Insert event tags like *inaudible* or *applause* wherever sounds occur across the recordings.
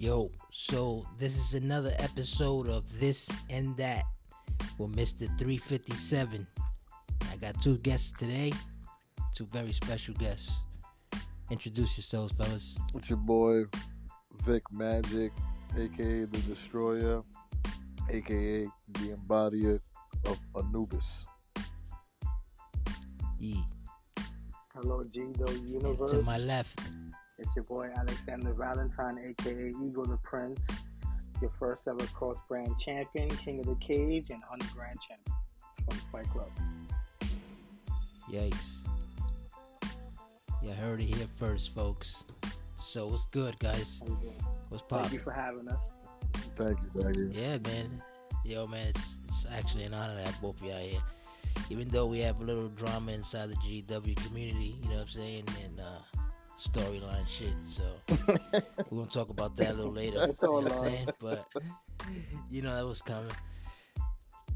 Yo, so this is another episode of This and That with Mr. 357. I got two guests today, two very special guests. Introduce yourselves, fellas. It's your boy Vic Magic, aka the Destroyer, aka the Embodier of Anubis. E. Hello, G-Do Universe. To my left, It's your boy Alexander Valentine, aka Ego the Prince, your first ever cross brand champion, King of the Cage, and Underground champion from Fight Club. yikes. You heard it here first, folks. So what's good, guys? How you doing? What's Thank you for having us. Thank you, thank you. Yeah, man. Yo, man, it's it's actually an honor to have both of y'all here. Even though we have a little drama inside the GW community, you know what I'm saying, and uh, storyline shit. So *laughs* we're gonna talk about that a little later. It's you know what I'm saying? But you know that was coming.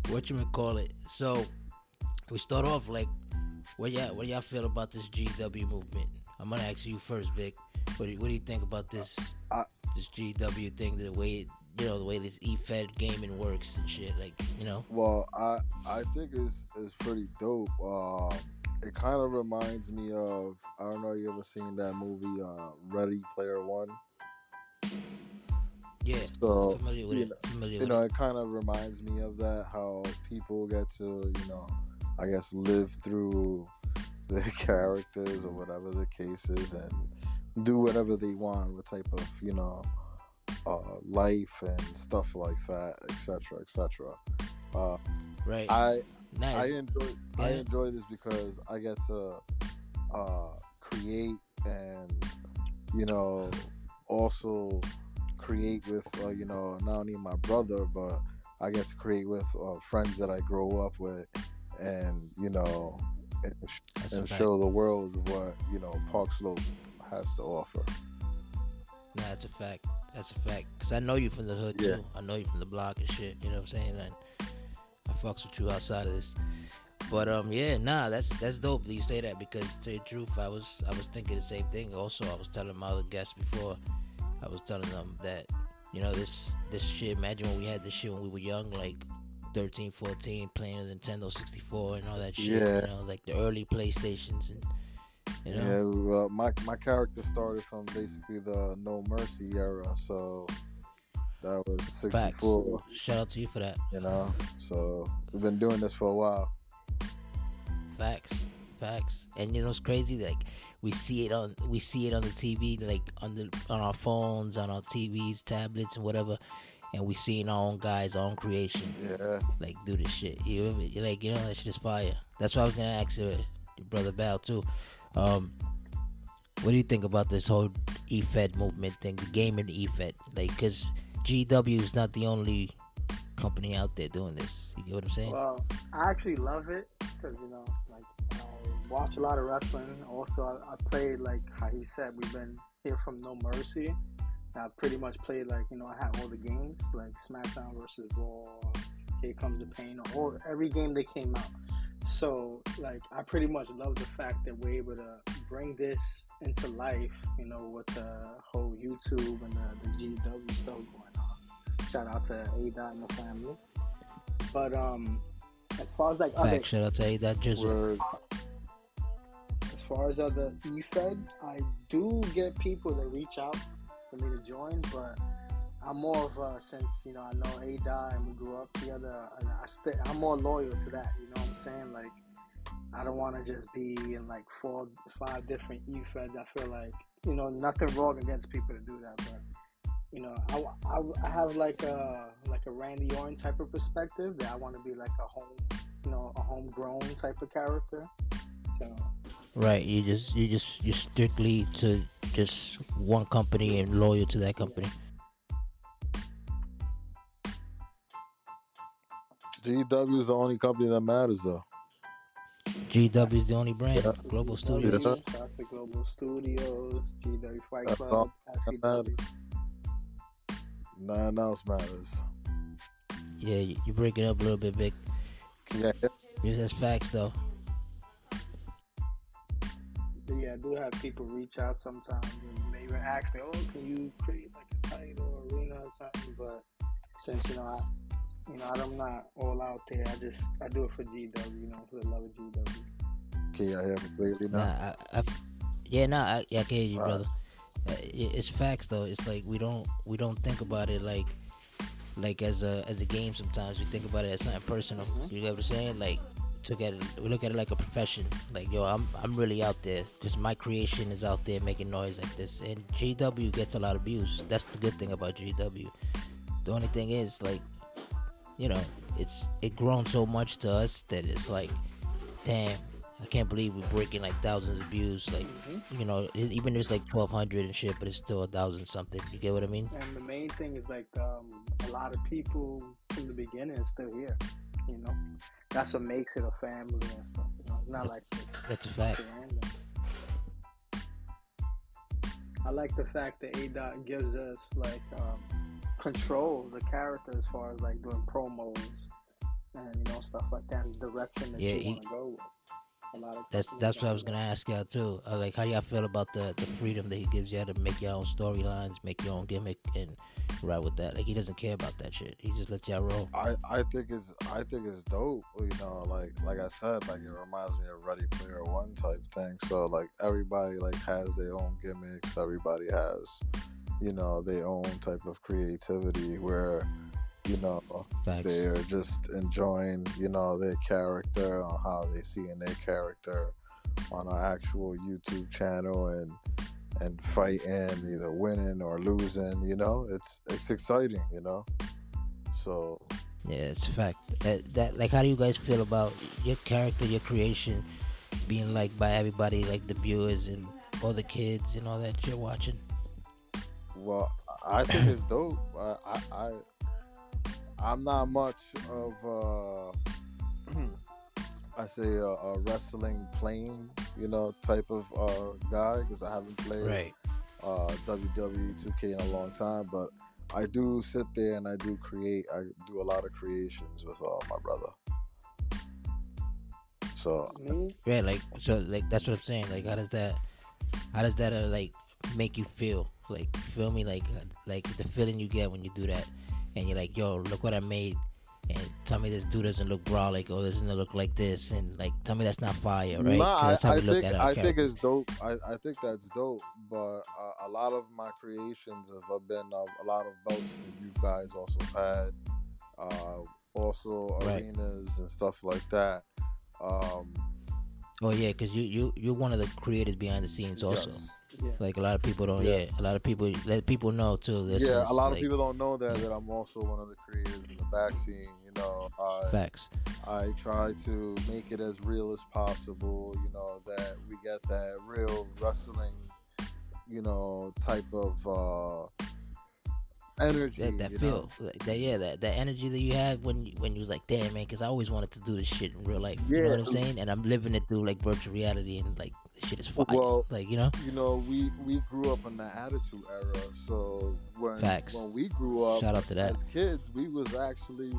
What you gonna call it? So we start off like, what y'all what do y'all feel about this GW movement? I'm gonna ask you first, Vic. What do you, what do you think about this I- this GW thing? The way it, you know the way this E-Fed gaming works and shit. Like you know, Well, I I think it's it's pretty dope. Um, it kind of reminds me of I don't know you ever seen that movie uh, Ready Player One. yeah. So familiar with you it. know- you know it. it kind of reminds me of that how people get to you know i guess live through *laughs* the characters or whatever the case is and do whatever they want what type of you know uh, life and stuff like that etc etc uh, Right. i nice. I enjoy I enjoy this because I get to uh, create and you know also create with uh, you know not only my brother but I get to create with uh, friends that I grow up with and you know and, sh- That's a and show the world what you know Park Slope has to offer. Nah, that's a fact. That's a fact. Cause I know you from the hood Yeah. too. I know you from the block and shit. You know what I'm saying? And I fucks with you outside of this. But um, yeah, nah, that's that's dope that you say that because to tell you the truth, I was I was thinking the same thing. Also, I was telling my other guests before, I was telling them that you know this this shit. Imagine when we had this shit when we were young, like 13, 14, playing the Nintendo 64 and all that shit. Yeah. You know, like the early PlayStations and you know. Yeah, my my character started from basically the No Mercy era, so that was Facts. 64. Shout out to you for that. you know. So we've been doing this for a while. Facts, facts. And you know it's crazy? Like we see it on we see it on the TV, like on the on our phones, on our TVs, tablets, and whatever. And we seeing our own guys, our own creation, Yeah, like do this shit. You know, you're like you know that shit is fire. That's why I was gonna ask your, your brother Bal too. Um, what do you think about this whole E-Fed movement thing, the gaming E-Fed? Like, cause GW is not the only company out there doing this. You get what I'm saying? Well, I actually love it because you know, like I watch a lot of wrestling. Also, I, I played like how he said we've been here from No Mercy. I pretty much played like you know I had all the games like SmackDown versus Raw, Here Comes the Pain, or every game that came out. So like I pretty much love the fact that we're able to bring this into life. You know with the whole YouTube and the, the GW stuff. Shout out to A Dot and the family. But um, as far as like other Facts. Shout out to A Dot just as far as other e-feds, I do get people that reach out for me to join, but I'm more of a since you know I know Ada and we grew up together, and I st- I'm more loyal to that. You know what I'm saying? Like I don't want to just be in like four, five different e-feds. I feel like you know nothing wrong against people to do that, but you know I, I, I have like a like a Randy Orton type of perspective that I want to be like a home, you know, a homegrown type of character. So. Right, you just you just you strictly to just one company and loyal to that company. GW is the only company that matters, though. GW is the only brand. Yeah. Global Studios. Yeah. Shout Global Studios, GW Fight That's Club, all that FCW. Nothing else matters. Yeah, you, you break it up a little bit, Vic. Yeah, Just as facts though. Yeah, I do have people reach out sometimes and they even ask me, "Oh, can you create like a fight or arena or something. But since you know I, you know I'm not all out there, I just I do it for GW. You know, for the love of GW. Can y'all hear me clearly Nah, now? I, I, yeah, nah, I, yeah, I can hear you, All right. brother. It- it's facts though. It's like we don't we don't think about it like like as a as a game. Sometimes we think about it as something personal. Mhm. You get what I'm saying? Like took at it, we look at it like a profession. Like yo, I'm I'm really out there because my creation is out there making noise like this. And GW gets a lot of views. That's the good thing about GW. The only thing is like, you know, it's it grown so much to us that it's like, damn. I can't believe we're breaking like thousands of views. Like, Mhm. you know, even if it's like twelve hundred and shit, but it's still a thousand something. You get what I mean? And the main thing is like um, a lot of people from the beginning are still here. You know, that's what makes it a family and stuff. You know, it's not like That's a fact. I like the fact that A Dot gives us like um, control of the character as far as like doing promos and you know stuff like that, and direction that Yeah, you want to go with. A lot of That's that's what I was gonna ask y'all too. Uh, like, how y'all feel about the the freedom that he gives y'all to make your own storylines, make your own gimmick, and ride with that? Like, he doesn't care about that shit. He just lets y'all roll. I, I think it's I think it's dope. You know, like like I said, like it reminds me of Ready Player One type thing. So like everybody like has their own gimmicks. Everybody has, you know, their own type of creativity where, you know, Facts. they're just enjoying, you know, their character on how they see in their character on an actual YouTube channel and and fighting, either winning or losing. You know, it's it's exciting. You know, so Yeah, it's a fact. That that like, how do you guys feel about your character, your creation, being liked by everybody, like the viewers and all the kids and all that you're watching? Well, I think it's dope. I, I I'm not much of uh, *clears throat* I say a, a wrestling playing, you know, type of uh, guy because I haven't played Right. uh, WWE 2K in a long time. But I do sit there and I do create. I do a lot of creations with uh, my brother. So Me, Yeah, like so, like that's what I'm saying. Like, how does that, how does that uh, like make you feel? Like, you feel me? Like, uh, like the feeling you get when you do that, and you're like, yo, look what I made, and tell me this dude doesn't look bra like, oh, this doesn't look like this, and like, tell me that's not fire, right? Nah, that's I, how I we look think I think it's dope. I, I think that's dope. But uh, a lot of my creations have been uh, a lot of belts that you guys also had, uh, also Right. arenas and stuff like that. Um, Oh yeah, because you you you're one of the creators behind the scenes also. Yeah. Like a lot of people don't. Yeah. Yeah, a lot of people let people know too. This yeah, a lot of people don't know that that I'm also one of the creators in the back scene. You know, I Facts. I try to make it as real as possible. You know that we get that real wrestling, you know, type of uh, energy. that, that feel like that yeah that, that energy that you had when you, when you was like damn man because i always wanted to do this shit in real life you know what i'm saying and i'm living it through like virtual reality and like shit is fire Well, like you know You know, we we grew up in the attitude era, so when Facts. when we grew up shout out to that as kids, we was actually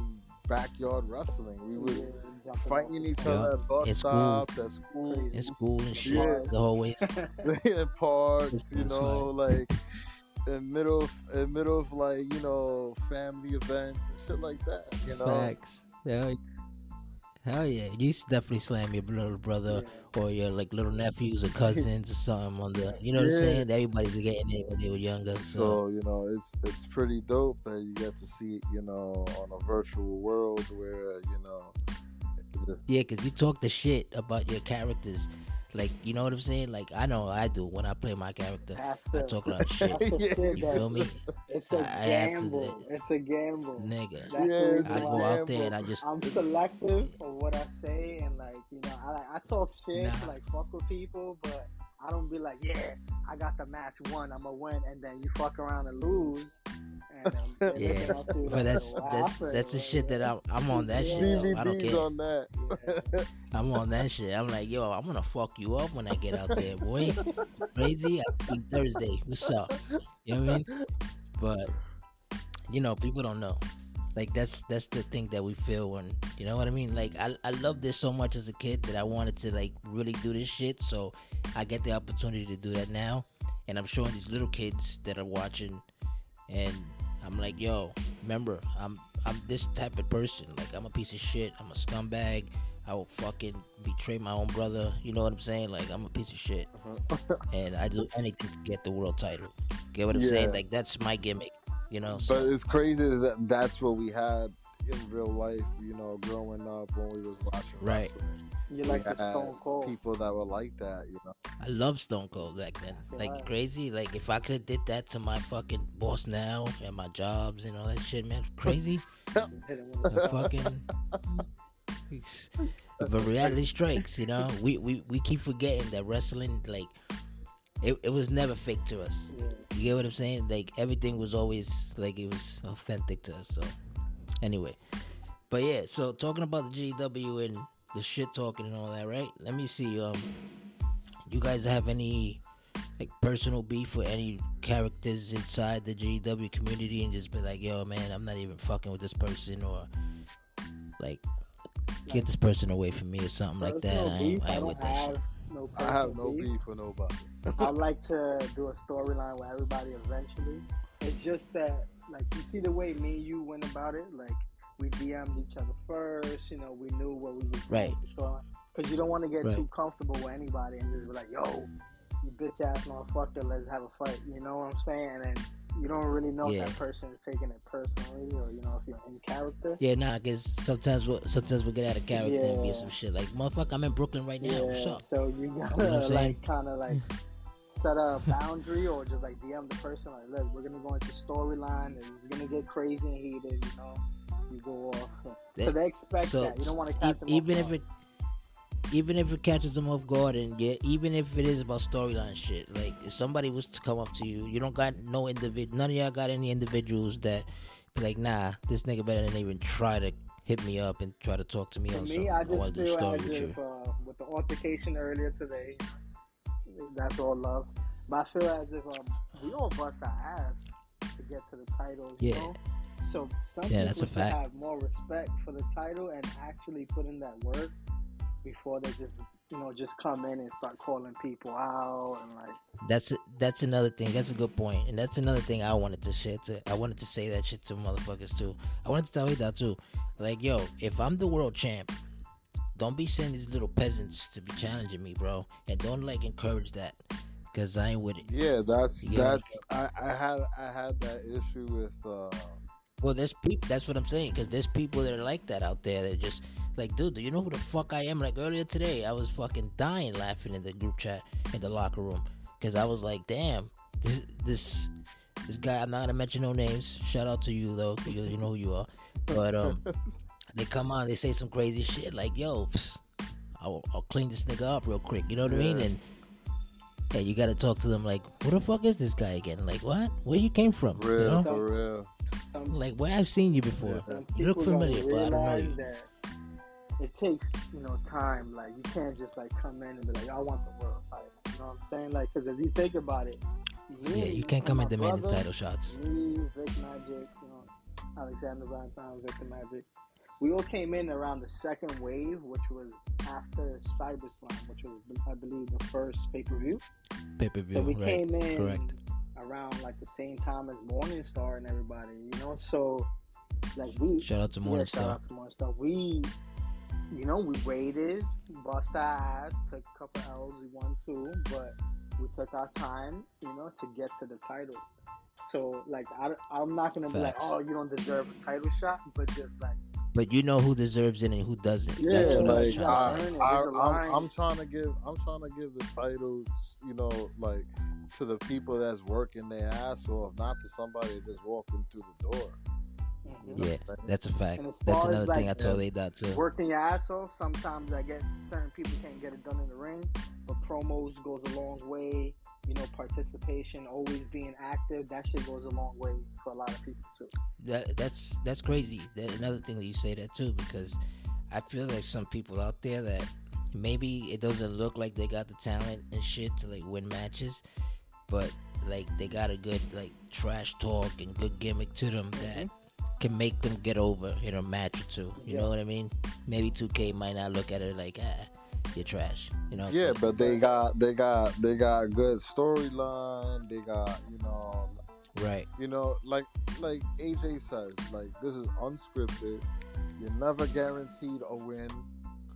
backyard wrestling. We was Yeah, fighting each Yeah. other at bus In school. stops, at school, in school and shit Yeah. the whole way *laughs* in parks, you know, like in middle in middle of like you know family events and shit like that. You know, facts hell, hell yeah you definitely slam your little brother or your like little nephews or cousins or something on the you know what i'm saying everybody's getting it when they were younger so, So you know, it's it's pretty dope that you get to see it, you know on a virtual world where you know. Just, Yeah, because you talk the shit about your characters. Like, you know what I'm saying? Like, I know I do when I play my character. That's I talk a lot of *laughs* shit. that's the Yeah. shit You feel me? It's a I- I have to gamble. It's a gamble. Nigga. That's Yeah, the it's reason I a go why out there and I just. I'm selective of what I say, and like you know, I like I talk shit Nah. like fuck with people, but I don't be like, yeah, I got the match won, I'm gonna win, and then you fuck around and lose. And um, *laughs* Yeah. looking at you But that's that's that's the shit that I'm I'm on that shit. though. I don't care. on that. Yeah. *laughs* I'm on that shit. I'm like, yo, I'm gonna fuck you up when I get out there, boy. Crazy. I think Thursday. What's up? You know what I mean? But you know, people don't know. Like that's that's the thing that we feel when you know what I mean. Like I I loved this so much as a kid that I wanted to like really do this shit. So I get the opportunity to do that now, and I'm showing these little kids that are watching and I'm like, yo, remember, I'm I'm this type of person. Like I'm a piece of shit. I'm a scumbag. I will fucking betray my own brother. You know what I'm saying? Like I'm a piece of shit, Uh-huh. and I do anything to get the world title. Get what I'm saying? Like that's my gimmick. You know? But So, it's crazy is that that's what we had in real life. You know, growing up when we was watching Right. wrestling. You like the had Stone Cold. people that were like that. You know, I love Stone Cold back then. That's Like right. crazy. Like if I could have did that to my fucking boss now and my jobs and all that shit, man, crazy. *laughs* Hit him with The fucking. *laughs* but reality strikes, you know. We, we we keep forgetting that wrestling, like, it, it was never fake to us. yeah. You get what I'm saying? Like everything was always like it was authentic to us. So anyway, but yeah. So talking about the GW and the shit talking and all that, right? Let me see. Um, you guys have any like personal beef with any characters inside the GW community and just be like, yo, man, I'm not even fucking with this person or like get this person away from me or something like that. Personal I ain't, I I ain't don't with that shit. have no I have no beef for nobody. *laughs* I like to do a storyline with everybody eventually. It's just that, like, you see the way me and you went about it. Like, we DM'd each other first. You know, we knew what we was doing. Right. Because you don't want to get Right. too comfortable with anybody and just be like, "Yo, you bitch ass motherfucker, let's have a fight." You know what I'm saying? And you don't really know Yeah. if that person is taking it personally, or you know, if you're in character. Yeah, nah, cause sometimes we sometimes we get out of character and be some shit like, motherfucker, I'm in Brooklyn right now. What's up? So you gotta know what I'm like kind of like *laughs* set a boundary or just like DM the person like, look, we're gonna go into storyline. It's gonna get crazy and heated. You know, you go off. *laughs* So That- they expect so that. You don't want to e- catch them. even if it even if it catches them off guard and yeah, even if it is about storyline shit, like if somebody was to come up to you, you don't got no individ, none of y'all got any individuals that be like, nah, this nigga better than even try to hit me up and try to talk to me For on me, something. I just to feel story as with you. if uh, with the altercation earlier today, that's all love. But I feel as if um, we all bust our ass to get to the titles. You Yeah. know? So some Yeah, people that's a should fact. have more respect for the title and actually put in that work before they just you know just come in and start calling people out and like That's that's another thing. That's a good point, and that's another thing I wanted to share. To I wanted to say that shit to motherfuckers too. I wanted to tell you that too. Like, yo, if I'm the world champ, don't be sending these little peasants to be challenging me, bro, and don't like encourage that, cause I ain't with it. Yeah, that's Yeah. that's I, I had I had that issue with uh Well, there's people. That's what I'm saying, cause there's people that are like that out there. That just like, dude, do you know who the fuck I am? Like earlier today, I was fucking dying laughing in the group chat in the locker room, cause I was like, damn, this this this guy. I'm not gonna mention no names. Shout out to you though. You, you know who you are. But um, *laughs* they come on, they say some crazy shit like, yo, psst, I'll, I'll clean this nigga up real quick. You know what I mean? And yeah, you gotta talk to them like, who the fuck is this guy again? Like, what? Where you came from? real You know? for real. Some Like, where I've seen you before. Yeah. You look familiar, but I don't know you. it takes you know time. Like you can't just like come in and be like, I want the world title. You know what I'm saying? Like, because if you think about it, me Yeah, you can't come in demanding brother, title shots. Me, Vic Magic, you know, Alexander Valentine, Victor Magic. We all came in around the second wave, which was after CyberSlam, which was, I believe, the first pay per view. Pay per view. So we right? came in correct. Around like the same time as Morningstar and everybody, you know. So like we Shout out to yeah, Morningstar. shout out to Morningstar. We, you know, we waited, bust our ass, took a couple L's, we won two, but we took our time, you know, to get to the titles. So like I, I'm not gonna be like, oh, you don't deserve a title shot, but just like But you know who deserves it and who doesn't. Yeah, That's what I was like trying to say. There's I, a. I'm, I'm trying to give I'm trying to give the titles, you know, like to the people that's working their ass off, not to somebody that's walking through the door. mhm. Yeah, what I'm saying? that's a fact. That's far as, another thing I like, told yeah. they that too. working your ass off. Sometimes I get certain people can't get it done in the ring, but promos goes a long way. You know, participation, always being active, that shit goes a long way for a lot of people too. That that's that's crazy. That another thing that you say that too because I feel like some people out there that maybe it doesn't look like they got the talent and shit to like win matches, but like they got a good like trash talk and good gimmick to them that can make them get over in a match or two. You know what I mean? Maybe 2K might not look at it like ah, you're trash. You know? Yeah, but they got they got they got good storyline. They got you know Right. You know, like like AJ says, like this is unscripted. You're never guaranteed a win.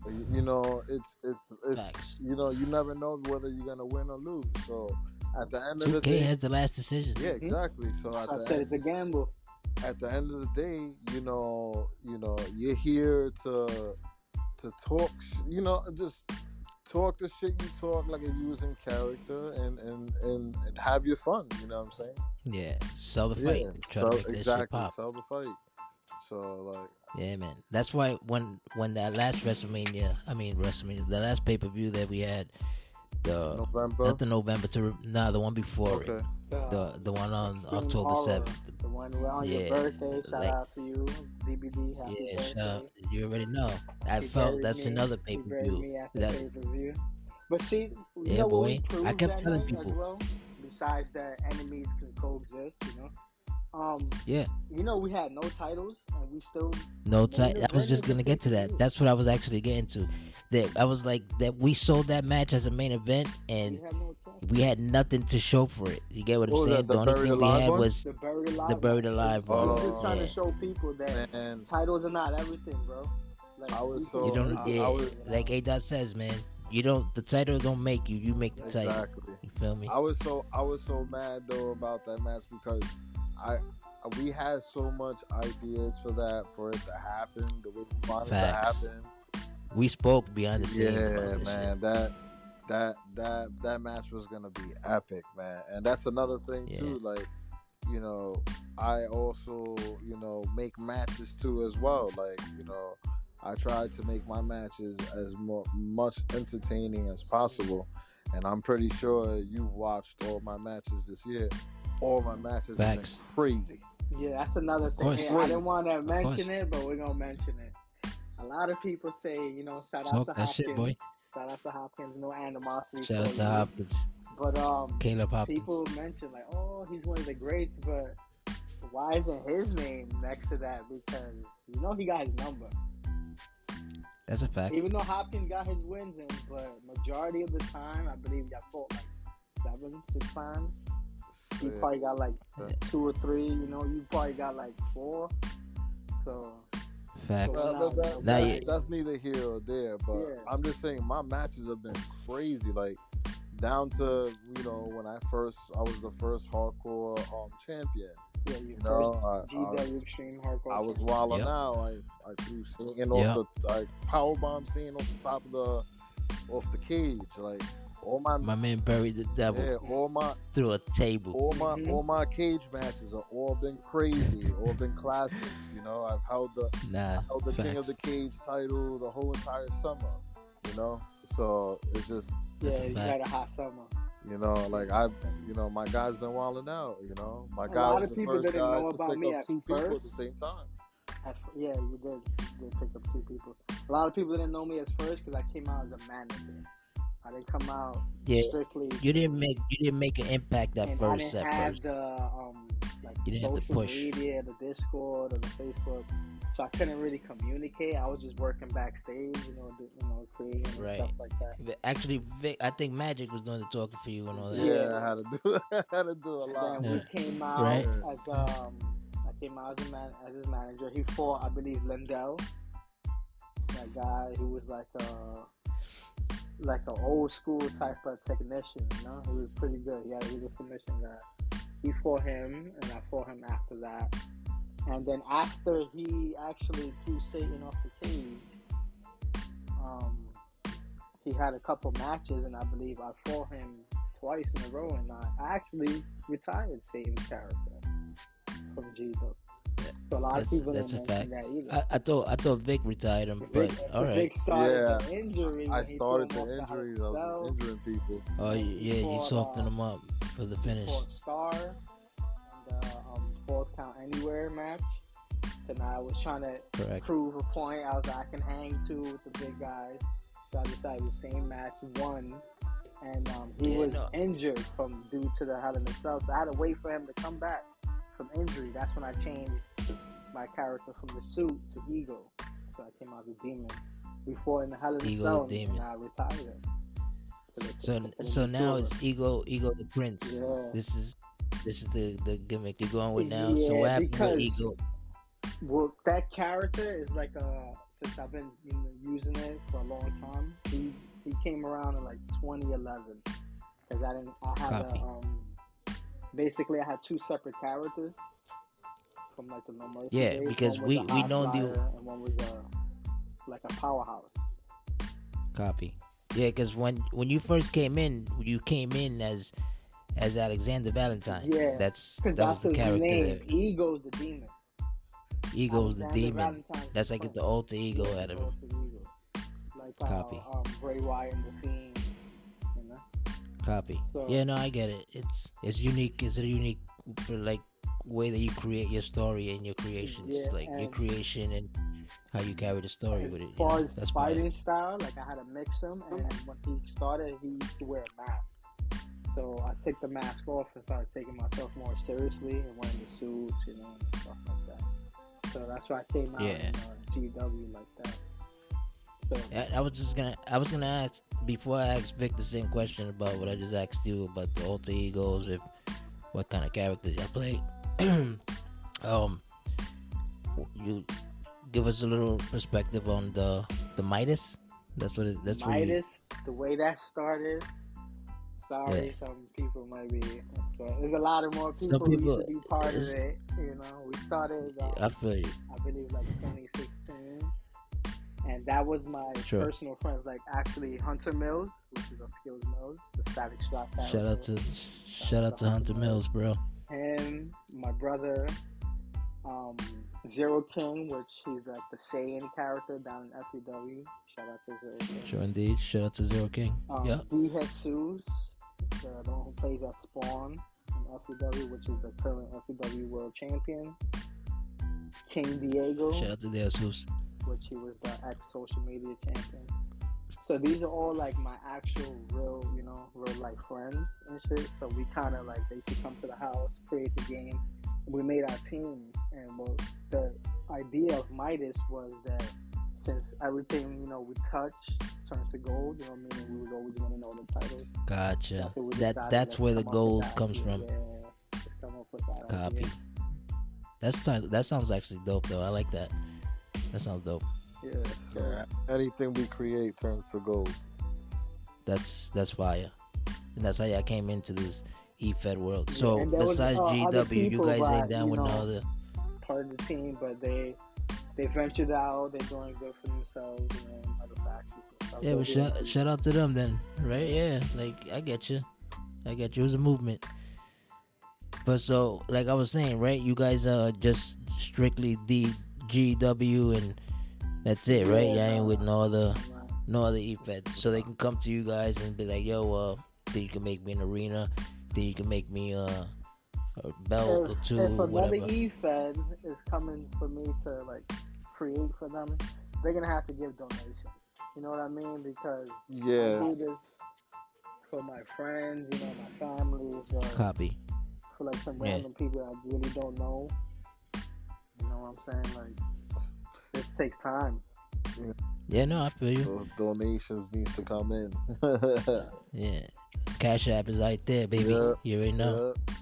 You, you know, it's it's it's Facts. you know you never know whether you're gonna win or lose. So at the end of the 2K day, has the last decision. yeah, hmm? exactly. So at I the said end, it's a gamble. at the end of the day, you know, you know, you're here to to talk, you know, just talk the shit you talk like if you was in character and and and, and have your fun. You know what I'm saying? Yeah. Sell the fight. Yeah, Try sell, to make that shit exactly. pop. Sell the fight. So like, Yeah, man. That's why when when that last WrestleMania, I mean WrestleMania, the last pay per view that we had, the November. not the November to nah, the one before Okay. it, the the one on October seventh. The one on Yeah, your birthday. Shout like- out to you, DBD. Happy Yeah, birthday. shout out. You already know. I He felt that's me. another He pay per view. me at the That- pay per view. But see, you Yeah, know what we boy. I kept telling people. Well, besides that, enemies can coexist. You know. Um. Yeah. You know, we had no titles, and we still. No Main time. I was just gonna get to that. That's what I was actually getting to. That I was like that we sold that match as a main event and we had no we had nothing to show for it. You get what I'm saying? that, the the only thing we had one? was The buried alive. the buried alive We one. were just trying Yeah. to show people that And titles are not everything, bro. Like, I was so- you don't. I- yeah, I was- like A Dot says, man. You don't. The title don't make you. You make the title. You feel me? I was so I was so mad though about that match because I uh, we had so much ideas for that for it to happen the way we wanted Facts. to happen. We spoke behind the scenes Yeah, man, that that that that match was gonna be epic, man. And that's another thing Yeah. too. Like, you know, I also you know make matches too as well. Like, you know, I try to make my matches as mo- much entertaining as possible. And I'm pretty sure you watched all my matches this year. All my matches have been Facts. crazy. Yeah, that's another thing. course. Yeah, I didn't want to mention it, but we're gonna mention it. A lot of people say, you know, shout out Talk to that Hopkins. shit, boy. Shout out to Hopkins. No animosity. Shout out to you. Hopkins, But um, Caleb Hopkins. people mention like, oh, he's one of the greats, but why isn't his name next to that? Because you know he got his number. That's a fact. Even though Hopkins got his wins in, but majority of the time, I believe he got fought like seven, six times. He Yeah. probably got like Yeah. two or three. You know, you probably got like four. So Facts. Well, Well, that- that- Now that's, neither here or there, but Yeah. I'm just saying my matches have been crazy. Like down to you know when I first I was the first hardcore um champion. yeah, you You know, first I, I, Extreme Hardcore. I was Champion. wilding Yep. out. I I threw Satan Yep. off the like power bomb Satan off the top of the off the cage. Like all my, My man buried the devil yeah, all my through a table. all my Mhm. all my cage matches are all been crazy, all been classics. You know, I've held the Nah, held the King of the Cage title the whole entire summer. You know, so it's just Yeah, That's a you had a hot summer. you know like I've you know my guy's been wilding out. You know, my A guy was the people first didn't guy know to about pick me up at two people at the same time. At yeah, you did. You did pick up two people. A lot of people didn't know me as first because I came out as a manager. I didn't come out Yeah, strictly. you didn't make you didn't make an impact that and I first. didn't At have first, the um like You didn't have to social push. media, the Discord or the Facebook, so I couldn't really communicate. I was just working backstage, you know, do, you know, creating and Right. stuff like that. Actually, Vic, I think Magic was doing the talking for you and all that. Yeah, Yeah. I had to do *laughs* I had to do a And lot. then Yeah. we came out Right. as um, I came out as a man as his manager. He fought, I believe, Lindell, that guy who was like a like an old school type of technician. You know, he was pretty good. He, had, a submission guy. He fought him, and I fought him after that. And then after he actually threw Satan off the cage, um, he had a couple matches, and I believe I fought him twice in a row, and I I actually retired Satan's character from G Book. So a lot That's- of people that's didn't a fact. that. I, I thought I thought Vic retired him, The but big, all the started Yeah. the injury. I started the him off injuries. I was injuring people. Oh yeah, you fought, softened uh, him up for the finish. Star and the um, Falls Count Anywhere match. And I was trying to Correct. prove a point. I was like, I can hang two with the big guys. So I decided the same match won. And um, he Yeah, was no. injured from due to the Hell in a Cell. So I had to wait for him to come back from injury. That's when I changed my character from the suit to Ego. So I came out as a demon. We fought in the Hell in a Ego Cell demon. and I retired. So So so now it's Ego Ego the Prince. Yeah. This is this is the the gimmick you're going with now. so what happened with Ego? Well, that character is like a since I've been you know, using it for a long time. He he came around in like 2011 because I didn't. I had Copy. a, um basically I had two separate characters from like the No Mercy. Yeah, days. because we- we know the- and one was a like a powerhouse. Copy. Yeah, because when when you first came in, you came in as as Alexander Valentine. Yeah, that's Because that was that's the his character. name. There. Ego's the demon. Ego's the demon. Valentine's That's like the alter ego Yeah, out of him. Like Copy. how um, Bray Wyatt and the Fiend. You know. Copy. So- Yeah, no, I get it. It's it's unique. It's a unique for like way that you create your story and your creations, Yeah, like your creation and how you carry the story with it. As you know? far as fighting style, like I had to mix him, and when he started, he used to wear a mask. So I took the mask off and started taking myself more seriously and wearing the suits, you know, and stuff like that. So that's why I came out Yeah. GW like that. So I, I was just gonna I was gonna ask before I asked Vic the same question about what I just asked you about the alter egos, if what kind of characters I play. *clears throat* um, you give us a little perspective on the the Midas. That's what it, that's what you, Midas, the way that started. Sorry, some people might be. So there's a lot of more people, who people- used to be part of it. You know, we started. Uh, I feel you. I believe like 2016. And that was my Sure. personal friends, like actually Hunter Mills, which is a Skills Mills, the Static Shock Shout out to shout out to Hunter Mills, bro. Him, my brother, um, Zero King, which he's like the Saiyan character down in FEW. Shout out to Zero King. Sure indeed. Shout out to Zero King. Um, yeah. D. Jesus, the, the one who plays as Spawn in FEW, which is the current FEW World Champion. King Diego. Shout out to the Jesus. which he was the ex social media champion. So these are all like my actual real, you know, real life friends and shit. So we kind of like basically come to the house, create the game. We made our team, and well, the idea of Midas was that since everything you know we touch turns to gold, you know, meaning we was always winning all the titles. Gotcha. That's That that's where the come up with gold comes idea. from. Yeah, come up with that Copy. idea. That's that sounds actually dope though. I like that. That sounds dope. Yeah, so Yeah, anything we create turns to gold. That's that's fire. And that's how I came into this E-Fed world. So and there was, besides uh, GW, you guys ain't down with no other. part of the team, but they they ventured out. They're doing good for themselves, know, other factions. Yeah, but shout, shout out to them then, right? Yeah, like I get you, I get you. It was a movement. But so, like I was saying, right? You guys are just strictly the GW and that's it, right? Yeah, you ain't with no other, no other E-Fed. So they can come to you guys and be like, "Yo, uh, think you can make me an arena? Think you can make me uh, a belt or If, two, if another whatever." E-Fed is coming for me to like create for them, they're gonna have to give donations. You know what I mean? Because I Yeah, do this for my friends, you know, my family, for, Copy. for like some Yeah. random people I really don't know. You know what I'm saying? Like this takes time. Yeah, no, I feel you. those donations need to come in. *laughs* Yeah, Cash App is right there, baby. Yeah, You already know. Yeah.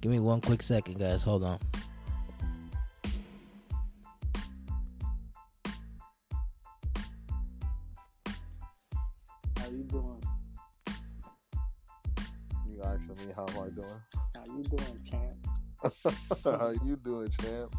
Give me one quick second, guys. Hold on. How you doing? You asking me how am I doing? How you doing, champ? *laughs* how you doing, champ?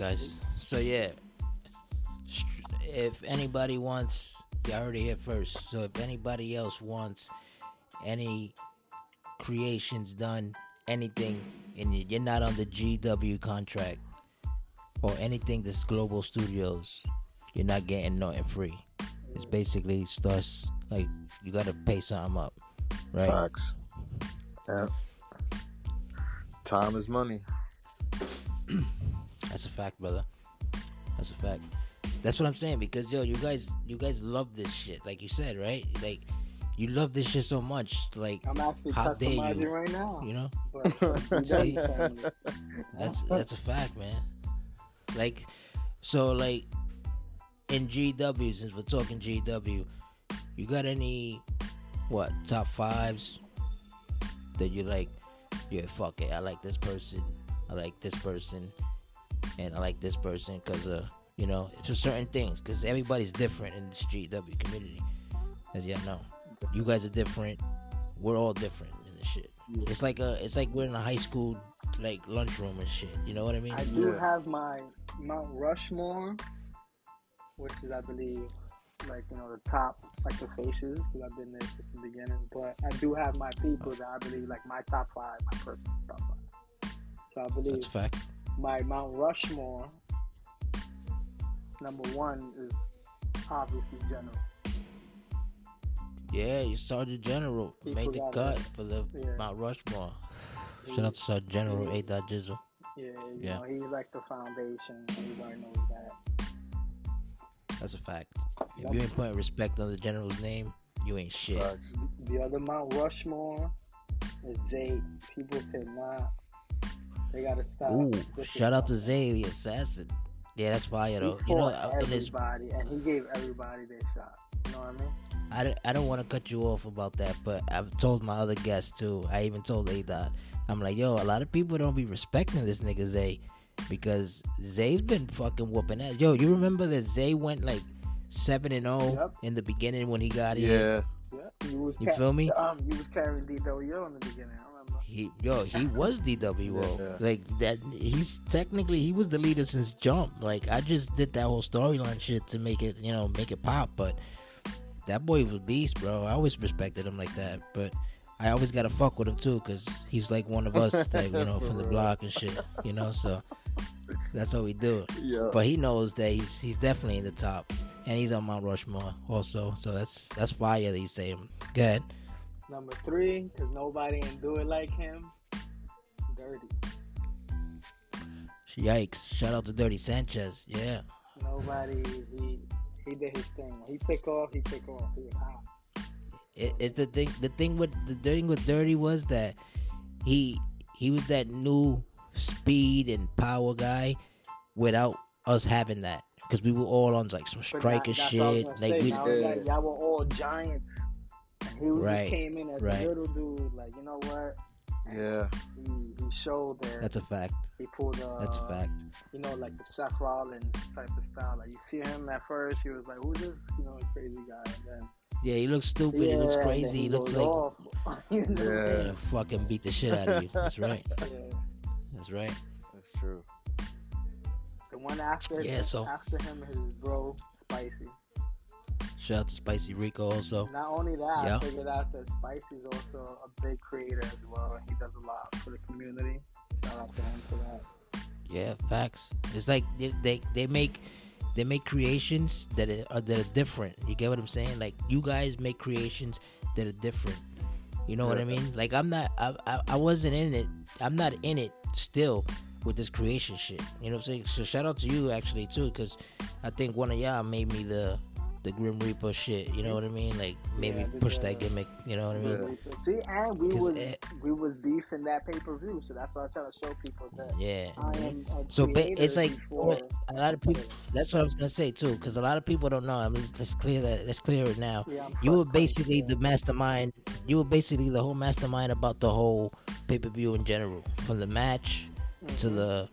Guys. So yeah, if anybody wants, you heard it here first. So if anybody else wants any creations done anything and you- you're not on the GW contract or anything that's global studios, you're not getting nothing free. It's basically starts like you gotta pay something up, right? Facts. Yeah. Time is money. That's a fact, brother. That's a fact. That's what I'm saying because yo, you guys, you guys love this shit, like you said, right? Like you love this shit so much, like I'm actually How dare customizing you. right now. you know. But *laughs* See? That's that's a fact, man. Like, so like in GW, since we're talking GW, you got any what top fives that you like? Yeah, fuck it. I like this person. I like this person, and I like this person because uh, you know, for certain things. Because everybody's different in this GW community, as you know. You guys are different. We're all different in this shit. Yeah. It's like a, it's like we're in a high school like lunchroom and shit. You know what I mean? I do Yeah. have my Mount Rushmore, which is, I believe, like you know the top, like the faces, because I've been there since the beginning. But I do have my people that I believe, like my top five, my personal top five. So I believe That's a fact. My Mount Rushmore, number one is obviously General. Yeah, you Sergeant General He made the cut for the Yeah. Mount Rushmore. He- Shout out to Sergeant General A. Dot Jizzle. Yeah, you Yeah. know, he's like the foundation. Everybody knows that. That's a fact. If you ain't putting respect on the general's name, you ain't shit. The other Mount Rushmore is Zay. People cannot. They gotta stop. Ooh, shout out to. Zay the assassin. Yeah, that's fire though. He You know, fought uh, in this, everybody, and he gave everybody their shot. You know what I mean? I, don't- I don't want to cut you off about that, but I've told my other guests too. I even told A. Dot. I'm like, yo, a lot of people don't be respecting this nigga Zay because Zay's been fucking whooping ass. Yo, you remember that Zay went like seven and zero Yep. in the beginning when he got here. Yeah. Yeah, you was You ca- feel me? Um, you was carrying DWO in the beginning. He yo, he was DWO. Yeah. Like that he's technically he was the leader since jump. Like I just did that whole storyline shit to make it, you know, make it pop, but that boy was beast, bro. I always respected him like that, but I always gotta fuck with him too, cause he's like one of us that you know *laughs* from the block and shit, you know. So that's how we do. *laughs* Yeah. But he knows that he's he's definitely in the top, and he's on Mount Rushmore also. So that's that's fire that you say him. Good. Number three, because nobody can do it like him. Dirty. Yikes! Shout out to Dirty Sanchez. Yeah. Nobody. He he did his thing. When he took off, he took off. He was hot. it, it's the thing the thing with the thing with dirty was that he he was that new speed and power guy without us having that because we were all on like some striker that- that's what I was shit like say. we Now, Yeah. y'all, y'all were all giants, and he was Right, just came in as right. a little dude. Like you know what? Yeah. He he showed that that's a fact he pulled. Uh, that's a fact You know, like the Seth Rollins type of style. Like you see him at first, he was like, "Who's this?" You know, crazy guy. And then yeah he looks stupid he looks crazy he, looks like off. *laughs* You know? Yeah. yeah, fucking beat the shit out of you that's right Yeah. that's right That's true. The one after Yeah, so- after him is his bro Spicy. Shout out to spicy rico also Not only that, Yeah. I figured out that Spicy's also a big creator as well. He does a lot for the community. Shout out to him for that. Yeah, facts. It's like they they, they make they make creations that are that are different. You get what I'm saying? Like you guys make creations that are different. You know what I mean? Like I'm not I, I I wasn't in it. I'm not in it still with this creation shit. You know what I'm saying? So shout out to you actually too, because I think one of y'all made me the the Grim Reaper shit. You know what I mean? Like maybe Yeah, push that gimmick. You know what I mean? Yeah. See, and we was it- we was beefing that pay per view, so that's why I try to show people that Yeah. I am. A So ba- it's like before- a lot of people. That's what I was gonna say too, because a lot of people don't know. I mean, let's clear that. Let's clear it now. Yeah, You were basically the mastermind. You were basically the whole mastermind about the whole pay per view in general, from the match to Mhm. the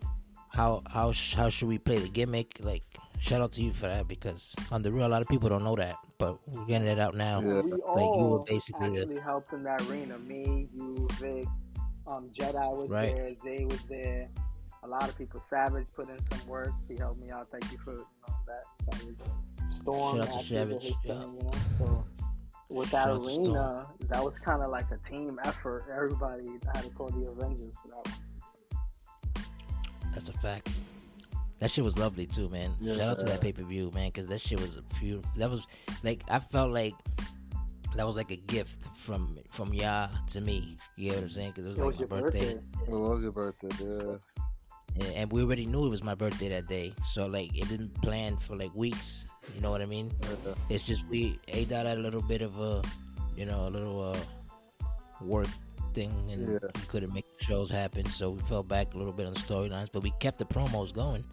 how how how should we play the gimmick. Like, shout out to you for that because on the real, a lot of people don't know that, but we're getting it out now. Yeah. We you all were basically the- actually helped in that arena. Me, you, Vic, um, Jedi was Right. there, Zay was there. A lot of people. Savage put in some work. He helped me out. Thank you for you know, that. Savage. Storm Shout out to actually did Savage, his yeah. thing, you know. So with that Shout out to Storm. arena, that was kind of like a team effort. Everybody had to call the Avengers for that one. That's a fact. That shit was lovely too, man. Yeah. Shout out to that pay per view, man, because that shit was a few. That was like I felt like that was like a gift from from Yah to me. You know what I'm saying? Because it was It like was my your birthday, birthday. It was your birthday, yeah. and- and we already knew it was my birthday that day. So like it didn't plan for like weeks. You know what I mean? yeah. It's just we A dot had a little bit of a, you know, a little uh work thing, and Yeah. we couldn't make the shows happen. So we fell back a little bit on the storylines, but we kept the promos going.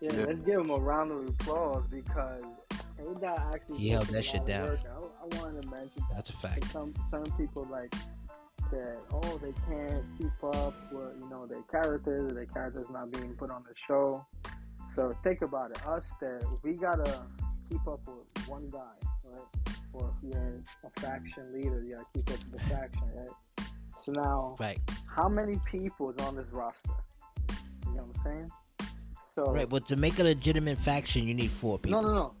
Yeah, Yeah. let's give him a round of applause because A-Dot actually He held that shit down. work. I, I wanted to mention that. That's a fact. Some some people like that. Oh, they can't keep up with you know their characters. Their characters not being put on the show. So think about it. Us that we gotta keep up with one guy, right? Or if you're a faction leader, you gotta keep up with the faction, right? So now, Right. how many people is on this roster? You know what I'm saying? So Right, but to make a legitimate faction, you need four people. no, no, no.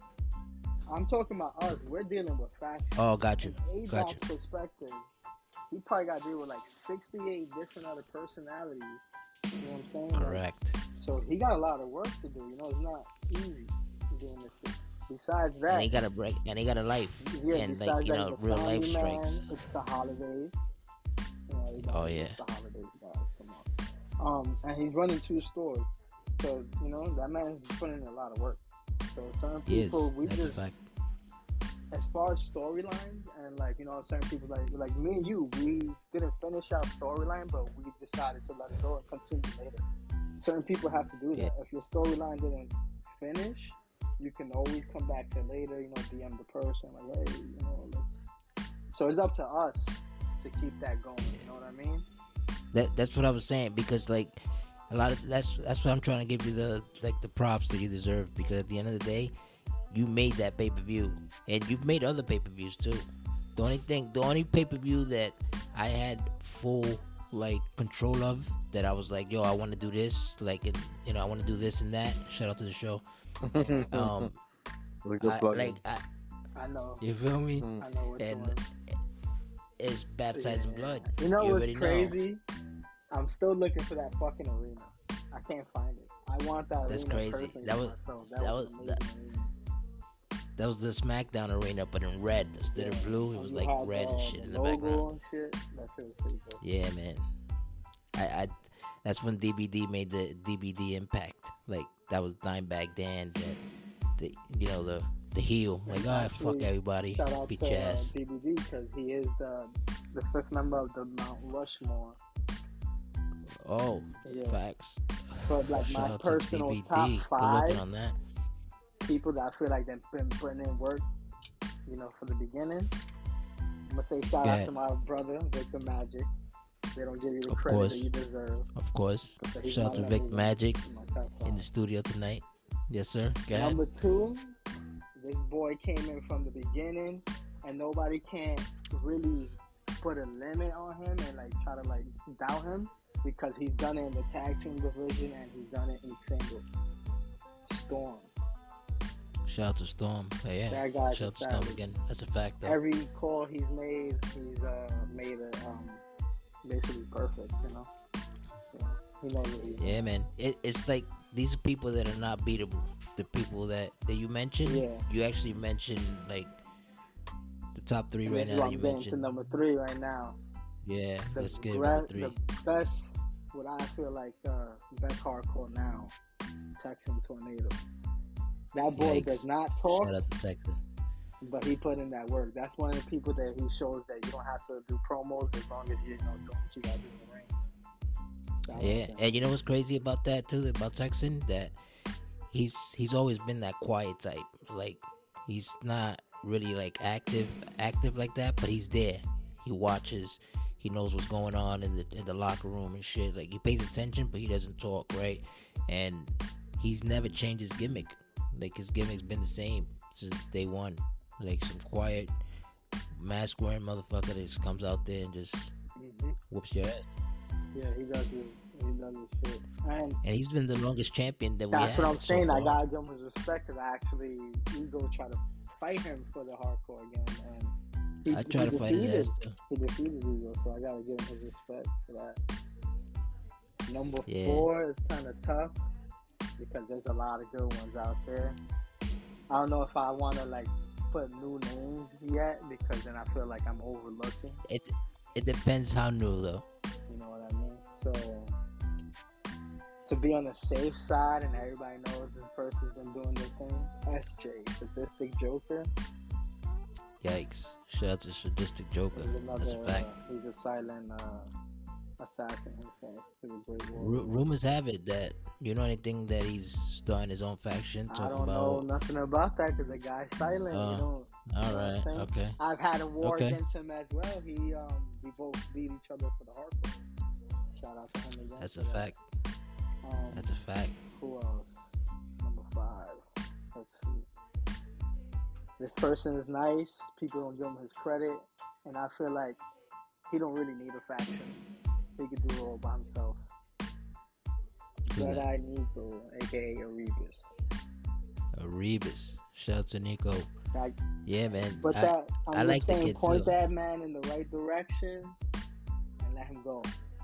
I'm talking about us. We're dealing with faction. Oh, got you. From Got A-Dot's perspective, he probably got to deal with like 68 different other personalities. You know what I'm saying? Like, Correct. so he got a lot of work to do. You know, it's not easy doing this shit. Besides And he got a break, and he got a life, yeah, and like you know, real life man. strikes. It's the holidays. You know, you know, Oh, yeah. The holidays, guys. Come on. Um, and he's running two stores. So, you know, that man's putting in a lot of work. So certain He is. people, we That's just, as far as storylines and like, you know, certain people like, like me and you, we didn't finish our storyline, but we decided to let it go and continue later. Certain people have to do that. If your storyline didn't finish, you can always come back to it later, you know, DM the person, like, hey, you know, let's. So it's up to us to keep that going, you know what I mean? That that's what I was saying because like a lot of that's that's what I'm trying to give you the like the props that you deserve because at the end of the day, you made that pay per view and you've made other pay per views too. The only thing, the only pay per view that I had full like control of that I was like, yo, I want to do this, like, and you know, I want to do this and that. Shout out to the show. *laughs* Um, I, like, I, I know. you feel me? Mm. I know which And one. It's baptized in blood. You know You what's already know. crazy? I'm still looking for that fucking arena. I can't find it. I want that That's arena crazy. That was- myself. that was, was- that-. That was the SmackDown arena, but in red instead of blue. It was like red the- and shit in the background. Shit. That shit cool. Yeah, man. I, I that's when DBD made the DBD impact. Like that was Dimebag Dan, that the you know the the heel. Like ah, fuck everybody, Shout out to uh. DBD because he is the the fifth member of the Mount Rushmore. Oh, Yeah. facts. But like Shout my to personal DBD. top five on that. people that I feel like they've been putting in work, you know, from the beginning. I'm gonna say shout out to my brother Victor Magic. They don't give you the Of credit course. that you deserve. Of course. Shout out to Vic Magic in the studio tonight. Yes, sir. Go ahead. Number two, this boy came in from the beginning, and nobody can really put a limit on him and like try to like doubt him because he's done it in the tag team division and he's done it in single. Storm. Shout out to Storm. Hey, yeah. That guy's Shout out to Storm again. That's a fact, though. Every call he's made, he's uh, made it um, basically perfect. You know, yeah, he knows what. Yeah, man. It, it's like these are people that are not beatable. The people that, that you mentioned, Yeah. you actually mentioned like the top three right now. You I'm to mentioned, number three right now. yeah. the, let's get gra- three. the best, what I feel like uh, best hardcore now, Texan Tornado. That boy Yikes. does not talk, Shout out to Texas. but he put in that work. That's one of the people that he shows that you don't have to do promos as long as you know doing what you got to do in the ring. So I like Yeah, and you know what's crazy about that too? About Texan that he's he's always been that quiet type. Like he's not really like active active like that, but he's there. He watches. He knows what's going on in the in the locker room and shit. Like he pays attention, but he doesn't talk, right? And he's never changed his gimmick. Like his gimmick's been the same since day one. Like some quiet mask wearing motherfucker that just comes out there and just Mhm. whoops your ass. Yeah, he does his, he does his shit. And And he's been the longest champion that we have. that's what I'm so saying. I gotta give him his respect because I actually Ego tried to fight him for the hardcore again, and He, I try to fight his defeated- ass too. He defeated Ego, so I gotta give him his respect for that. Number Yeah. four is kind of tough because there's a lot of good ones out there. I don't know if I want to like put new names yet because then I feel like I'm overlooking. It it depends how new though. You know what I mean? So to be on the safe side and everybody knows this person's been doing their thing, SJ, Sadistic Joker. Yikes! Shout out to sadistic Joker. He's another. That's a fact. Uh, he's a silent uh, assassin himself. He's a great Ru- rumors have it that you know anything that he's starting his own faction. Talking I don't know nothing about that because the guy's silent. Uh, you know, All right. Okay. I've had a war okay. against him as well. He um, we both beat each other for the hardcore. Shout out to him again. That's a fact. Um, That's a fact. Who else? Number five. Let's see. This person is nice. People don't give him his credit, and I feel like he don't really need a faction. He could do it all by himself. Jedi Nico, aka Erebus. Erebus. Shout out to Nico. Yeah, man. but I- that I'm I just like saying, point too. that man in the right direction and let him go.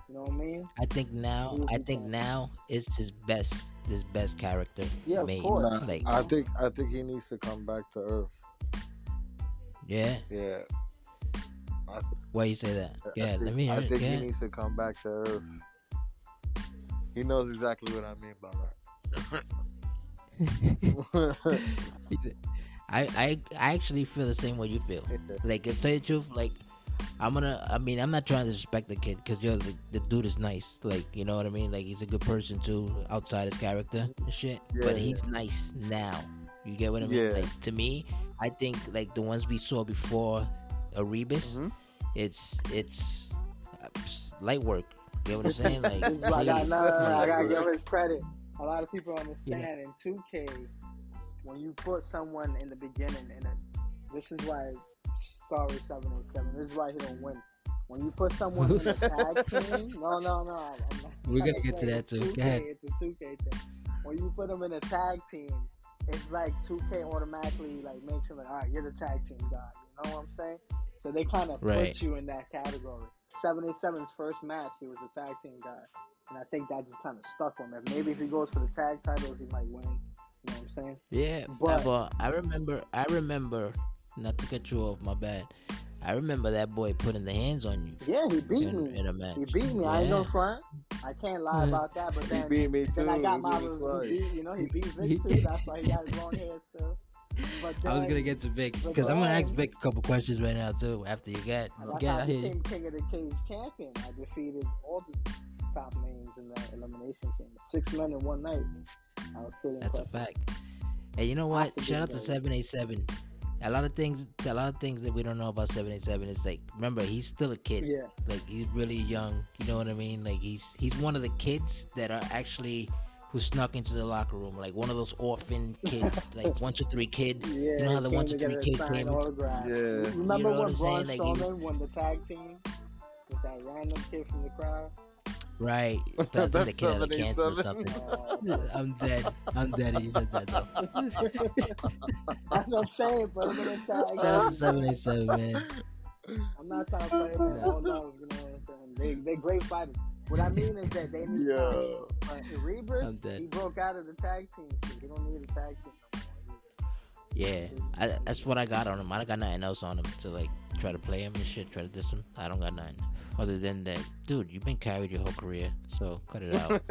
You know what I mean? I think now, Who I think now it's his best, his best character Yeah, of course. Nah, Like, I think I think he needs to come back to Earth. yeah. Yeah. Why you say that? I Yeah, think, let me hear I it. think Yeah. he needs to come back to Earth. He knows exactly what I mean by that. *laughs* I, I, I actually feel the same way you feel. *laughs* Like, to tell you the truth, like, I'm gonna. I mean, I'm not trying to disrespect the kid because yo, the, the dude is nice. Like, you know what I mean? Like, he's a good person too, outside his character and shit. Yeah. But he's nice now. You get what I mean? Yeah. Like, to me, I think like the ones we saw before Erebus, Mhm. it's it's uh, light work. You get what I'm *laughs* saying? Like, This I got, please, no, no, no, I like, gotta give him his credit. A lot of people understand in 2K when you put someone in the beginning, and this is why. Sorry, seven eight seven. This is why he don't win. When you put someone in a *laughs* tag team, no, no, no. I'm not We're gonna get to that too. 2K, Go ahead. It's a 2K thing. When you put them in a tag team, it's like 2K automatically like makes him like, all right, you're the tag team guy. You know what I'm saying? So they kind of Right. put you in that category. 787's first match, he was a tag team guy. And I think that just kind of stuck him. If maybe if he goes for the tag titles, he might win. You know what I'm saying? Yeah, But- but, I remember, I remember, not to cut you off, my bad. I remember that boy putting the hands on you Yeah, he beat in, me. in a match. He beat me. I ain't no Yeah. front. I can't lie Yeah. about that. But he then, beat me too. then I got he my, beat me twice. you know, he beat *laughs* Vic too. That's why he got his long hair still. But I was gonna get to Vic because I'm gonna ask Vic a couple questions right now too. After you get, And That's get I out here. became King of the Cage champion. I defeated all the top names in that elimination game. Six men in one night. I was pretty That's a fact. And you know what? Shout out to great. seven eight seven. A lot of things, a lot of things that we don't know about seven eight seven is like, remember he's still a kid. Yeah, Like he's really young. You know what I mean? Like he's he's one of the kids that are actually who snuck into the locker room, like one of those orphan kids, *laughs* like one two three kid. yeah. You know how the came one, two, three together kid came- autographs. Yeah. Remember You know what when I'm saying? Braun Like, was- Strowman won the tag team with that random kid from the crowd? Right. *laughs* I think the kid had a cancer or something. I'm dead. I'm dead. He said that. Though. *laughs* that's what I'm saying. Put him in a tag. Shout out to seven eight seven, man. I'm not trying to play them in all love, you know what I'm saying? They they great fighters. What I mean is that they need Yeah. to uh, Rebus, he broke out of the tag team. shit. He don't need a tag team no more. Yeah, I, that's what I got on him. I don't got nothing else on him to like try to play him and shit, try to diss him. I don't got nothing other than that, dude. You've been carried your whole career, so cut it out. *laughs*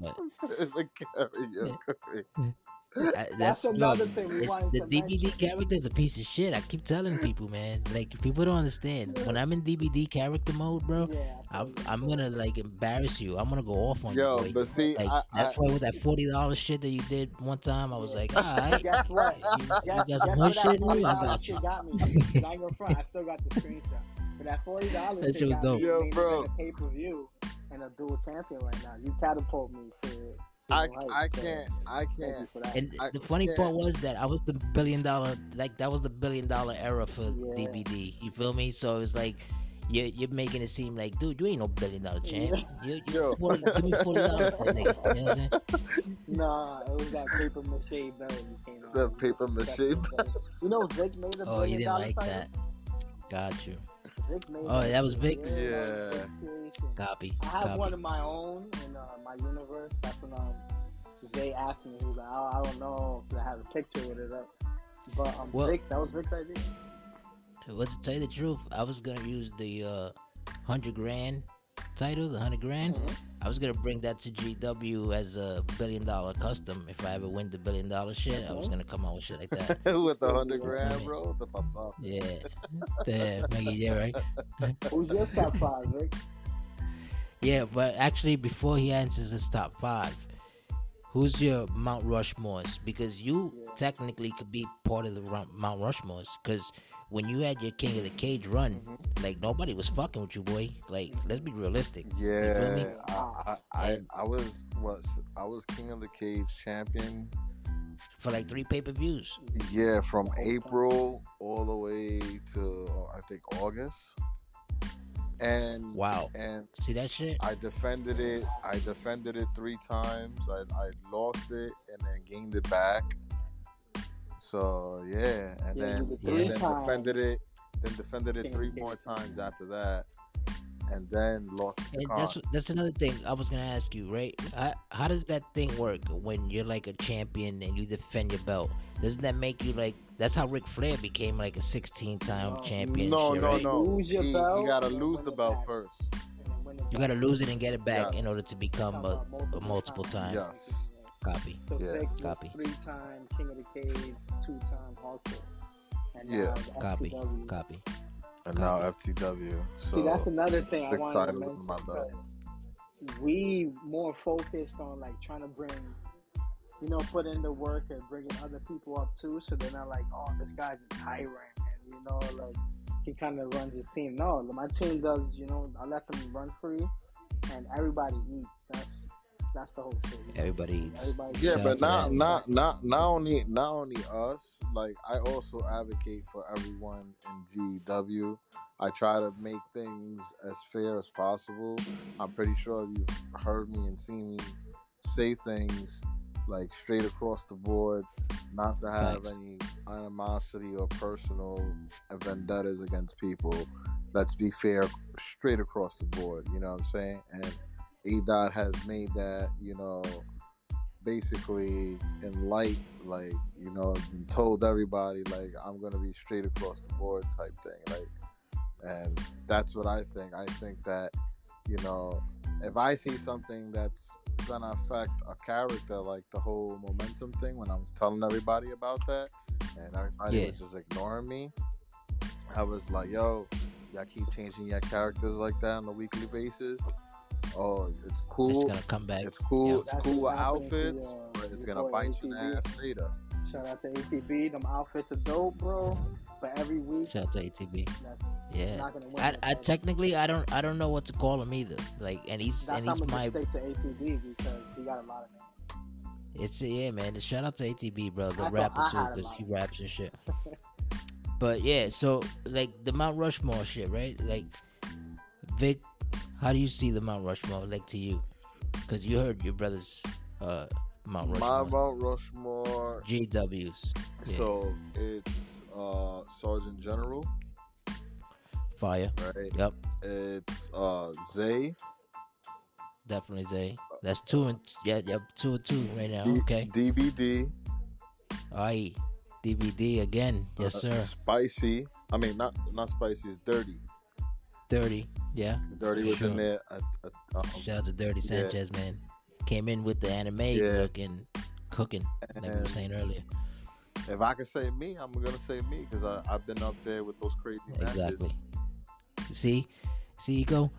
But The karaoke. I, *laughs* that's, That's another yo, thing we wanted the to DBD mention. character is a piece of shit. I keep telling people, man. Like people don't understand. When I'm in DBD character mode, bro, Yeah, I'm, I'm gonna like embarrass you. I'm gonna go off on Yo, you. boy. but see, Like I, that's I, why with that forty dollars shit that you did one time, I was like, all right. Guess what? You, you Guess, got guess some more what shit that in you? I got you. got me. 'Cause I ain't gonna front. I still got the screenshot. But that forty dollars That shit shit was got dope. me Yo, main bro. event pay per view and a dual champion right now. You catapult me to. To I, new I so can't, I can't. And I the funny can't- part was that I was the billion dollar, like that was the billion dollar era for Yeah. DBD. You feel me? So it's like you're you're making it seem like, dude, you ain't no billion dollar champ. You, you Yo. 40, give me forty dollars, nigga. You know what I'm saying? *laughs* Nah, it was that paper mache belt you came out. The with. paper That mache belt. belt. You know Vic made a Oh, you billion didn't dollar like title? that. Got you. Vic made Oh, that was shit. Vic's? Yeah. Copy. I have Copy. one of my own in uh, my universe. That's when um, Zay asked me. He was like, I, I don't know if I have a picture with it up. But um, Well- Vic, that was Vic's idea. Well, to tell you the truth, I was gonna use the uh, hundred grand title, the hundred grand. Mhm. I was gonna bring that to GW as a billion dollar custom. If I ever win the billion dollar shit, I was gonna come out with shit like that. *laughs* With the hundred grand, bro. The pasado. Yeah, yeah, Maggie, yeah, right. *laughs* Who's your top five, Vic? Yeah, but actually, before he answers his top five, who's your Mount Rushmores? Because you Yeah. technically could be part of the Mount Rushmores. Because when you had your King of the Cage run, like nobody was fucking with you, boy. Like, let's be realistic. Yeah, I, I, I, I was was I was King of the Cage champion. For like three pay per views. Yeah, from April all the way to uh, I think August, and Wow. and See that shit? I defended it. I defended it three times. I, I lost it and then gained it back. So yeah, and Yeah, then, three and then times. defended it. Then defended it three more times after that, and then lost the And con. that's that's another thing I was gonna ask you, right? How, how does that thing work when you're like a champion and you defend your belt? Doesn't that make you like? That's how Ric Flair became like a 16 time No. champion. No, no, right? no. Lose your he, belt he gotta lose the belt back. first. And then win it You gotta lose it and get it back Yes. in order to become a, a multiple time. Yes. Copy. So Yeah. Vic was Copy. three-time King of the Cage, two-time hardcore. And Yeah. now it's Copy. FTW. Copy. And now FTW. So See, that's another thing I wanted to mention my because we more focused on like trying to bring, you know, put in the work and bringing other people up too, so they're not like, oh, this guy's a tyrant, and you know, like he kind of runs his team. No, my team does. You know, I let them run free, and everybody eats. That's that's the whole thing. Everybody eats. Everybody yeah, but not not not not only not only us. Like I also advocate for everyone in GW. I try to make things as fair as possible. I'm pretty sure you've heard me and seen me say things like straight across the board, not to have Facts. any animosity or personal vendettas against people. Let's be fair straight across the board. You know what I'm saying? And A Dot has made that, you know, basically in light, like, you know, told everybody, like, I'm going to be straight across the board type thing. Like, and that's what I think. I think that, you know, if I see something that's going to affect a character, like the whole momentum thing, when I was telling everybody about that, and everybody Yeah. was just ignoring me, I was like, yo, y'all keep changing your characters like that on a weekly basis. Oh, it's cool. It's gonna come back. It's cool. Yeah. It's cool with what's happening to, outfits, uh, but it's gonna boy bite you in the ass later. Shout out to ATB. Them outfits are dope, bro. But every week, Shout out to ATB. that's Yeah. not gonna win. I, I technically I don't I don't know what to call him either. Like and he's That's and he's I'm my gonna stay to ATB because he got a lot of names. It's yeah, man. Shout out to ATB, bro, the I rapper too, because he raps and shit. *laughs* but yeah, so like the Mount Rushmore shit, right? Like Vic, how do you see the Mount Rushmore like to you? Because you heard your brother's uh, Mount My Rushmore, Mount Rushmore. GWs, yeah. So it's uh Sergeant General, fire. right? Yep, It's uh Zay, definitely Zay. That's two and yeah, yep, two and two right now. D- Okay, DBD, aye, DBD again, yes uh, sir. Spicy. I mean, not not Spicy. It's Dirty. Thirty, yeah. Dirty was sure. in there. Uh, uh, um, Shout out to Dirty Yeah. Sanchez, man. Came in with the anime Yeah. looking, cooking, like we were and saying earlier. If I can say me, I'm gonna say me because I've been up there with those crazy matches. Exactly. See, see, you go.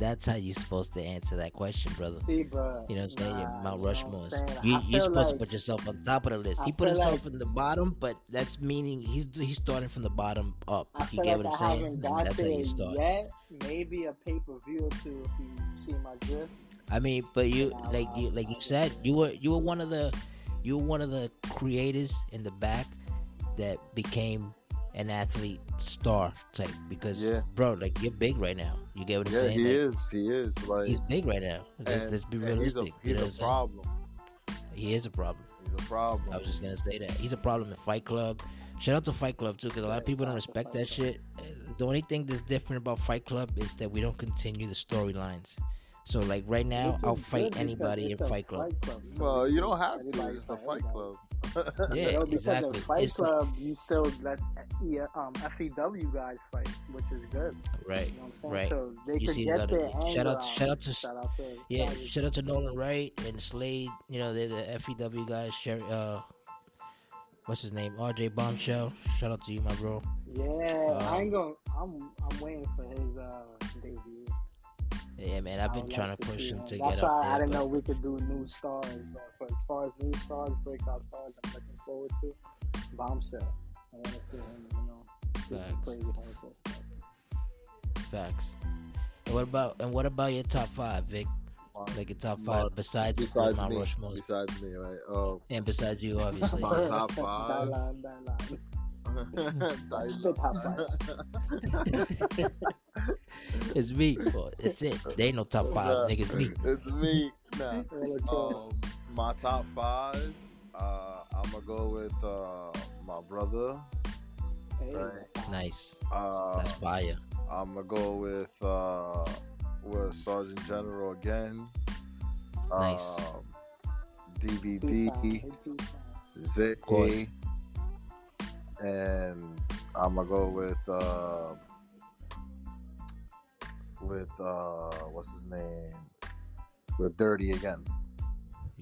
That's how you're supposed to answer that question, brother. See, bro. You know what I'm saying? Nah, Mount you know what I'm Rushmores. You, feel supposed to put yourself on top of the list. I He put himself like- in the bottom, but that's meaning he's he's starting from the bottom up. I You get like what I'm saying? haven't And got that's how you start. yet. Maybe a pay per view or two if you see my drift. I mean, but you Nah, like you like you said, you were you were one of the you were one of the creators in the back that became an athlete star type because Yeah. bro, like you're big right now. You get what I'm Yeah, saying? he Like, is. He is. Like He's big right now. Let's, and- let's be realistic. He's a, you know he's what a I'm saying? problem. He is a problem. He's a problem. I was just gonna say that he's a problem in Fight Club. Shout out to Fight Club too, because a lot of people don't respect that shit. Uh, the only thing that's different about Fight Club is that we don't continue the storylines. So like right now, I'll fight anybody in because it's Fight Club. Club. Well, you don't have to. It's a fight fight club. *laughs* Yeah, No, because exactly. in Fight Club, you still let um, FEW guys fight, which is good. Right. You know what I'm saying? Right. So they You could see get their of- shout out- out. shout out to- shout out to Yeah, shout out to Nolan Wright and Slade. You know, they're the FEW guys. Sherry, uh, what's his name? RJ Bombshell. Shout out to you, my bro. Yeah, Um, I ain't going. I'm I'm waiting for his uh debut. Yeah, man, I've been trying like to push see him him. to That's get why up I there. didn't but- know we could do new stars. But as far as new stars, breakout stars, I'm looking forward to Bombshell. I want to see him. You know, do some Facts. crazy hardcore stuff. Facts. And what about and what about your top five, Vic? Like your top My- five besides, Besides Mount me, Rushmore besides me, right? Oh, and besides you, obviously. My top *laughs* That five. line, that line. That's the top *laughs* it's me. Well, it's it. There ain't no top five, Nah, nigga. It's me. It's me. Nah. *laughs* Um, my top five. Uh, I'm gonna go with uh, my brother. Hey, right. Nice. Uh, That's fire. I'm gonna go with uh, with Sergeant General again. Nice. Um, Two times, DBD, hey, and I'm gonna go with uh, with uh, what's his name? With Dirty again.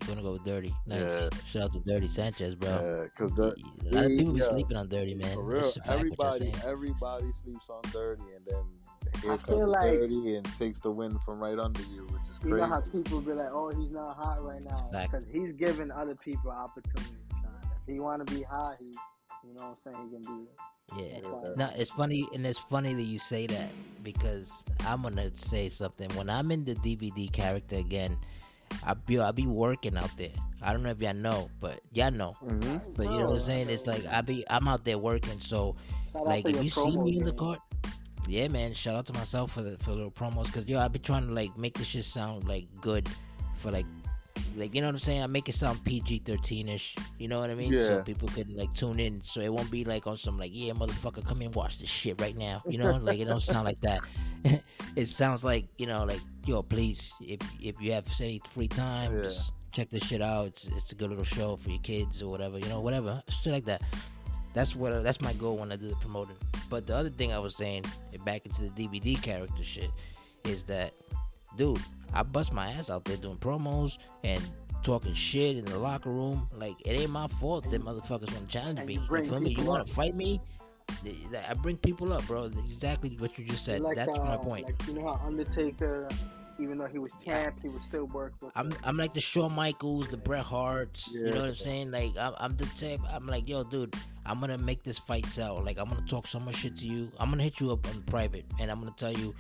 You're gonna go with Dirty. Nice. Yeah. Shout out to Dirty Sanchez, bro. Yeah, because a lot of he- people be sleeping on Dirty, man. For real, a fact what you're everybody, everybody sleeps on dirty, and then here I comes like- dirty and takes the wind from right under you, which is You crazy. know how people be like, "Oh, he's not hot right now," because he's giving other people opportunity to shine. If he want to be hot, he, you know, what I'm saying he can be. Yeah. No, it's funny, and it's funny that you say that because I'm gonna say something. When I'm in the DBD character again, I be I be working out there. I don't know if y'all know, but y'all know. hmm But you know what I'm saying? It's like I be I'm out there working, so Shout like if you see me in the cart, yeah, man. Shout out to myself for the for the little promos because yo, I be trying to like make this shit sound like good for like like you know what I'm saying. I make it sound PG thirteen ish. You know what I mean? Yeah. So people could like tune in, so it won't be like on some like yeah, motherfucker, come and watch this shit right now. You know, like it don't sound like that. *laughs* it sounds like you know, like yo, please, if if you have any free time, Yeah. just check this shit out. It's it's a good little show for your kids or whatever. You know, whatever shit like that. That's what that's my goal when I do the promoting. But the other thing I was saying, back into the DBD character shit, is that, dude, I bust my ass out there doing promos and talking shit in the locker room. Like it ain't my fault that motherfuckers want to challenge me. you You, feel me? You want to fight me? I bring people up, bro. Exactly what you just said. Like, That's uh, my point. Like you know how Undertaker, even though he was champ, he was still work. I'm I'm like the Shawn Michaels, the Bret Harts. You know what I'm saying? Like I'm, I'm the type. I'm like, yo, dude, I'm gonna make this fight sell. Like I'm gonna talk so much shit to you. I'm gonna hit you up on private, and I'm gonna tell you,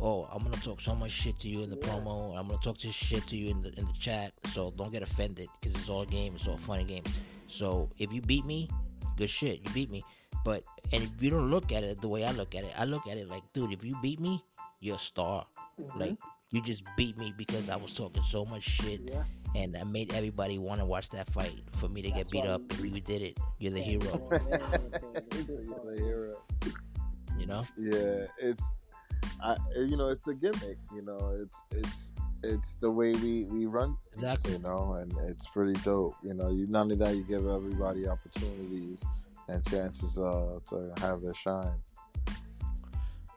oh, I'm gonna talk so much shit to you in the Yeah. promo. I'm gonna talk this shit to you in the in the chat. So don't get offended, because it's all a game. It's all fun and games. So if you beat me, good shit. You beat me. But and if you don't look at it the way I look at it, I look at it like, dude, if you beat me, you're a star. Mhm. Like you just beat me because I was talking so much shit yeah, and I made everybody want to watch that fight for me to That's get beat up. And you did it. You're the hero. *laughs* *laughs* yeah. the hero. You know? Yeah, it's, I, you know, it's a gimmick. You know, it's it's it's the way we we run. things, Exactly. You know, and it's pretty dope. You know, you not only that, you give everybody opportunities and chances uh to have their shine.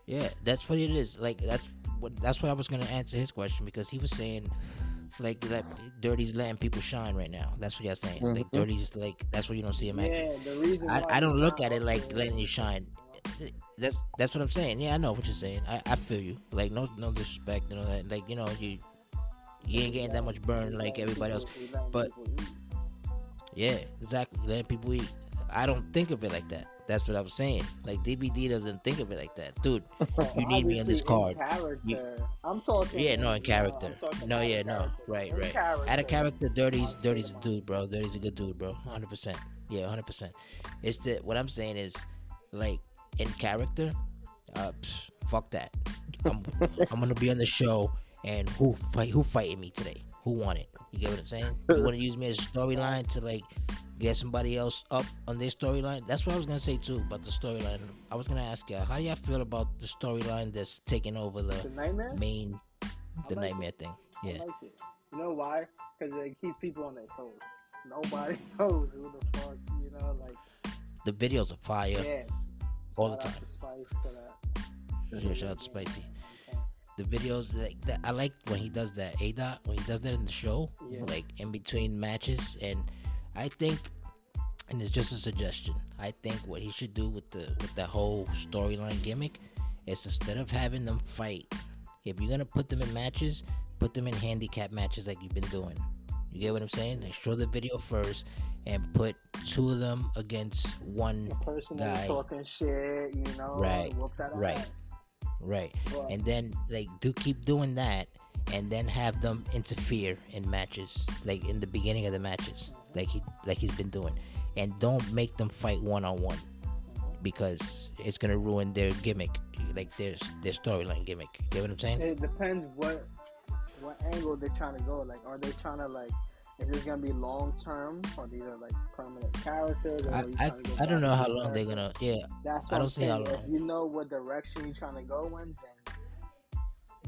Yeah, that's what it is. Like that's what that's what I was gonna answer his question because he was saying like that Dirty's letting people shine right now. That's what you're saying. Like Mhm. Dirty's like that's what you don't see him acting. Yeah, the reason I, I don't look at it like letting you shine. That's that's what I'm saying. Yeah, I know what you're saying. I, I feel you. Like no no disrespect and all that. Like you know you you ain't getting that much burn like everybody else. But- Yeah, exactly. Letting people eat. I don't think of it like that. That's what I was saying. Like DBD doesn't think of it like that, dude. *laughs* You need me on this card. in You- I'm talking. Yeah, no, in character. No, yeah, no. Right, In right. character, Out of character, Dirty's Dirty's a dude, bro. Dirty's a good dude, bro. Hundred percent. Yeah, hundred percent. It's the what I'm saying is, like in character, uh, psh, fuck that. I'm I'm gonna be on the show, and who fight? Who fighting me today? Who won it? You get what I'm saying? You want to use me as a storyline to like get somebody else up on their storyline. That's what I was gonna say too about the storyline. I was gonna ask you, how do y'all feel about the storyline that's taking over the, The nightmare. main, the like nightmare thing? I Yeah, like it. You know why? Because it keeps people on their toes. Nobody *laughs* knows who the fuck, you know, like the videos are fire yeah. All the time. to Spice for that. Yeah, shout out to Spicy. The videos like that, I like when he does that. A dot when he does that in the show, Yeah. like in between matches, and I think, and it's just a suggestion. I think what he should do with the with that whole storyline gimmick is instead of having them fight, if you're gonna put them in matches, put them in handicap matches like you've been doing. You get what I'm saying? Like show the video first and put two of them against one The person that's guy. talking shit, you know, Right, that right. ass. Right. But and then like do keep doing that and then have them interfere in matches like in the beginning of the matches like he like he's been doing and don't make them fight one on one because it's gonna ruin their gimmick like their their storyline gimmick You get what i'm saying it depends what what angle they're trying to go. Like, are they trying to like? Is this gonna be long term, or these are like permanent characters? Or I, I, trying to go I don't know how long they're gonna yeah That's I don't see how long. If you know what direction you're trying to go in, then,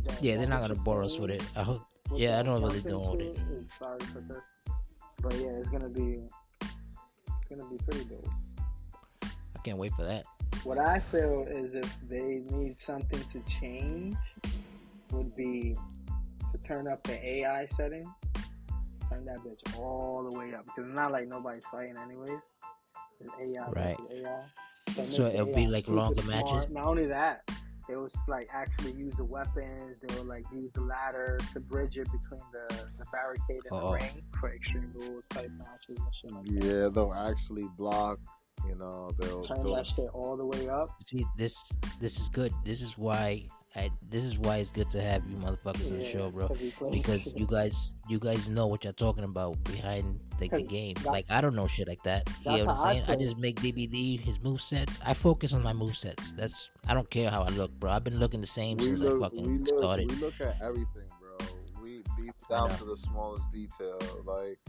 then yeah they're not gonna bore us with it i hope Yeah, I don't know what they're doing with is- Sorry for this, but yeah, it's gonna be it's gonna be pretty dope. i can't wait for that What I feel is if they need something to change, would be to turn up the AI settings. Turn that bitch all the way up because it's not like nobody's fighting anyways. It's AI Right. versus AI. So, it So makes it'll the be like longer smart. matches? Not only that, they will like actually use the weapons. They will like use the ladder to bridge it between the, the barricade and Uh-oh. the ring for extreme rules type matches and shit like that. Yeah, they'll actually block. You know, they'll. Turn they'll that shit all the way up. see this this is good this is why I, this is why it's good to have you motherfuckers on the show bro 'cause because you guys you guys know what you're talking about behind like the game. that- like I don't know shit like that. You know what I'm saying? I, feel. just make DBD his move sets. I focus on my move sets. That's I don't care how I look, bro. I've been looking the same we since look, I fucking we look, started. we look at everything, bro. We deep down to the smallest detail. Like,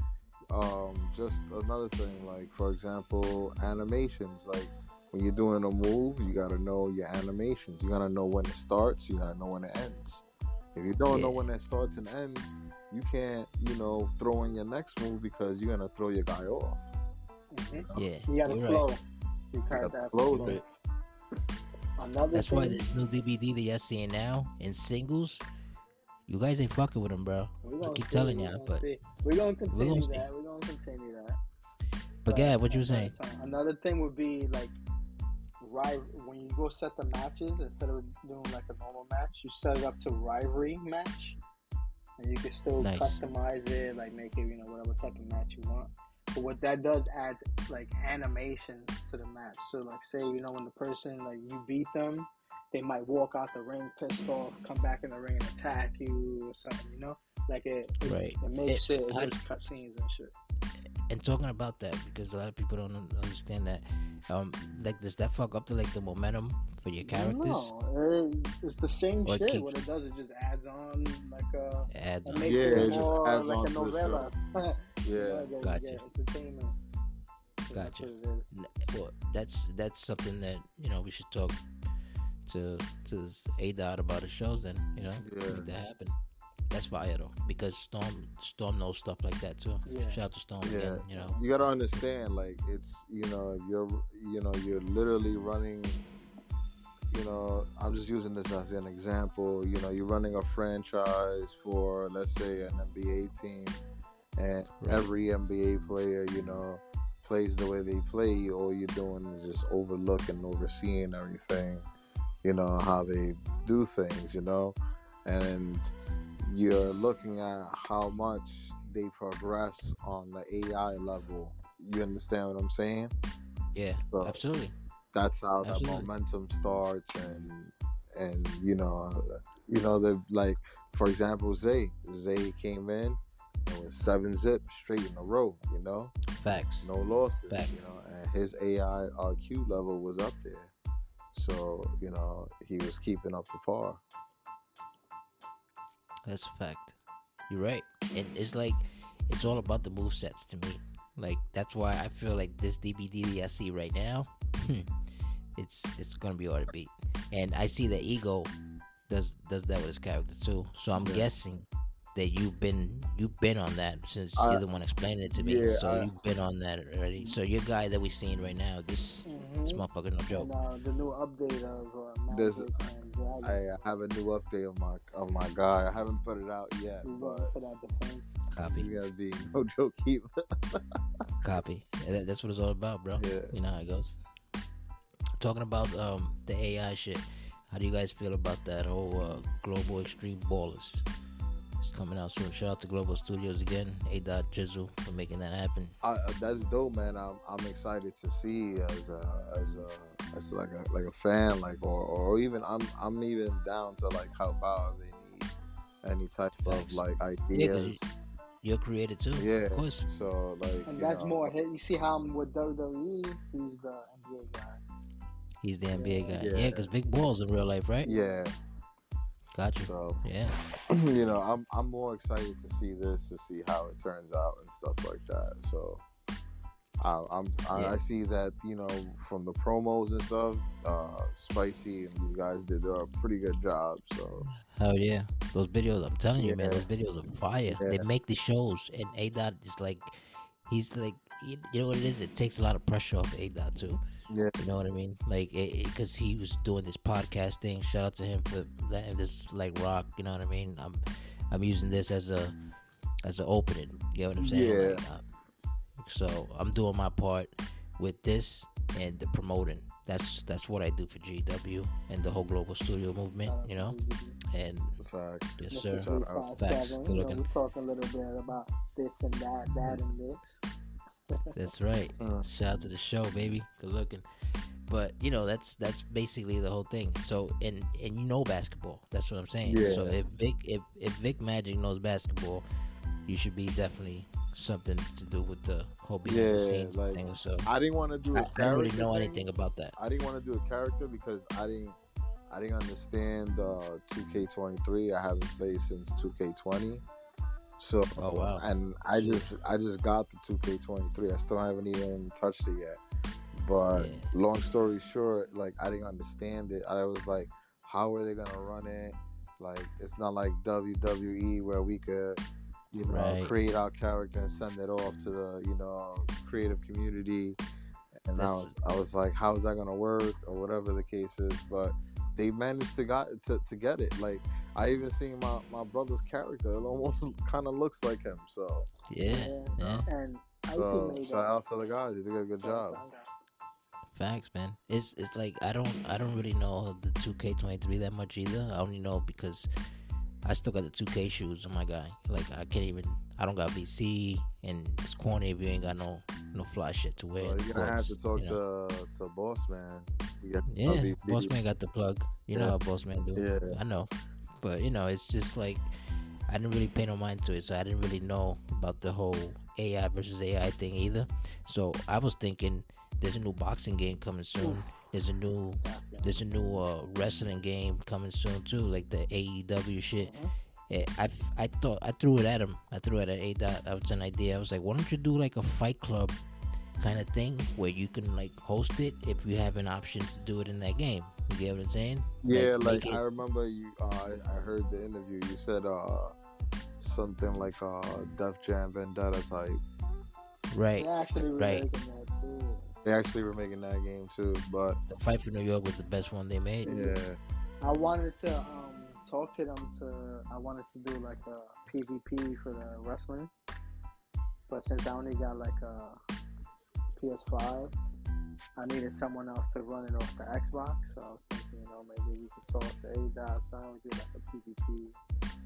um, just another thing, like for example, animations. Like when you're doing a move, you gotta know your animations. You gotta know when it starts. You gotta know when it ends. If you don't know when it starts and ends, you can't, you know, throw in your next move because you're gonna throw your guy off. Mhm. Yeah, You gotta you're flow. right. You You gotta flow flow. with it. Another That's thing, why this new DBD that you're seeing now in singles, you guys ain't fucking with him, bro. I keep see, telling we ya, gonna but see. we're gonna continue see. that. We're gonna continue that. but yeah, what you were saying? Another thing would be like, right when you go set the matches instead of doing like a normal match, you set it up to rivalry match, and you can still Nice. customize it, like make it you know whatever type of match you want. But what that does adds like animations to the match. So like say you know when the person like you beat them, they might walk out the ring pissed off, come back in the ring and attack you or something. You know, like it it, Right. it makes it, it I- just cutscenes and shit. And talking about that because a lot of people don't understand that. Um, like does that fuck up to like the momentum for your characters? No, it's the same Or shit. keep- What it does, it just adds on like a. Adds It on. makes Yeah, it it just more adds like on a novella. *laughs* Yeah. Like, Gotcha. Yeah, entertainment. So that's Gotcha. what it is. N- Well, that's that's something that you know we should talk to to A Dot about the shows and you know Yeah. make that happen. That's fire though because Storm Storm knows stuff like that too. Yeah. Shout out to Storm Yeah. again. You know, you gotta understand like it's you know you're you know you're literally running you know i'm just using this as an example you know you're running a franchise for let's say an nba team and Right. every nba player you know plays the way they play all you're doing is just overlooking overseeing everything you know how they do things you know and you're looking at how much they progress on the AI level. You understand what I'm saying? yeah, So absolutely. that's how Absolutely. the momentum starts, and and you know, you know the like for example, Zay Zay came in and was seven zip straight in a row. You know, Facts. no losses. Fact. You know, and his AI RQ level was up there, so you know he was keeping up to par. That's a fact. You're right. And it's like it's all about the move sets to me. Like that's why I feel like this DBD I see right now, hmm, it's it's gonna be hard to beat. And I see that Ego does does that with his character too. So I'm Yeah. guessing that you've been you've been on that since I- you're the one explaining it to me. yeah, so I- you've been on that already. So your guy that we're seeing right now, this this Mhm. motherfucker no joke. And, uh, the new update of uh, There's- Magic and Dragon. I have a new update of my of my guy. I haven't put it out yet, we but waiting for that defense. Copy, you gotta be *laughs* no joke keep. *laughs* copy. And that- that's what it's all about, bro. Yeah. You know how it goes. Talking about um the AI shit. How do you guys feel about that whole uh, global extreme ballers? It's coming out soon. Shout out to Global Studios again. A. Dot Jizzle for making that happen. I, uh, that's dope, man. I'm I'm excited to see as a as a as like a like a fan, like or or even I'm I'm even down to like help out if they need any type Facts. of like Yeah, 'cause ideas. You're creative too. Yeah. Of course. So like And that's know, more hit. You see how I'm with WWE? He's the NBA guy. He's the NBA guy. Yeah. Yeah, because big balls in real life, right? Yeah. Got you. So Yeah. *clears throat* you know, I'm I'm more excited to see this to see how it turns out and stuff like that. So I, I'm I, Yeah. I see that you know from the promos and stuff, uh, Spicy and these guys did a pretty good job. So Hell yeah. Those videos, I'm telling you, man, those videos are fire. Yeah. They make the shows, and A Dot is like, he's like, you, you know what it is? It takes a lot of pressure off A Dot too. Yeah, You know what I mean? Like, because he was doing this podcast thing. Shout out to him for letting this like rock. You know what I mean? I'm, I'm using this as a, as an opening. You know what I'm saying? Yeah. Like, uh, so I'm doing my part with this and the promoting. That's that's what I do for GW and the whole global studio movement. You know, and facts. Yes, Mr. sir. Shout out. Facts. 357, Good You know, looking. we talk a little bit about this and that, that and this. That's right. *laughs* Uh, Shout out to the show, baby. Good looking. But you know, that's that's basically the whole thing. So and and you know basketball. That's what I'm saying. Yeah. So if Vic if if Vic Magic knows basketball, you should be definitely something to do with the whole behind Yeah, the scenes like, thing. So I didn't want to do. I don't really know thing. anything about that. I didn't want to do a character because I didn't I didn't understand uh 2K23. I haven't played since 2K20. So Oh, wow. and I just I just got the 2K23. I still haven't even touched it yet. But Yeah. long story short, like I didn't understand it. I was like, how are they gonna run it? Like it's not like WWE where we could you know Right. create our character and send it off to the you know creative community and I That's- was, I was like, how is that gonna work or whatever the case is? But they managed to got to, to get it. Like I even seen my, my brother's character. It almost *laughs* kind of looks like him. So, Yeah, yeah. And I so see made shout out to the guys. They did a good job. Facts, man. It's it's like I don't I don't really know the 2K23 that much either. I only know because I still got the 2K shoes on my guy. Like I can't even I don't got VC and it's corny if you ain't got no no fly shit to wear. Well, you're gonna have to talk you know. to to Boss Man. Yeah, Boss Man got the plug. You know Yeah. how Boss Man do. Yeah. I know, but you know it's just like I didn't really pay no mind to it, so I didn't really know about the whole AI versus AI thing either. So I was thinking there's a new boxing game coming soon. There's a new there's a new uh, wrestling game coming soon too, like the AEW shit. Mhm. Eh, I, I thought I threw it at him. I threw it at A Dot. That was an idea. I was like, why don't you do like a Fight Club kind of thing where you can like host it if you have an option to do it in that game. You get what I'm saying? Yeah, Like, like make I remember you. Uh, I, I heard the interview. You said uh something like uh Def Jam Vendetta type. Right. They actually Right. remaking that too. They actually were making that game too, but The Fight for New York was the best one they made. yeah, I wanted to um, talk to them to. I wanted to do like a PvP for the wrestling, but since I only got like a PS5, I needed someone else to run it off the Xbox. So I was thinking, you know, maybe we could talk to A Dot, so we do like a PvP.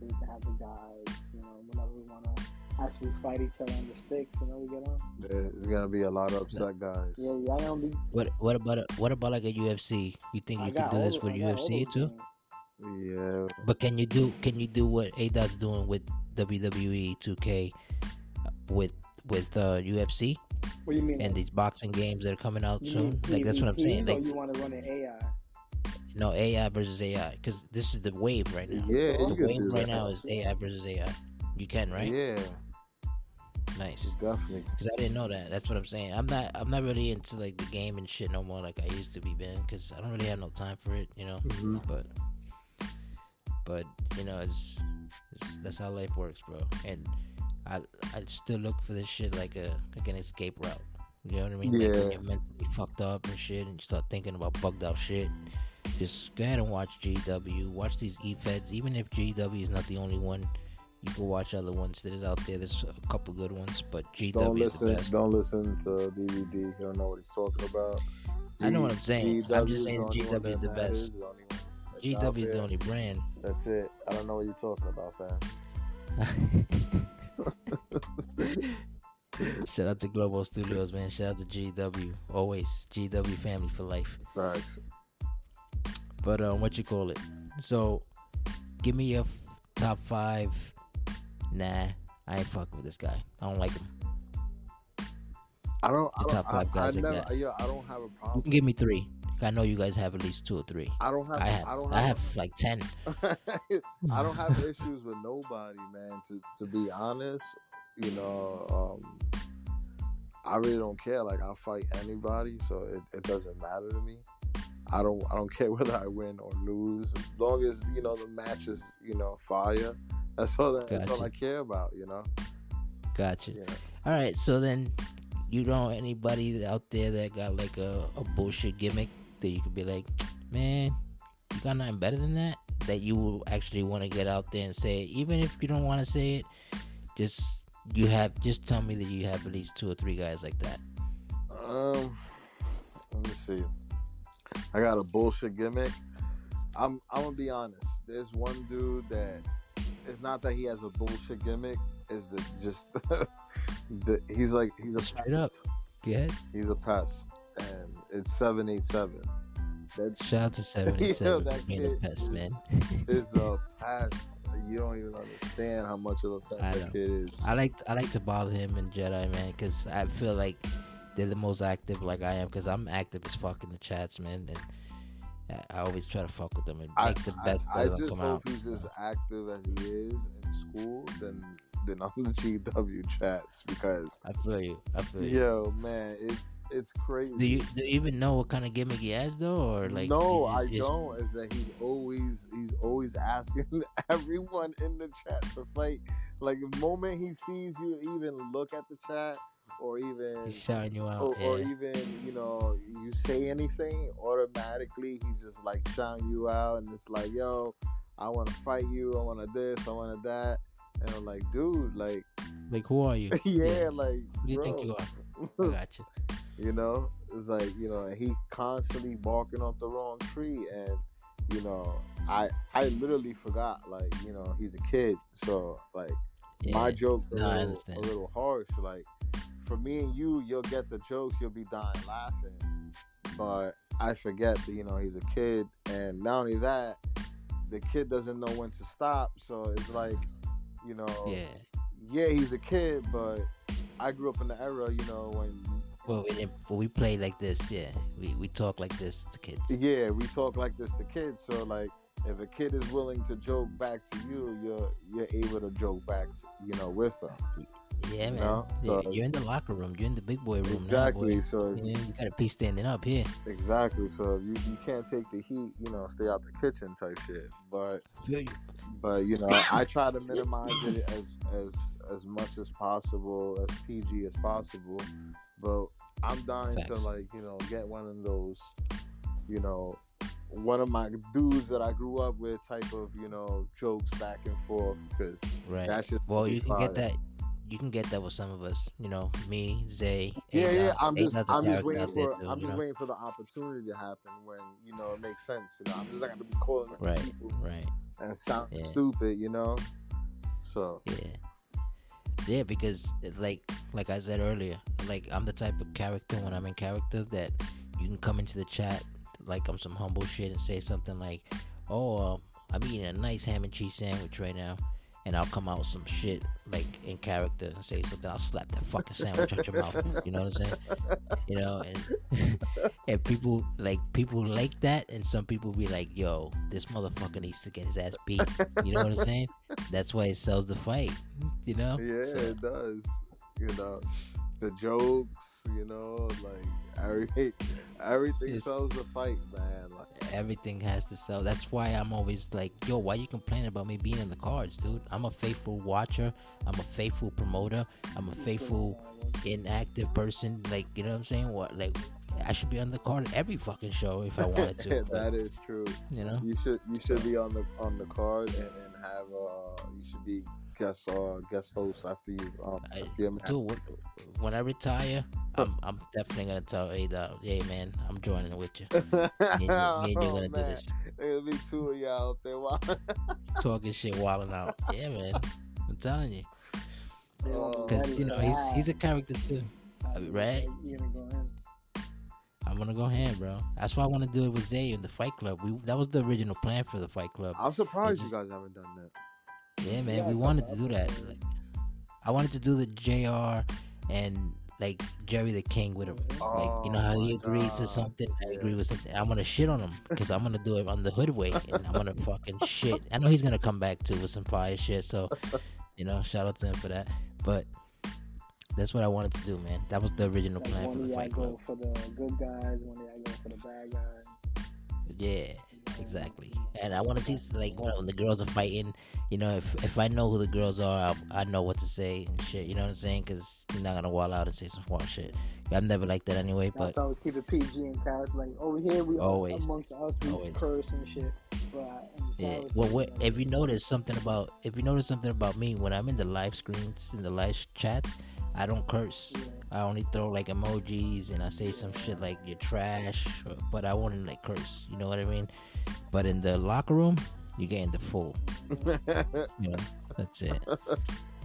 We can have the guys, you know, whenever we want to actually fight each other on the sticks. You know, we get on. there's gonna be a lot of upset guys. Yeah, y'all gonna be. What What about a, What about like a UFC? You think I you got can do this all- with I got all UFC too? games. Yeah, But can you do Can you do what A Dot's doing with WWE 2K uh, with with uh, UFC What do you mean? and these boxing games that are coming out You soon? mean Like that's what I'm saying. Like you want to run an AI? no AI versus AI because this is the wave right now. yeah. the wave right that. now is AI versus AI. You can right? Yeah, Nice. Definitely. Because I didn't know that. That's what I'm saying. I'm not. I'm not really into like the game and shit no more like I used to be, man. Because I don't really have no time for it, you know. Mhm. But, but you know, it's, it's that's how life works, bro. And I I still look for this shit like a like an escape route. You know what I mean? Like Yeah. when you're mentally fucked up and shit, and you start thinking about bugged out shit. Just go ahead and watch GW. Watch these E-Feds. Even if GW is not the only one, you can watch other ones that is out there. There's a couple good ones, but GW Don't is the listen. best. Don't listen to DBD. You don't know what he's talking about. I know what I'm saying. I'm just saying the only one GW is the best. matters, the only one that's out GW is the only brand. That's it. I don't know what you're talking about, fam. *laughs* Shout out to Global Studios, man. Shout out to GW. Always GW family for life. Facts. But um, what you call it? So, give me your f- top five. Nah, I ain't fucking with this guy. I don't like him. I don't. I The don't. top five I, guys I like never. that. Yeah, I don't have a problem. You can give me three. I know you guys have at least two or three. I don't have. I have. I don't have, I have. like ten. *laughs* I don't have issues with nobody, man. To to be honest, you know, um, I really don't care. Like I'll fight anybody, so it, it doesn't matter to me. I don't I don't *laughs* care whether I win or lose, as long as you know the match is you know fire. That's all that, that's all I care about. You know. Gotcha. Yeah. All right, so then you know anybody out there that got like a, a bullshit gimmick that you could be like, man, you got nothing better than that? That you will actually want to get out there and say it, even if you don't want to say it. Just you have just tell me that you have at least two or three guys like that. Um, let me see. I got a bullshit gimmick. I'm I'm gonna be honest. There's one dude that it's not that he has a bullshit gimmick. Is that just *laughs* the, he's like he's a Straight up. pest. Go ahead. He's a pest, it's seven eight seven. That *laughs* Shout out to *laughs* seven that for being a kid pest, man. it's a *laughs* pest. You don't even understand how much of a pest that kid is. I like I like to bother him and Jedi man because I feel like they're the most active like I am because I'm active as fuck in the chats man and I, always try to fuck with them and I, make the best I, I just come hope out. he's as active as he is in school than than on the GW chats because I feel you. I feel you. yo man, it's it's crazy. Do you do you even know what kind of gimmick he has though, or like? no, I just- don't. Is that he's always he's always asking *laughs* everyone in the chat to fight. Like the moment he sees you even look at the chat or even He's shouting you out. or, yeah. or even you know you say anything automatically he just like shouting you out and it's like yo i want to fight you i want to this i want to that and i'm like dude like like, who are you? *laughs* yeah, like Who do you bro, think you are? *laughs* I got you. You know it's like you know he constantly barking up the wrong tree and you know i i literally forgot like you know he's a kid so like Yeah. my jokes are No, I a, little, a little harsh. Like for me and you, you'll get the jokes, you'll be dying laughing. But I forget that you know he's a kid, and not only that, the kid doesn't know when to stop. So it's like, you know, yeah. yeah, he's a kid, but I grew up in the era, you know, when Well, we well, we play like this. Yeah, we we talk like this to kids. yeah, we talk like this to kids. So like, if a kid is willing to joke back to you, you're you're able to joke back, you know, with them. Yeah, man. know, Yeah, so- you're in the locker room. You're in the big boy room Exactly. now, So boy. Yeah, you gotta be standing up here. Exactly. So if you, you can't take the heat, you know, stay out the kitchen type shit. But you. but you know, I try to minimize it as as as much as possible, as PG as possible. But I'm dying to like, you know, get one of those, you know, one of my dudes that I grew up with type of, you know, jokes back and forth because Right. that should Well, you can get that. You can get that with some of us. You know, me, Zay. Yeah, yeah. A-Dot. I'm just, I'm just waiting for, too, I'm just know? waiting for the opportunity to happen when you know it makes sense. You know, I'm just not gonna be calling Right. people Right. and sound Yeah. stupid. You know, so Yeah. Yeah, because like like I said earlier, like I'm the type of character when I'm in character that you can come into the chat like I'm some humble shit and say something like, "Oh, um, I'm eating a nice ham and cheese sandwich right now," and I'll come out with some shit like in character and say something. I'll slap that fucking sandwich out your mouth. You know what I'm saying? You know, and *laughs* and people like people like that, and some people be like, "Yo, this motherfucker needs to get his ass beat." You know what I'm saying? That's why it sells the fight. You know? yeah, So, it does. you know, the jokes, you know, like every everything It's- sells the fight, man. Like, Everything has to sell. That's why I'm always like, yo, why you complaining about me being in the cards, dude? I'm a faithful watcher. I'm a faithful promoter. I'm a faithful inactive person. Like, you know what I'm saying? What like I should be on the card at every fucking show if I wanted to. but, *laughs* that is true. you know? You should you should be on the on the card and, and have uh you should be guest uh guest host after you um I- after your match. Dude, when, when I retire, I'm, I'm definitely gonna tell A Dot, hey man, I'm joining with you. *laughs* Me and you, me and you Oh, gonna do man. this. It'll be two of y'all up there. Wow. *laughs* Talking shit, wilding out. Yeah, man. I'm telling you. Oh, Because, you know, he's he's a character too. right? You're gonna go in. I'm gonna go ham, bro. That's why I want to do it with Zay in the Fight Club. We that was the original plan for the Fight Club. I'm surprised just- you guys haven't done that. Yeah, man. Yeah, we wanted to do that. Like, I wanted to do the JR and like Jerry the King with him. Like, you know how he Oh agrees to something, I agree with something. I'm gonna shit on him because I'm gonna do it on the hood way, and I'm gonna fucking shit. I know he's gonna come back too with some fire shit. So, you know, shout out to him for that. But that's what I wanted to do, man. That was the original Like plan for one the of y'all Fight go Club. for the good guys, one of y'all go for the bad guys. Yeah, exactly. And I want to see like when, when the girls are fighting. You know, if if I know who the girls are, I, I know what to say and shit. You know what I'm saying? Because you're not gonna wall out and say some foreign shit. I'm never like that anyway. But That's always keep it PG and character. Like over here, we Always. amongst us, we Always. curse and shit. But uh, yeah, well, what, if you notice something about if you notice something about me when I'm in the live screens in the live chats, I don't curse. yeah. I only throw like emojis and I say some shit like you're trash, or, but I won't like curse. You know what I mean? But in the locker room, you're getting the full. *laughs* You know, that's it.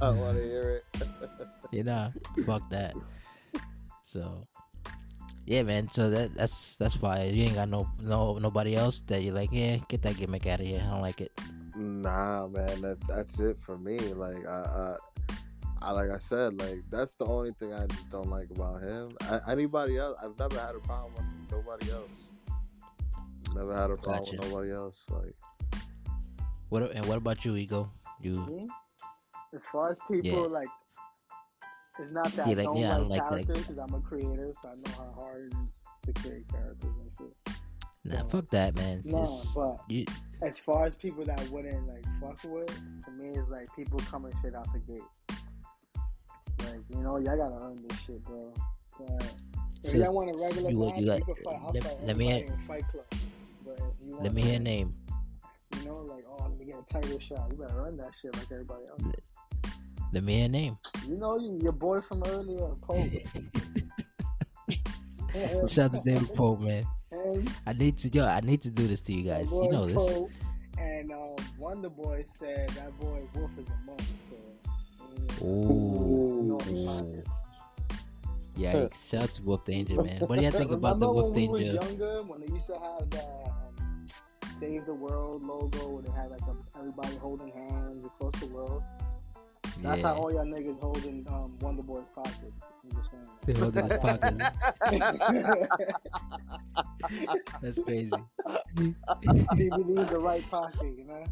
I want to hear it. *laughs* you know, fuck that. So, yeah, man. So that that's that's why you ain't got no no nobody else that you're like, yeah, get that gimmick out of here. I don't like it. Nah, man, that that's it for me. Like I, I, I like I said, like that's the only thing I just don't like about him. I, anybody else, I've never had a problem with nobody else. Never had a problem Gotcha. with nobody else. Like What and what about you, Ego? You Me? As far as people Yeah. like, it's not that Yeah, I like, don't yeah, I don't like like that. characters because I'm a creator, so I know how hard it is to create characters and shit. nah, fuck that, man. No, It's- but you, as far as people that wouldn't like fuck with, to me it's like people coming shit out the gate. Like you know, y'all gotta earn this shit, bro. But if So, y'all want a regular you- match, you got- you can fight. I'll let- fight let me everybody in Fight Club. But if you want let me hear a name. You know, like oh, let me get a title shot. You better run that shit like everybody else. Let me hear a name. You know, you, your boy from earlier, Pope. *laughs* Shout out to David Pope, man. And I need to yo, I need to do this to you guys. You know this. Pope and um, Wonder Boy said that boy Wolf is a monster. So, Ooh. know. Yikes. Shout out to Wolf Danger, man. What do you think *laughs* about the Wolf when we was Danger? younger, when they used to have um, Save the World logo, where they had like a, everybody holding hands across the world. That's how all y'all niggas holding um, Wonder Boy's pockets. I'm just saying. They hold his pockets. *laughs* That's crazy. DBD the right pocket, you know.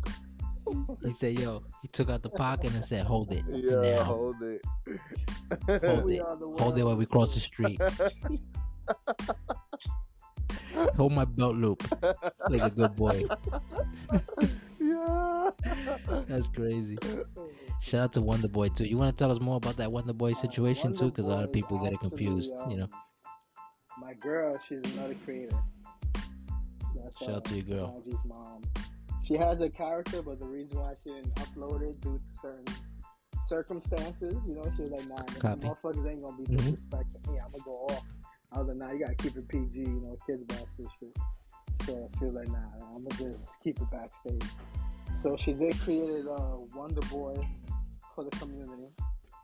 He said, "Yo," he took out the pocket and said, "Hold it yeah, now. hold it. Hold We it. Hold it while we cross the street. *laughs* Hold my belt loop, like a good boy." *laughs* yeah. That's crazy. Shout out to Wonder Boy too. You want to tell us more about that Wonder Boy situation too? Because a lot of Wonder people get it confused. You know. My girl, she's another creator. That's, Shout out to your girl. Raji's mom. She has a character, but the reason why she didn't upload it due to certain circumstances, you know, she was like, nah, the motherfuckers ain't gonna be Mhm. disrespecting me. I'm gonna go off. I was like, nah, you gotta keep it PG, you know, kids bastard shit. So she was like, nah, I'm gonna just keep it backstage. So she did create uh, Wonder Boy for the community,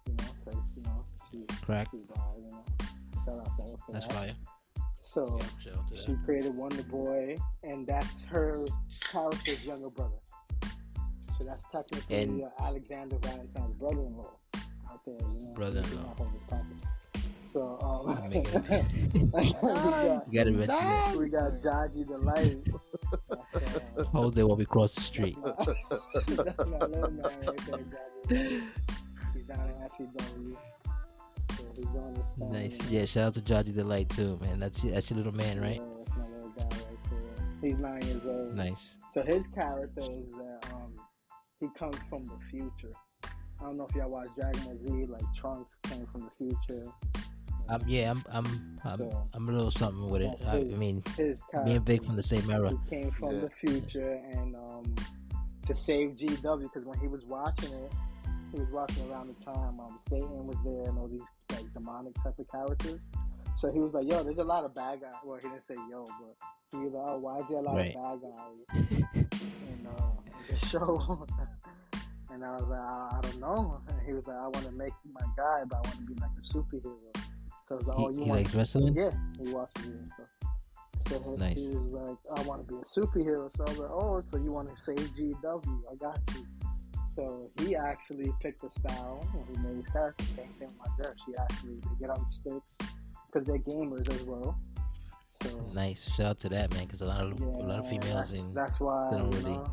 you know, because, you know, she, Crack. she's wild, you know. Shout out to her for That's that. fire. So Yeah, shout out to she created Wonder Boy, and that's her character's younger brother. So that's technically And- uh, Alexander Valentine's brother-in-law out there. You know, Brother-in-law. So um, we, got, *laughs* *laughs* You gotta mention that. we got Jaji the Light. That's, *laughs* Hold it while we cross the street. That's my, that's my little man right there, Jaji. He's down in FEW. he's doing this thing. Nice. Yeah, shout out to Jaji Light too, man. That's that's your little man, right? Yeah, that's my little guy right there. He's nine years old. Nice. So his character is that um, he comes from the future. I don't know if y'all watch Dragon Ball Z, like Trunks came from the future. Um, yeah, I'm I'm I'm, So- I'm a little something with it. That's I, I mean, his character. me and Big from the same era. He came from Yeah. the future and um, to save GW because when he was watching it, he was watching around the time um, Satan was there and all these like demonic type of characters. So he was like, "Yo, there's a lot of bad guys." Well, he didn't say "yo," but he was like, "Oh, why is there a lot Right. of bad guys in, uh, in the *laughs* show?" and I was like, I, "I don't know." And he was like, "I want to make my guy, but I want to be like a superhero." So like, "Oh, He, you he want?" likes wrestling. Yeah, he watches it. So he- Nice. he was like, I want to be a superhero. So I was like, oh, so you want to save GW? I got you. So he actually picked a style and he made his character. Same thing with my girl. She actually, they get on the sticks because they're gamers as well. So Nice. Shout out to that man, because a lot of yeah, a lot of females that's, and that's why they don't really- know,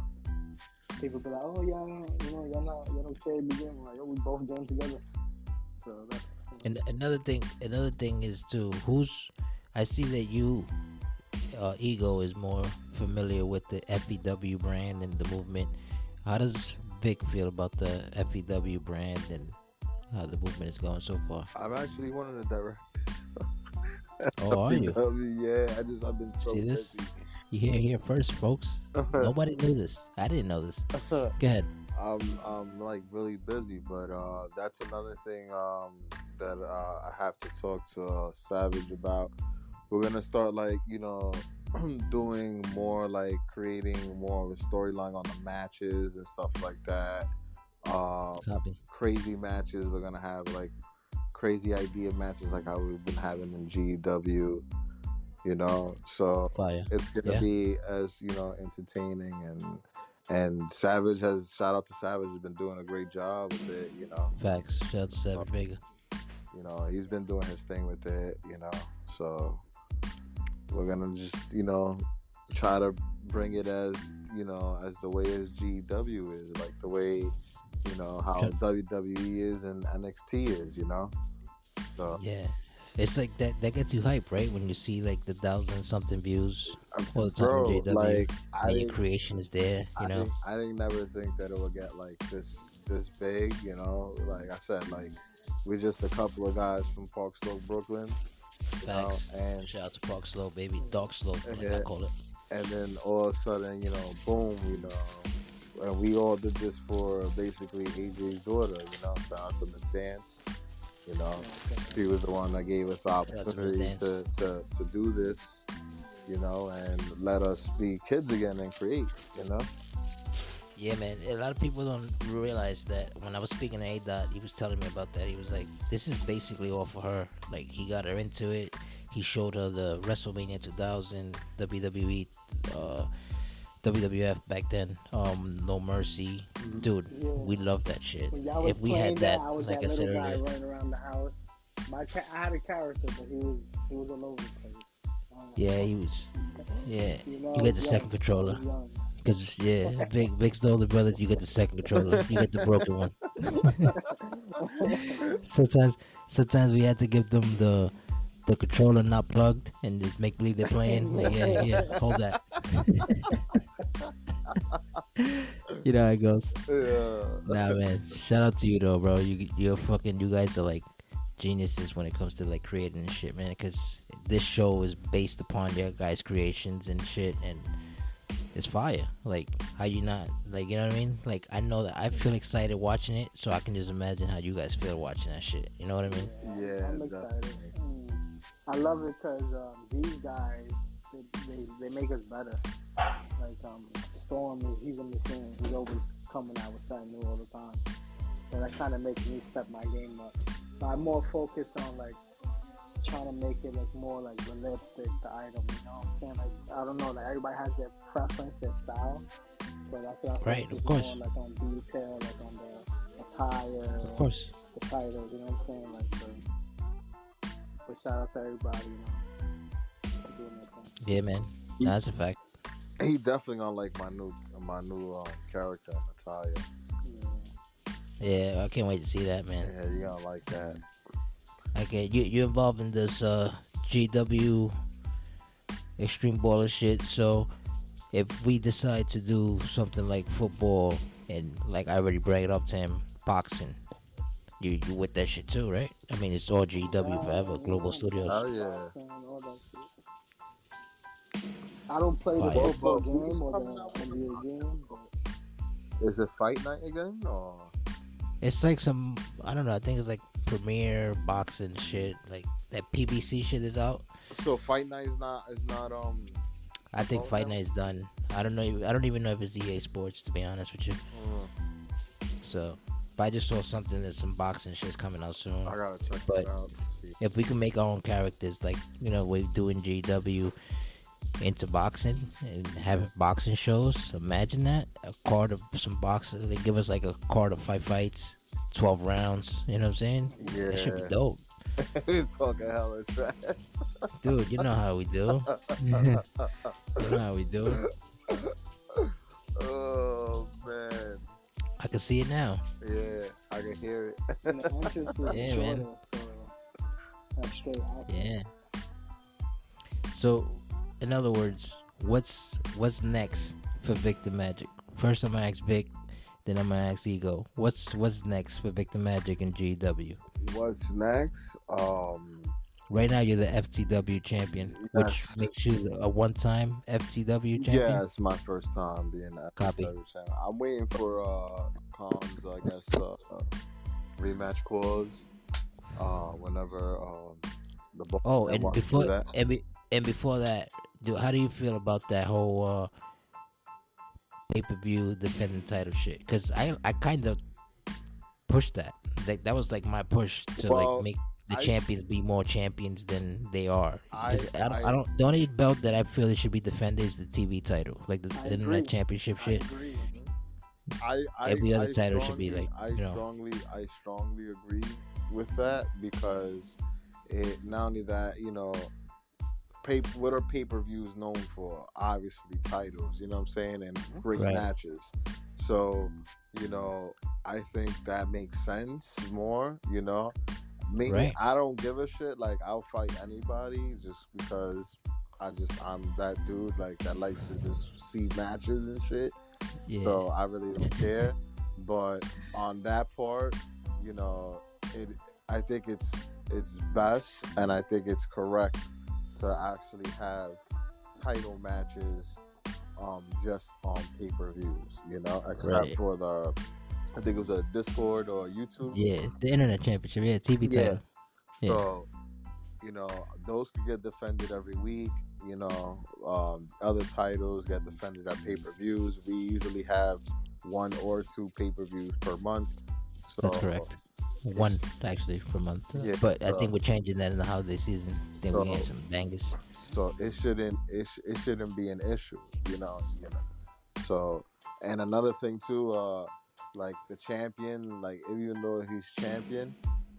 people be like, oh, y'all, you know, y'all not, y'all don't play the game. Like, oh, we both game together. So that's And another thing, another thing is too. Who's I see that you, uh, ego is more familiar with the FEW brand and the movement. How does Vic feel about the FEW brand and how the movement is going so far? I'm actually one of the directors. Oh, are you? Yeah, I just I've been so See this? busy. You hear here first, folks. Nobody knew this. I didn't know this. *laughs* Go ahead. I'm I'm like really busy, but uh, that's another thing um, that uh, I have to talk to uh, Savage about. We're gonna start like you know *clears throat* doing more like creating more of a storyline on the matches and stuff like that. Uh, Copy. crazy matches. We're gonna have like crazy idea matches like how we've been having in GW. You know, so Fire. it's gonna Yeah. be as you know entertaining and and Savage has shout out to Savage has been doing a great job with it. You know, Facts. Shout out to Savage Vega. You know he's been doing his thing with it. You know, so we're gonna just you know try to bring it as you know as the way as GW is like the way you know how. WWE is and NXT is. You know, so Yeah. It's like that that gets you hype, right? When you see like the thousand something views all the time bro, on GW like I and your creation is there, I you know. didn't, I didn't never think that it would get like this this big, you know. Like I said, like we're just a couple of guys from Park Slope, Brooklyn, you know, Facts. and Shout out to Park Slope, baby. Dark Slope, like I call it. and then all of a sudden, you know, boom, you know, and we all did this for basically AJ's daughter, you know. Shout out to Miss Dance, you know. She was the one that gave us the out to Miss opportunity to, to, to do this, you know, and let us be kids again and create, you know. Yeah, man. A lot of people don't realize that when I was speaking to A Dot, he was telling me about that. He was like, "This is basically all for her. Like, he got her into it. He showed her the WrestleMania 2000, WWE, uh, WWF back then. Um, No Mercy, dude. Yeah. We love that shit. When y'all was If we had that, I was like that I said earlier, running around the house. My ca- I had a character, but he was he was all over the place. Um, yeah, he was. Yeah, you, know, you get the young. second I was controller. Because yeah, big big the older brother, you get the second controller. You get the broken one. *laughs* sometimes sometimes we had to give them the the controller not plugged and just make believe they're playing. Like, yeah, yeah, hold that. *laughs* you know how it goes. Yeah. Nah, man. Shout out to you though, bro. You you're fucking. You guys are like geniuses when it comes to like creating shit, man. Because this show is based upon your guys' creations and shit, and it's fire. Like how you not like you know what I mean? Like I know that I feel excited watching it, so I can just imagine how you guys feel watching that shit. You know what I mean? Yeah, I'm excited. Mm. I love it because um, these guys they, they they make us better. Like um, Storm, is- he's a machine. He's always coming out with something new all the time. and that kind of makes me step my game up. But I'm more focused on like trying to make it like more like realistic the item. You know what I'm saying? Like I don't know. Like everybody has their preference, their style. So that's what I Right, focus of course. More, like on detail, like on the attire. Of course. the titles, you know what I'm saying? Like, so, but shout out to everybody, you know, for doing that thing. Yeah, man. Nah, that's a fact. He definitely gonna like my new my new um, character Natalia. Yeah. Yeah, I can't wait to see that, man. Yeah, you gonna like that. I Okay, you you're involved in this uh GW extreme baller shit. So if we decide to do something like football and like I already bring it up to him, boxing, you you with that shit too, right? I mean, it's all GW forever, Global Studios. Oh yeah. All that shit. I don't play the Fire. football Well, game or coming the out with NBA game, but Is it fight night again? Or It's like some I don't know. I think it's like premiere boxing shit. Like that PBC shit is out. so fight night is not is not um. I think Fight. Night is done. I don't know. I don't even know if it's EA Sports to be honest with you. uh, So, but I just saw something that some boxing shit's coming out soon. I gotta check But- that out. See. If we can make our own characters, like you know, we're doing GW into boxing and having boxing shows. Imagine that a card of some boxing. They give us like a card of five fights, twelve rounds. You know what I'm saying? Yeah. That should be dope, *laughs* You're talking hella trash. dude. You know how we do. *laughs* you know how we do. oh man. I can see it now. Yeah, I can hear it. and the entrance is Yeah, man. so straight action. Yeah. So, in other words, what's what's next for Victor Magic? First, I'm gonna ask Vic, then I'm gonna ask Ego. What's what's next for Victor Magic and GW? What's next? Um, Right now, you're the FTW champion, which makes you a one-time FTW champion. yeah, it's my first time being that Copy. channel. I'm waiting for uh Khan's, I guess, uh, uh, rematch clause. Uh, whenever um the Oh, and want to do before that. and, be, and before that, do, how do you feel about that whole uh, pay-per-view defending title shit? Because I I kind of pushed that. Like that was like my push to Well, like make the I- champions be more champions than they are. I- I, don't, I, don't. The only belt that I feel it should be defended is the TV title, like the, the internet championship shit. I, I Every other title should be like, I you know. strongly I strongly agree with that because it not only that you know pay what are pay per views known for? Obviously titles you know what I'm saying? And mm-hmm. great Right. matches. So you know I think that makes sense more you know? Maybe Right. I don't give a shit like I'll fight anybody just because I just I'm that dude like that likes to just see matches and shit. Yeah, so I really don't care. But on that part, you know, it I think it's it's best and I think it's correct to actually have title matches um just on pay per views, you know, except Right. for the I think it was a Discord or YouTube. yeah, the internet championship. Yeah, TV Yeah. title. Yeah. So, you know, those could get defended every week. You know, um, other titles get defended at pay per views. We usually have one or two pay per views per month. So, That's correct. One actually per month. Yeah, but I think we're changing that in the holiday season. Then we So- get some bangers. So it shouldn't it, sh- it shouldn't be an issue. You know, you know. So and another thing too, uh, like the champion, like even though he's champion,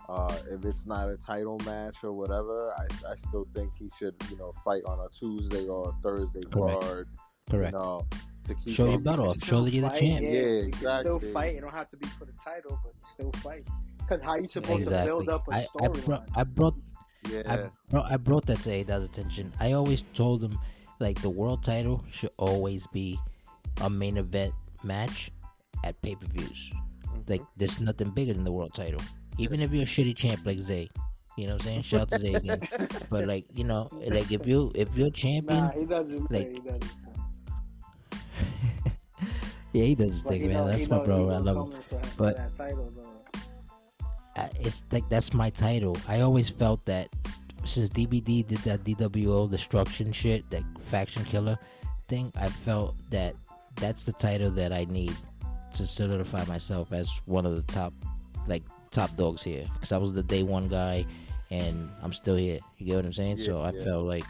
uh, if it's not a title match or whatever, I, I still think he should, you know, fight on a Tuesday or a Thursday Correct. card. Correct. You know, to keep Show your up- belt off. Show that you're the Fight, champ. Yeah, Yeah, you can exactly. still fight. It don't have to be for the title, but still fight. Because how you supposed to Exactly. build up a I, I, brought, storyline? I brought Yeah, I brought I brought that to A Dot's attention. I always told him like the world title should always be a main event match at pay per views. Mhm. Like there's nothing bigger than the world title. Even if you're a shitty champ like Zay. You know what I'm saying? Shout out to Zay again. *laughs* But like, you know, like if you if you're champion Nah, he doesn't say. like- He doesn't. *laughs* Yeah, he does his But thing, man. know- That's my know- bro. I love him. coming for- for But- that title, though. I, it's like that's my title. I always felt that since DBD did that DWO destruction shit, that faction killer thing, I felt that that's the title that I need to solidify myself as one of the top, like top dogs here. Because I was the day one guy, and I'm still here. You get what I'm saying? so I yeah. felt like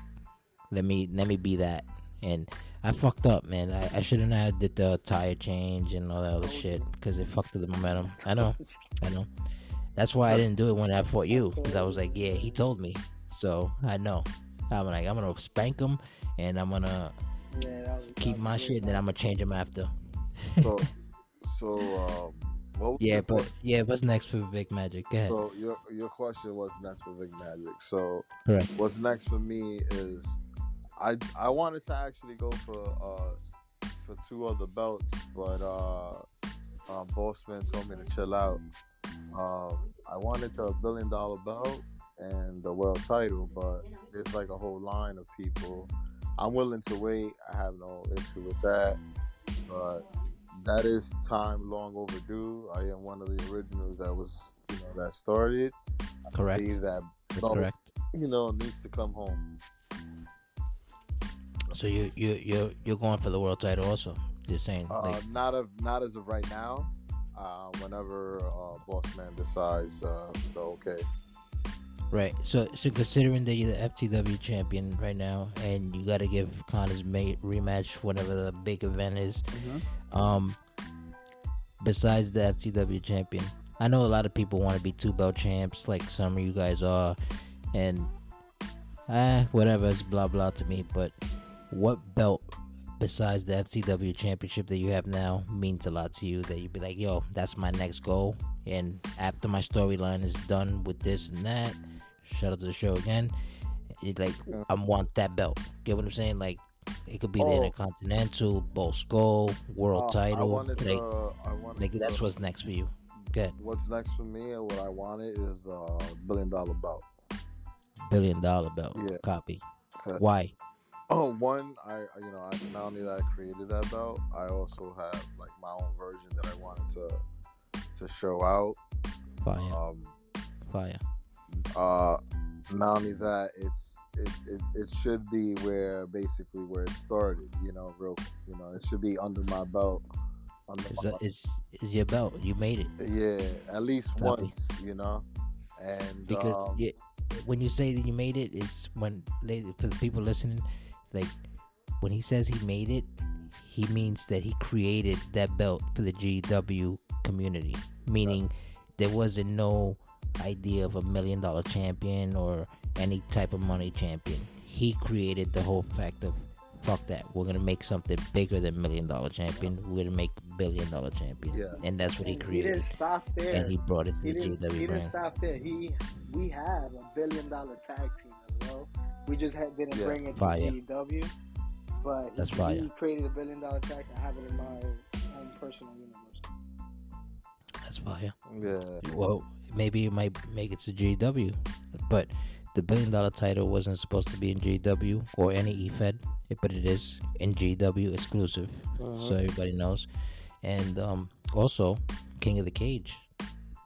let me let me be that. And I fucked up, man. I, I shouldn't have did the tire change and all that other oh, shit because it fucked up the momentum. I know, I know. That's why I didn't do it when I fought you because I was like, yeah, he told me, so I know. I'm like, I'm gonna spank him and I'm gonna Yeah, keep my shit, and then I'm gonna change him after. so so um, What Yeah, but yeah, what's next for Vic Magic? Go ahead. so your your question was next for Vic Magic. So Correct. what's next for me is I I wanted to actually go for uh for two other belts, but uh um, Bossman told me to chill out. Um, I wanted the billion dollar belt and the world title, but there's like a whole line of people. I'm willing to wait. I have no issue with that, but that is time long overdue. I am one of the originals that was, you know, that started. I Correct. believe that belt, correct. you know, needs to come home. So you you you you're going for the world title also? You're saying Uh, like not of not as of right now. Uh, whenever uh, Bossman decides uh, the okay. right? So so considering that you're the FTW champion right now, and you got to give Connor's mate rematch whenever the big event is. Um, besides the FTW champion, I know a lot of people want to be two belt champs, like some of you guys are, and ah, whatever, it's blah blah to me. But what belt besides the FTW championship that you have now means a lot to you? That you'd be like, yo, that's my next goal, and after my storyline is done with this and that, shout out to the show again. It's like I want that belt. Get what I'm saying? Like it could be the Oh. Intercontinental, Bowl Skull, World Uh, title. wanted like, wanted like to- that's what's next for you. Good. What's next for me and what I wanted is uh billion dollar belt. Billion dollar belt Yeah. copy. Why? Oh, one, I you know, I not only that I created that belt, I also have like my own version that I wanted to to show out. Fire. Um, Fire. uh, not only that, it's it, it, it should be where basically where it started. You know, real. You know, it should be under my belt. Under It's, my, a, it's it's your belt. You made it yeah, at least once. You know, and because um, you, when you say that you made it, it's when for the people listening, like when he says he made it, he means that he created that belt for the GW community. Meaning Yes. there wasn't no idea of a million dollar champion or any type of money champion. He created the whole fact of fuck that. We're gonna make something bigger than million dollar champion. We're gonna make billion dollar champion. Yeah. And that's what he And he created. didn't stop there. and he brought it to He the GW he didn't stop there. He we have a billion dollar tag team as well. We just had, didn't Yeah. bring it to Fire. GW, but he, That's fire. he created a billion dollar tag. I have it in my own personal universe. That's fire. yeah, Well, maybe it might make it to GW, but the billion dollar title wasn't supposed to be in GW or any E EFED, but it is in GW exclusive, Mhm. so everybody knows. And um, also, King of the Cage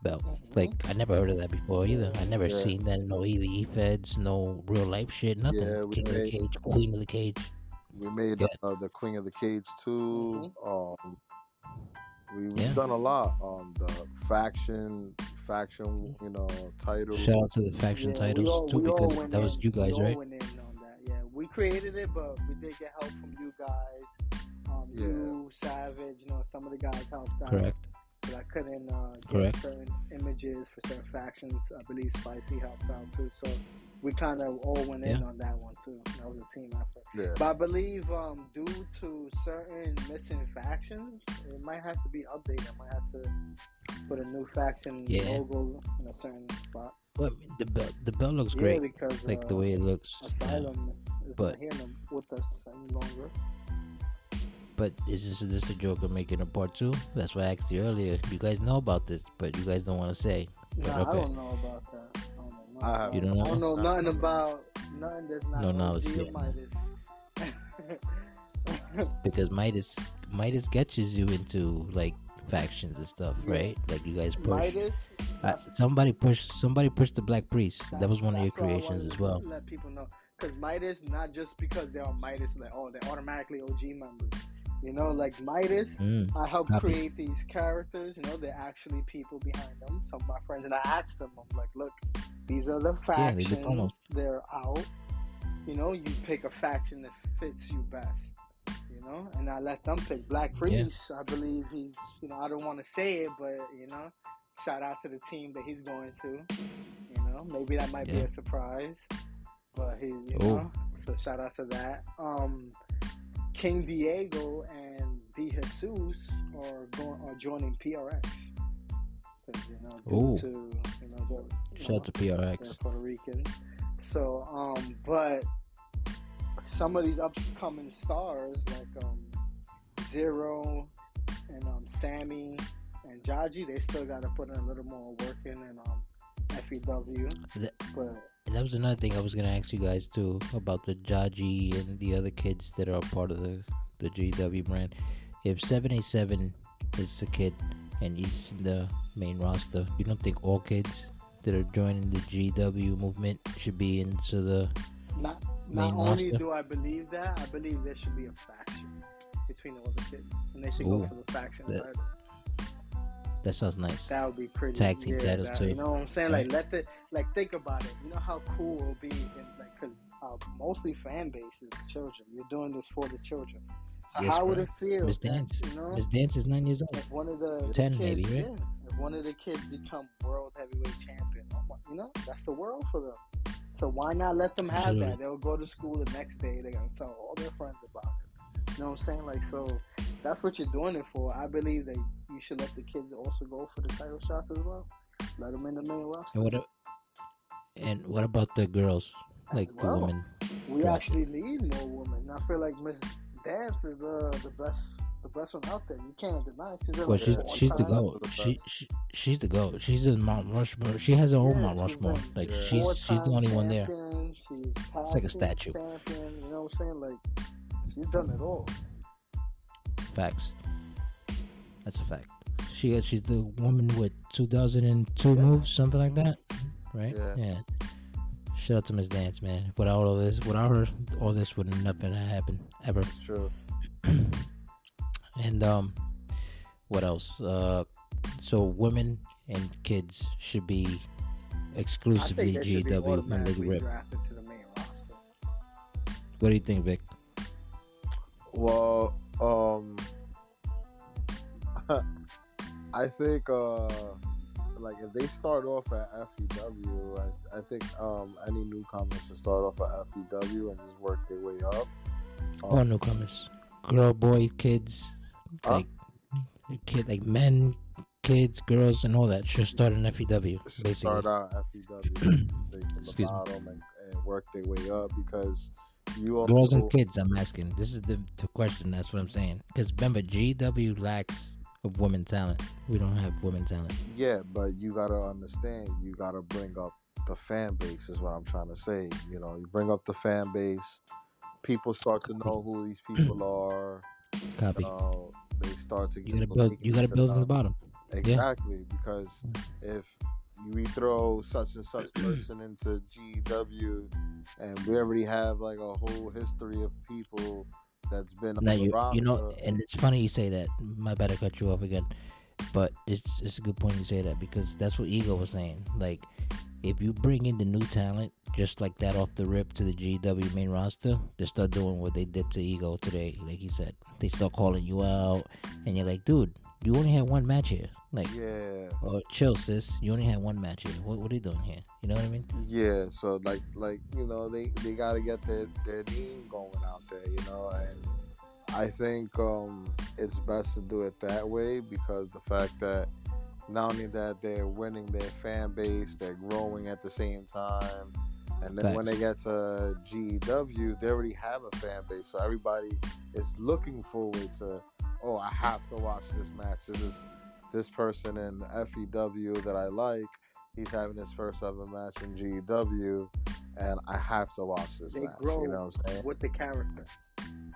belt. Like I never heard of that before either. I never Yeah. seen that. No either EFEDs, no real life shit, nothing. Yeah, we King of the made- Cage, Queen of the Cage. we made Yeah. uh, the Queen of the Cage too. Um, we, we've Yeah. done a lot. Um, the faction, faction, you know, title. Shout out to the faction Yeah, titles all- too, because went that was you guys, we all right? went in on that. Yeah, we created it, but we did get help from you guys. Um, Yeah. You, Savage, you know, some of the guys helped out. Correct. But I couldn't uh, get Correct. certain images for certain factions. I believe Spicy helped out too. So we kind of all went in Yeah. on that one too. That was a team effort. Yeah. But I believe um, due to certain missing factions, it might have to be updated. I might have to put a new faction Yeah. logo in a certain spot. Well, the belt, the belt looks Yeah, great, because like the uh, way it looks. yeah. Asylum is But- not here no- with us any longer. But is this, is this a Joker making a part two? That's why I asked you earlier. You guys know about this, but you guys don't want to say. But Nah, I don't know about that. I don't know, I have- You don't I don't know? know nothing about nothing that's not No no knowledge, OG. Midas. *laughs* Because Midas Midas gets you into like factions and stuff, Yeah. right? Like you guys push. Midas. Uh, somebody pushed. Somebody pushed the Black Priest. That was one of your that's what I creations as well. Let people know because Midas, not just because they're on Midas, like oh they're automatically OG members. You know, like Midas, Mm, I helped Copy. create these characters. You know, they're actually people behind them. Some of my friends, and I asked them, I'm like, look, these are the Yeah, they factions. did promos. They're out. You know, you pick a faction that fits you best. You know, and I let them pick Black Priest. I believe he's, you know, I don't want to say it, but you know, shout out to the team that he's going to. You know, maybe that might be a surprise, but he, you Oh. know, so shout out to that. Um, King Diego and De Jesus are going are joining PRX. you know, Ooh. to you know, the, Shout know, out to PRX. Puerto Rican. So, um, but some of these upcoming stars like um, Zero and um, Sammy and Jaji, they still got to put in a little more work in and um, FEW. But And that was another thing I was gonna ask you guys too about the Jaji and the other kids that are part of the the GW brand. If seven eight seven is a kid and he's in the main roster, you don't think all kids that are joining the GW movement should be into the not Main not only roster. do I believe that, I believe there should be a faction between all the kids, and they should Ooh, go for the faction that-. That sounds nice. That would be pretty. Tag team yeah, titles, that- too. You know what I'm saying? Like let the like think about it. You know how cool it would be, in, like because uh, mostly fan base is children. You're doing this for the children. So Yes, how would it feel? Miss Dance. You know, Miss Dance is nine years old. if one of the 10 the maybe, right? Yeah, if one of the kids become world heavyweight champion, you know that's the world for them. So why not let them have that? They'll go to school the next day. They're gonna tell all their friends about it. You know what I'm saying? Like so, that's what you're doing it for. I believe that you should let the kids also go for the title shots as well. Let them in the main roster. And what? a- And what about the girls, like the women? We Gotcha. actually need more women. I feel like Miss Dance is the the best the best one out there. You can't deny. She's in Well, like she's she's the goat. the She, she she's the goat. She's in Mount Rushmore. She has her own Yeah, Mount Rushmore. been Like Yeah. she's she's the only one there. champion, She's like a statue. Champion, you know what I'm saying? Like she's done it all. Facts. That's a fact. She she's the woman with 2002 Yeah. moves, something like that, right? Yeah. Shout out to Miss Dance, man. Without all this, without her, all this would not have happened ever. True. *clears throat* And um, what else? Uh, so women and kids should be exclusively think they should be GW when they rip. drafted to the main roster. What do you think, Vic? Well, um, *laughs* I think uh, like if they start off at FEW, I, I think um any newcomers should start off at FEW and just work their way up. All newcomers, girl, boy, kids, like kid, like men, kids, girls, and all that should start in FEW. Basically, start out at FEW, from *clears throat* the bottom, and, and work their way up because you also girls and kids. I'm asking. This is the, the question. That's what I'm saying. Because remember, GW lacks of women talent. We don't have women talent. Yeah, but you gotta understand. You gotta bring up the fan base. Is what I'm trying to say. You know, you bring up the fan base. People start to know who these people *clears throat* are. Copy. Uh, they start to you gotta build. You gotta build from the bottom. Exactly, because if we throw such and such *clears throat* person into GW, and we already have like a whole history of people that's been on Now the you roster. you know, and it's funny you say that. My bad, I cut you off again. But it's it's a good point you say that because that's what Ego was saying. Like, if you bring in the new talent just like that off the rip to the GW main roster, they start doing what they did to Ego today. Like he said, they start calling you out, and you're like, dude, you only had one match here. Like, yeah, oh, chill, sis. You only had one match here. What what are you doing here? You know what I mean? yeah. So like like you know they they got to get their their name going out there. You know, and I think um it's best to do it that way because the fact that not only that they're winning their fan base, they're growing at the same time. And then when they get to GW, they already have a fan base, so everybody is looking forward to. Oh, I have to watch this match. This is this person in FEW that I like. He's having his first ever match in GW, and I have to watch this They match. grow you know what I'm saying? with the character.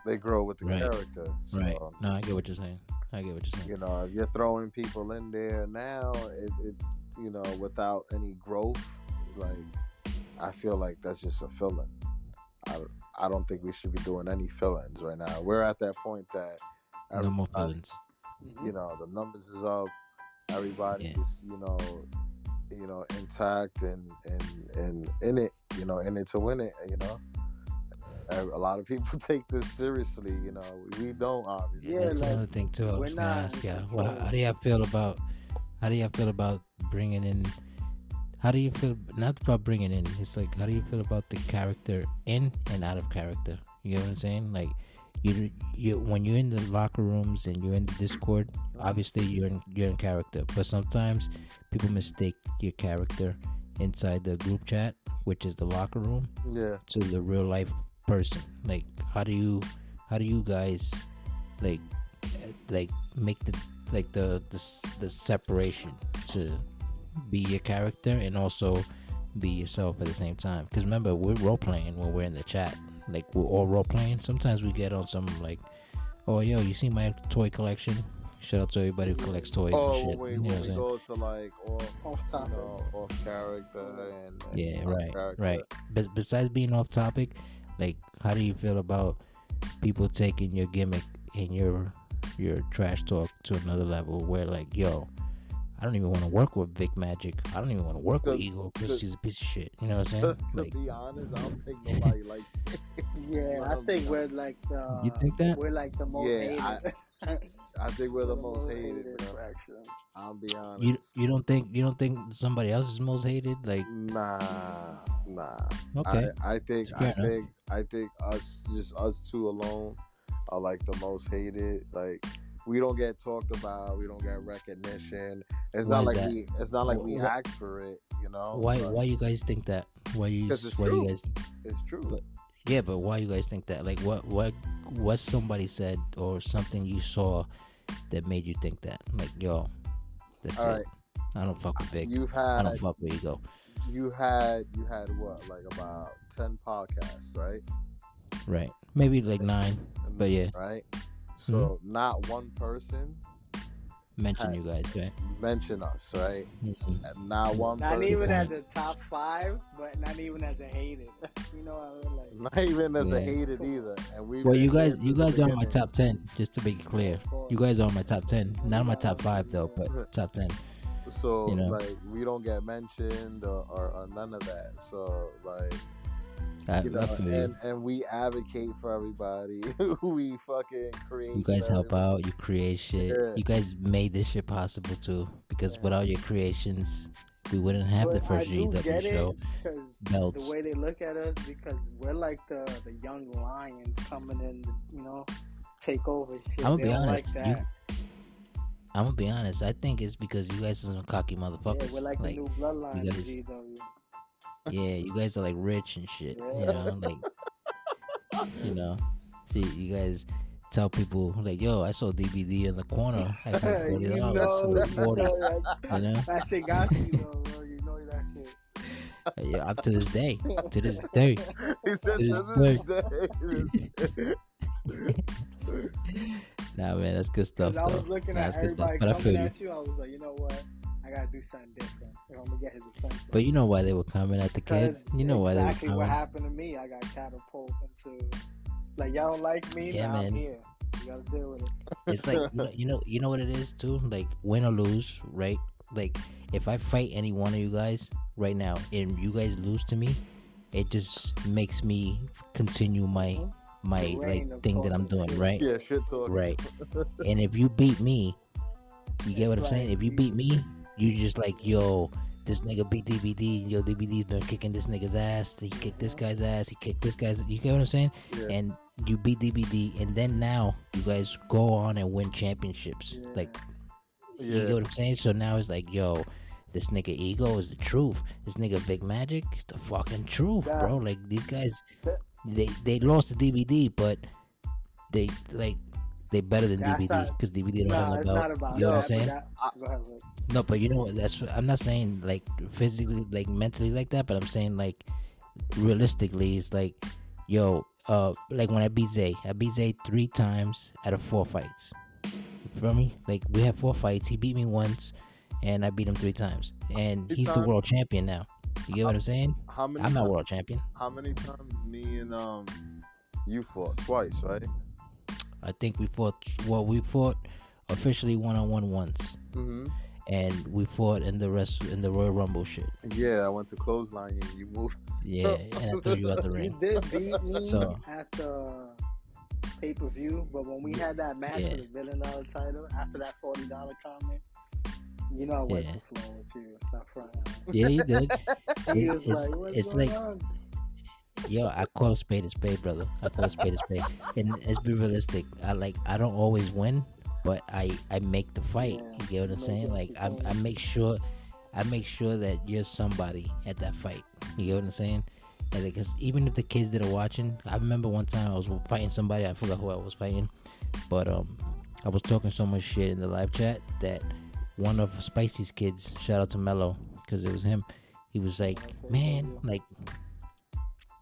They grow with the Right. character. So, Right. No, I get what you're saying. I get what you're saying. you know, if you're throwing people in there now, it, it you know, without any growth, like I feel like that's just a fill-in. I, I don't think we should be doing any fill-ins right now. We're at that point that No more everybody- feelings. Mhm. you know the numbers is up everybody's you know you know intact and and and in it you know in it to win it you know a a lot of people *laughs* take this seriously you know we don't obviously Yeah, that's like, another thing too. I we're was gonna not ask you. Well, how do you feel about? How do you feel about bringing in? How do you feel? Not about bringing in. It's like how do you feel about the character in and out of character? You know what I'm saying? Like you you when you're in the locker rooms and you're in the Discord, obviously you're in you're in character. But sometimes people mistake your character inside the group chat, which is the locker room, Yeah. to the real life person. Like, how do you how do you guys like like make the like the the the separation to be your character and also be yourself at the same time? Because remember, we're role playing when we're in the chat. Like we're all role playing. Sometimes we get on some like, oh yo, you see my toy collection? Shout out to everybody who collects toys Oh, and shit. when we, you know when what we saying? go to like off, Off you topic. know, off character and, and Yeah, on right, character. right. But besides being off topic, like, how do you feel about people taking your gimmick and your your trash talk to another level? Where like, yo, I don't even want to work with Vic Magic. I don't even want to work with The- Ego because he's a piece of shit. You know what I'm saying? *laughs* to Like, be honest, I don't think *laughs* nobody likes me. Yeah, *laughs* I think we're like the. You think that? Uh, we're like the most Yeah, hated. I think we're the most hated, bro. faction. I'll be honest. you you don't think you don't think somebody else is most hated? Like, Nah, nah. okay, I, I think I enough. think I think us just us two alone are like the most hated. Like we don't get talked about, we don't get recognition. It's Why not like that? we it's not like we Wh- wh- for it, you know. why But why you guys think that? Why you 'Cause it's why true. you guys? it's true. But- Yeah, but why you guys think that? Like, what what what somebody said or something you saw that made you think that? Like, yo, that's All it. right. I don't fuck with Vic. You've I don't fuck with Ego. you had you had what like about ten podcasts, right? Right. Maybe like nine. But yeah. right. Mm-hmm. So not one person Mention Hi. you guys, right? mention us, right? Mhm. Not one Not person, even as a top five, but not even as a hated. *laughs* you know what I mean? Like, not even as Yeah. a hated either. And we Well, you guys, you guys are on my top ten. Just to be clear, you guys are on my top ten. Not on my top five though, but *laughs* top ten. So you know. like we don't get mentioned or, or, or none of that. So like I, you know, I and, and we advocate for everybody. *laughs* we fucking create. You guys help out. You create shit. Yeah. You guys made this shit possible too. Because Yeah. without your creations, we wouldn't have the first GW show. it because Belts. the way they look at us, because we're like the the young lions coming in, to, you know, take over. Shit. I'ma They be honest, Like you- I'm gonna be honest. I think it's because you guys are some cocky yeah, motherfuckers. we're like, like, the new bloodline. you guys- GW. Yeah, you guys are like rich and shit. You know, like, you *laughs* know, see, you guys tell people like, "Yo, I saw DBD in the corner. I *laughs* forty you dollars. know, you forty. know that, You know, that shit got you, though, bro. You know that shit. yeah, up to this day, to this *laughs* day. He said To this day. Nah, man, that's good stuff. I was Though. looking Nah, at that's good stuff. everybody But I feel coming at you. I was like, you know what? I gotta do something different if I'm gonna get his attention. But you know why they were coming at the kid. Because You know why they were coming. exactly what happened to me. I got catapulted into like y'all don't like me. Yeah, now I'm man. here. You gotta deal with it. It's like you know, you know, what it is too. Like win or lose, right? Like if I fight any one of you guys right now and you guys lose to me, it just makes me continue my my like thing that I'm doing, right? Yeah, shit talk. Right. *laughs* And if you beat me, you get what I'm saying? If you you- beat me, you just like, yo, this nigga beat DBD. Yo, DBD's been kicking this nigga's ass. He kicked this guy's ass. He kicked this guy's. You get what I'm saying? Yeah. And you beat DBD, and then now you guys go on and win championships. Yeah. Like, you Yeah. get what I'm saying? So now it's like, yo, this nigga ego is the truth. This nigga Vic Magic is the fucking truth, bro. Like these guys, they they lost the DBD, but they like they better than That's DBD because DBD don't Nah, have it's no belt. about You know that. what I'm saying? but that- go ahead. No, but you know what? That's I'm not saying like physically, like mentally like that, but I'm saying like realistically, it's like, yo, uh, like when I beat Zay, I beat Zay three times out of four fights. You feel me? Like we have four fights. He beat me once, and I beat him three times, and Three he's the world champion now. You get what I'm saying? How many? I'm not times, world champion. How many times me and um you fought twice, right? I think we fought. Well, we fought officially one on one once, Mm-hmm. and we fought in the rest in the Royal Rumble shit. Yeah, I went to clothesline and You moved. Yeah, and I threw you out the *laughs* You ring. did beat me So- at the pay per view, but when we had that match Yeah. for the billion dollar title after that forty dollar comment, you know I went Yeah. to flow with you. Stop front. Yeah, you did. *laughs* He It- was it's like, "What's it's going like on?" Yo, I call a spade a spade, brother. I call a spade a spade. And let's be realistic. I like I don't always win, but I I make the fight. Yeah, you get what I'm saying? Like I I make sure I make sure that you're somebody at that fight. You get what I'm saying? And because even if the kids that are watching, I remember one time I was fighting somebody. I forgot who I was fighting, but um, I was talking so much shit in the live chat that one of Spicy's kids, shout out to Mello, because it was him. He was like, man, like,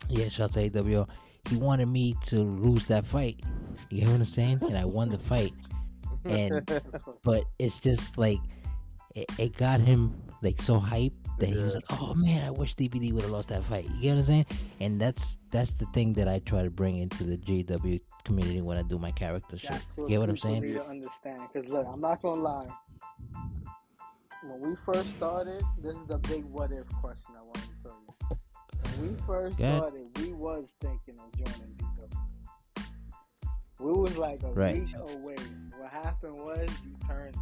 yeah, shout out to AWO. He wanted me to lose that fight. You know what I'm saying? And I won the fight. And *laughs* but it's just like it, it got him like so hyped that he was like, "Oh man, I wish DBD would have lost that fight." You know what I'm saying? And that's that's the thing that I try to bring into the GW community when I do my character shit. That's You get what I'm saying? Need to understand, because look, I'm not gonna lie. When we first started, this is the big what if question I wanted we first ahead. started, we was thinking of joining DW. We was like a Right. reach away. What happened was you turned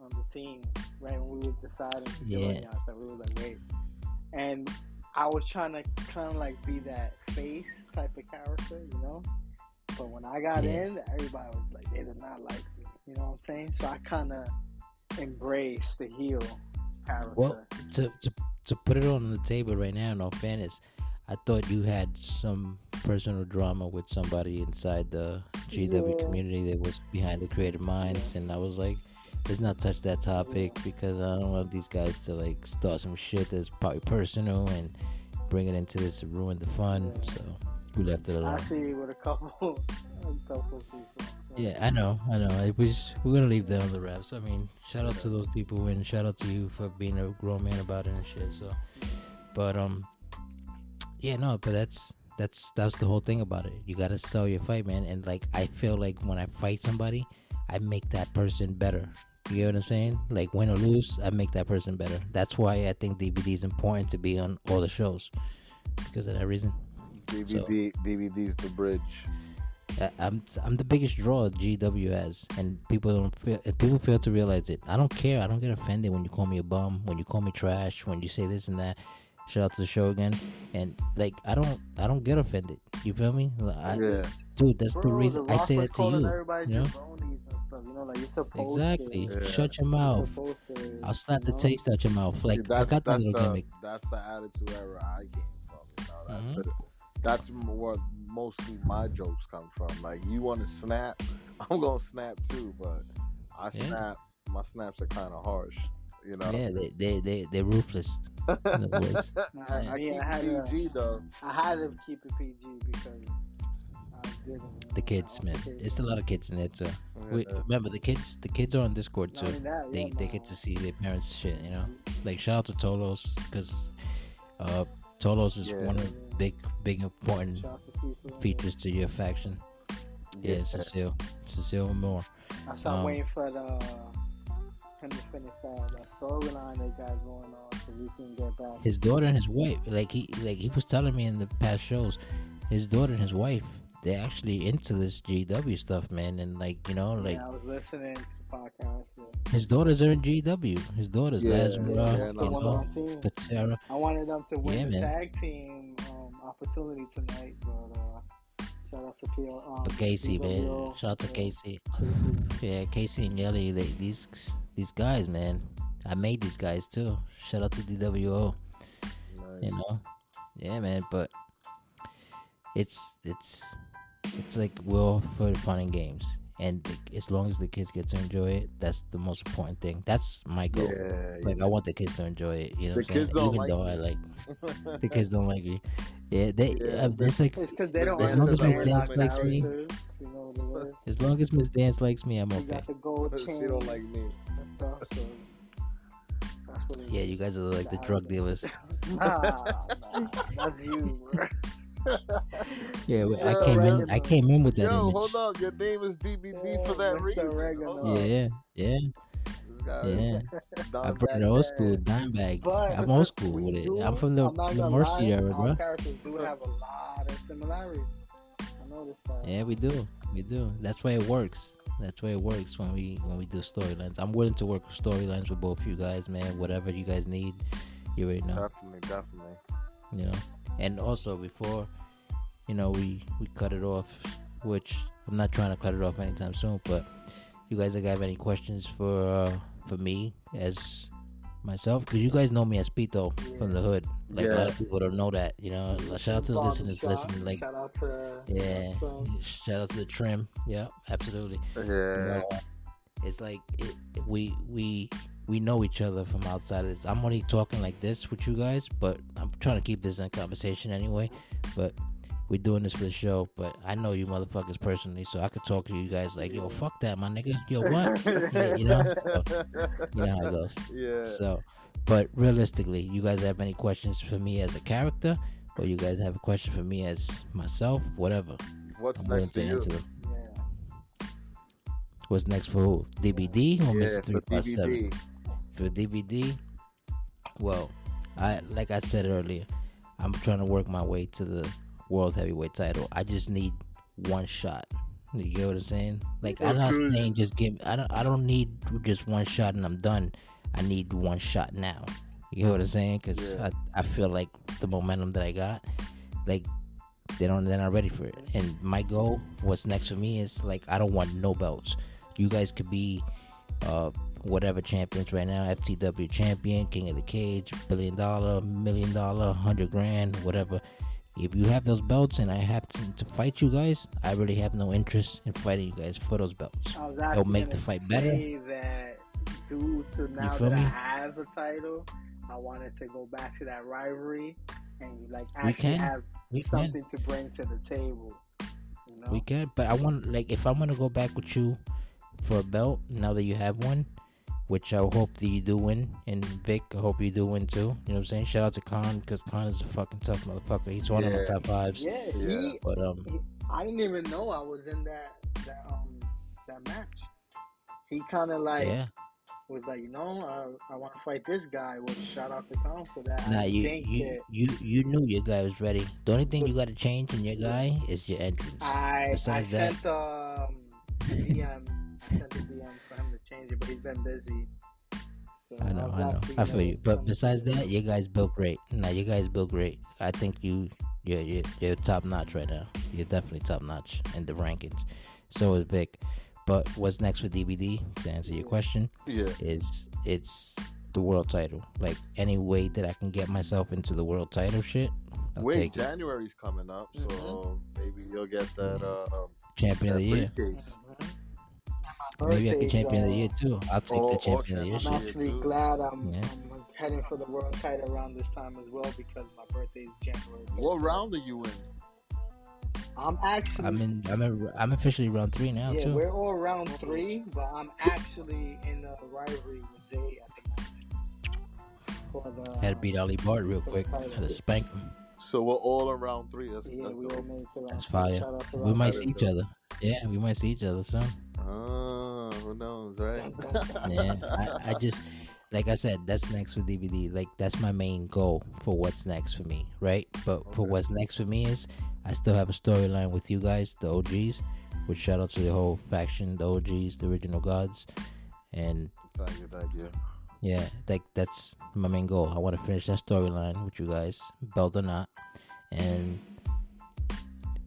on the team right when we was deciding to join Yeah. y'all. So we was like, wait. And I was trying to kind of like be that face type of character, you know. But when I got Yeah. in, everybody was like, they did not like me. You know what I'm saying? So I kind of embraced the heel character. Well, to to to put it on the table right now, in all fairness, I thought you had some personal drama with somebody inside the GW Yeah. community that was behind the creative minds, and I was like, let's not touch that topic because I don't want these guys to like start some shit that's probably personal and bring it into this to ruin the fun. Yeah. So we left it alone. Actually, with a couple, *laughs* a couple people. Yeah, I know, I know. It was we're gonna leave that on the wraps. I mean, shout out to those people and shout out to you for being a grown man about it and shit. So, but um, yeah, no, but that's that's that's the whole thing about it. You gotta sell your fight, man. And like, I feel like when I fight somebody, I make that person better. You know what I'm saying? Like win or lose, I make that person better. That's why I think DBD is important to be on all the shows because of that reason. DBD DBD's the bridge. I- I'm I'm the biggest draw GW has, and people don't feel and people fail to realize it. I don't care. I don't get offended when you call me a bum, when you call me trash, when you say this and that. Shout out to the show again, and like I don't I don't get offended. You feel me? Like, I, yeah, Dude, that's the reason The I say that to you. You know? stuff. You know, like Exactly. to. Yeah. Shut your mouth. to, I'll slap you the taste out your mouth. Like See, I that's got that little the gimmick. that's the attitude era I came from. You know, that's Mhm. the, that's m- where mostly my jokes come from. Like you want to snap, *laughs* I'm gonna snap too, but I Yeah. snap. My snaps are kind of harsh. You know. Yeah, they they they they're ruthless. in other words. *laughs* Nah, I, I I mean, keep I had to- PG though. I had to keep it PG because I didn't. The kids, man. It's a lot of kids in there too. We, remember the kids. The kids are on Discord Not too. that, they they get to see their parents shit you know like shout out to tolos because uh tolos is Yeah. one of the big big important Shout out to Cecil. features to your faction yeah, cecile cecile moore I start um, waiting for the him to finish that, that storyline they got going on so we can get back. his daughter and his wife like he like he was telling me in the past shows his daughter and his wife they're actually into this gw stuff man and like you know like yeah, I was listening to podcast. Yeah. his daughters are in gw his daughters Yeah, Lazarus, yeah, that's no, the you one know, on team. Patera. I wanted them to win Yeah, the man. tag team um, opportunity tonight, but uh, shout out to PL. Um, But Casey, man, shout out to yeah, Casey. Casey. Yeah, Casey and Yelly, they, these these guys, man. I made these guys too. Shout out to DWO. Nice. You know, yeah, man. But it's it's it's like we're all for the fun and games, and the, as long as the kids get to enjoy it, that's the most important thing. That's my goal. Yeah, Like I want the kids to enjoy it. You know, The what I'm saying? kids don't even like though I like *laughs* the kids don't like me. Yeah, they. Yeah, uh, but- it's like It's because they don't As long as Miss Dance likes me. You know what it is. as long as Miss Dance likes me, I'm You okay. got the gold *laughs* she don't like me. and stuff. That's Yeah, you guys are like the drug dealers. *laughs* Nah, nah, that's you, bro. Yeah, we- I Yeah, came in. I came in with that Yo, image. hold up. Your name is DBD for that Mr. reason. Oregano. Hold up. Yeah, yeah, yeah. *laughs* I brought it old school dime bag. But I'm old school we with it. do- I'm from the, I'm the Mercy lie, era, Our bro. characters do have a lot of similarities. I noticed that. Yeah, we do. We do. That's why it works. That's why it works when we when we do storylines. I'm willing to work storylines with both of you guys, man. Whatever you guys need, you already know. Definitely, definitely. You know. And also before, you know, we we cut it off, which I'm not trying to cut it off anytime soon. But you guys have any questions for uh, for me as myself? Because you guys know me as Pito from the hood. Like a lot of people don't know that. You know, shout out to the listeners listening. Like, shout out to yeah, shout out to the trim. Yeah, absolutely. Yeah. You know, it's like it, we we we know each other from outside of this. I'm only talking like this with you guys, but I'm trying to keep this in conversation anyway. But we're doing this for the show, but I know you motherfuckers personally, so I could talk to you guys like, yo, fuck that, my nigga. Yo, *laughs* what? yeah, you know, so, you know how it goes. Yeah. So, but realistically, you guys have any questions for me as a character, or you guys have a question for me as myself, whatever. What's I'm next for you? them. Yeah. What's next for who? DBD or Yeah, Mr. for Three Five Seven? DBD. For DBD, well, I like I said earlier, I'm trying to work my way to the world heavyweight title. I just need one shot. You get what I'm saying? Like I'm not saying just give. I don't. I don't need just one shot and I'm done. I need one shot now. You get what I'm saying? Because Yeah. I, I feel like the momentum that I got, like they don't. They're not ready for it. And my goal, what's next for me is like I don't want no belts. You guys could be, uh, whatever champions right now. FTW champion, King of the Cage, billion dollar, million dollar, hundred grand, whatever if you have those belts and I have to, to fight you guys, I really have no interest in fighting you guys for those belts. Was It'll make the fight better. that due to now that me? I have the title, I wanted to go back to that rivalry and like We actually can. have We can, something to bring to the table. You know? we can, but I want like if I'm gonna go back with you for a belt now that you have one, which I hope that you do win, and Vic, I hope you do win too. You know what I'm saying? Shout out to Khan because Khan is a fucking tough motherfucker. He's one of Yeah. my top fives. yeah, Yeah. He, But um, I didn't even know I was in that that um that match. He kind of like yeah, was like, you know, I, I want to fight this guy. Well, shout out to Khan for that. nah, I you think you, that you you knew your guy was ready. The only thing you got to change in your guy is your entrance. I, I Besides that- sent um DM I sent a DM for him to change it, but he's been busy. So I know, was I know. I feel you. But besides that, you guys built great. Nah, you guys built great. I think you, you're, you're, you're top notch right now. You're definitely top notch in the rankings. So is Vic. But what's next for DBD? To answer your question, Yeah. is it's the world title. Like any way that I can get myself into the world title shit, I'll Wait, take it. January's coming up, so maybe you'll get that uh um, champion of the year. briefcase. Maybe I birthday's, get champion of the year uh, too. I'll take Oh, the champion of the year. I'm shit. actually too. glad I'm, Yeah. I'm heading for the world title around this time as well because my birthday is January. What 13th. round are you in? I'm actually. I'm in. I'm in. I'm officially round three now yeah, too. we're all round three, but I'm actually in a rivalry with Zay at the moment. The, Had to beat Ali Bart real quick. title. Had to spank him. So we're all in round three. That's, Yeah, that's we all made it to round That's fire. Shout We might see each other. Yeah, we might see each other soon. Who knows, right? Yeah, *laughs* I, I just like I said, that's next for DBD. Like that's my main goal for what's next for me, right? But for what's next for me is I still have a storyline with you guys, the OGs. Which shout out to the whole faction, the OGs, the original gods, and thank you, thank you. yeah, like that's my main goal. I want to finish that storyline with you guys, belt or not, and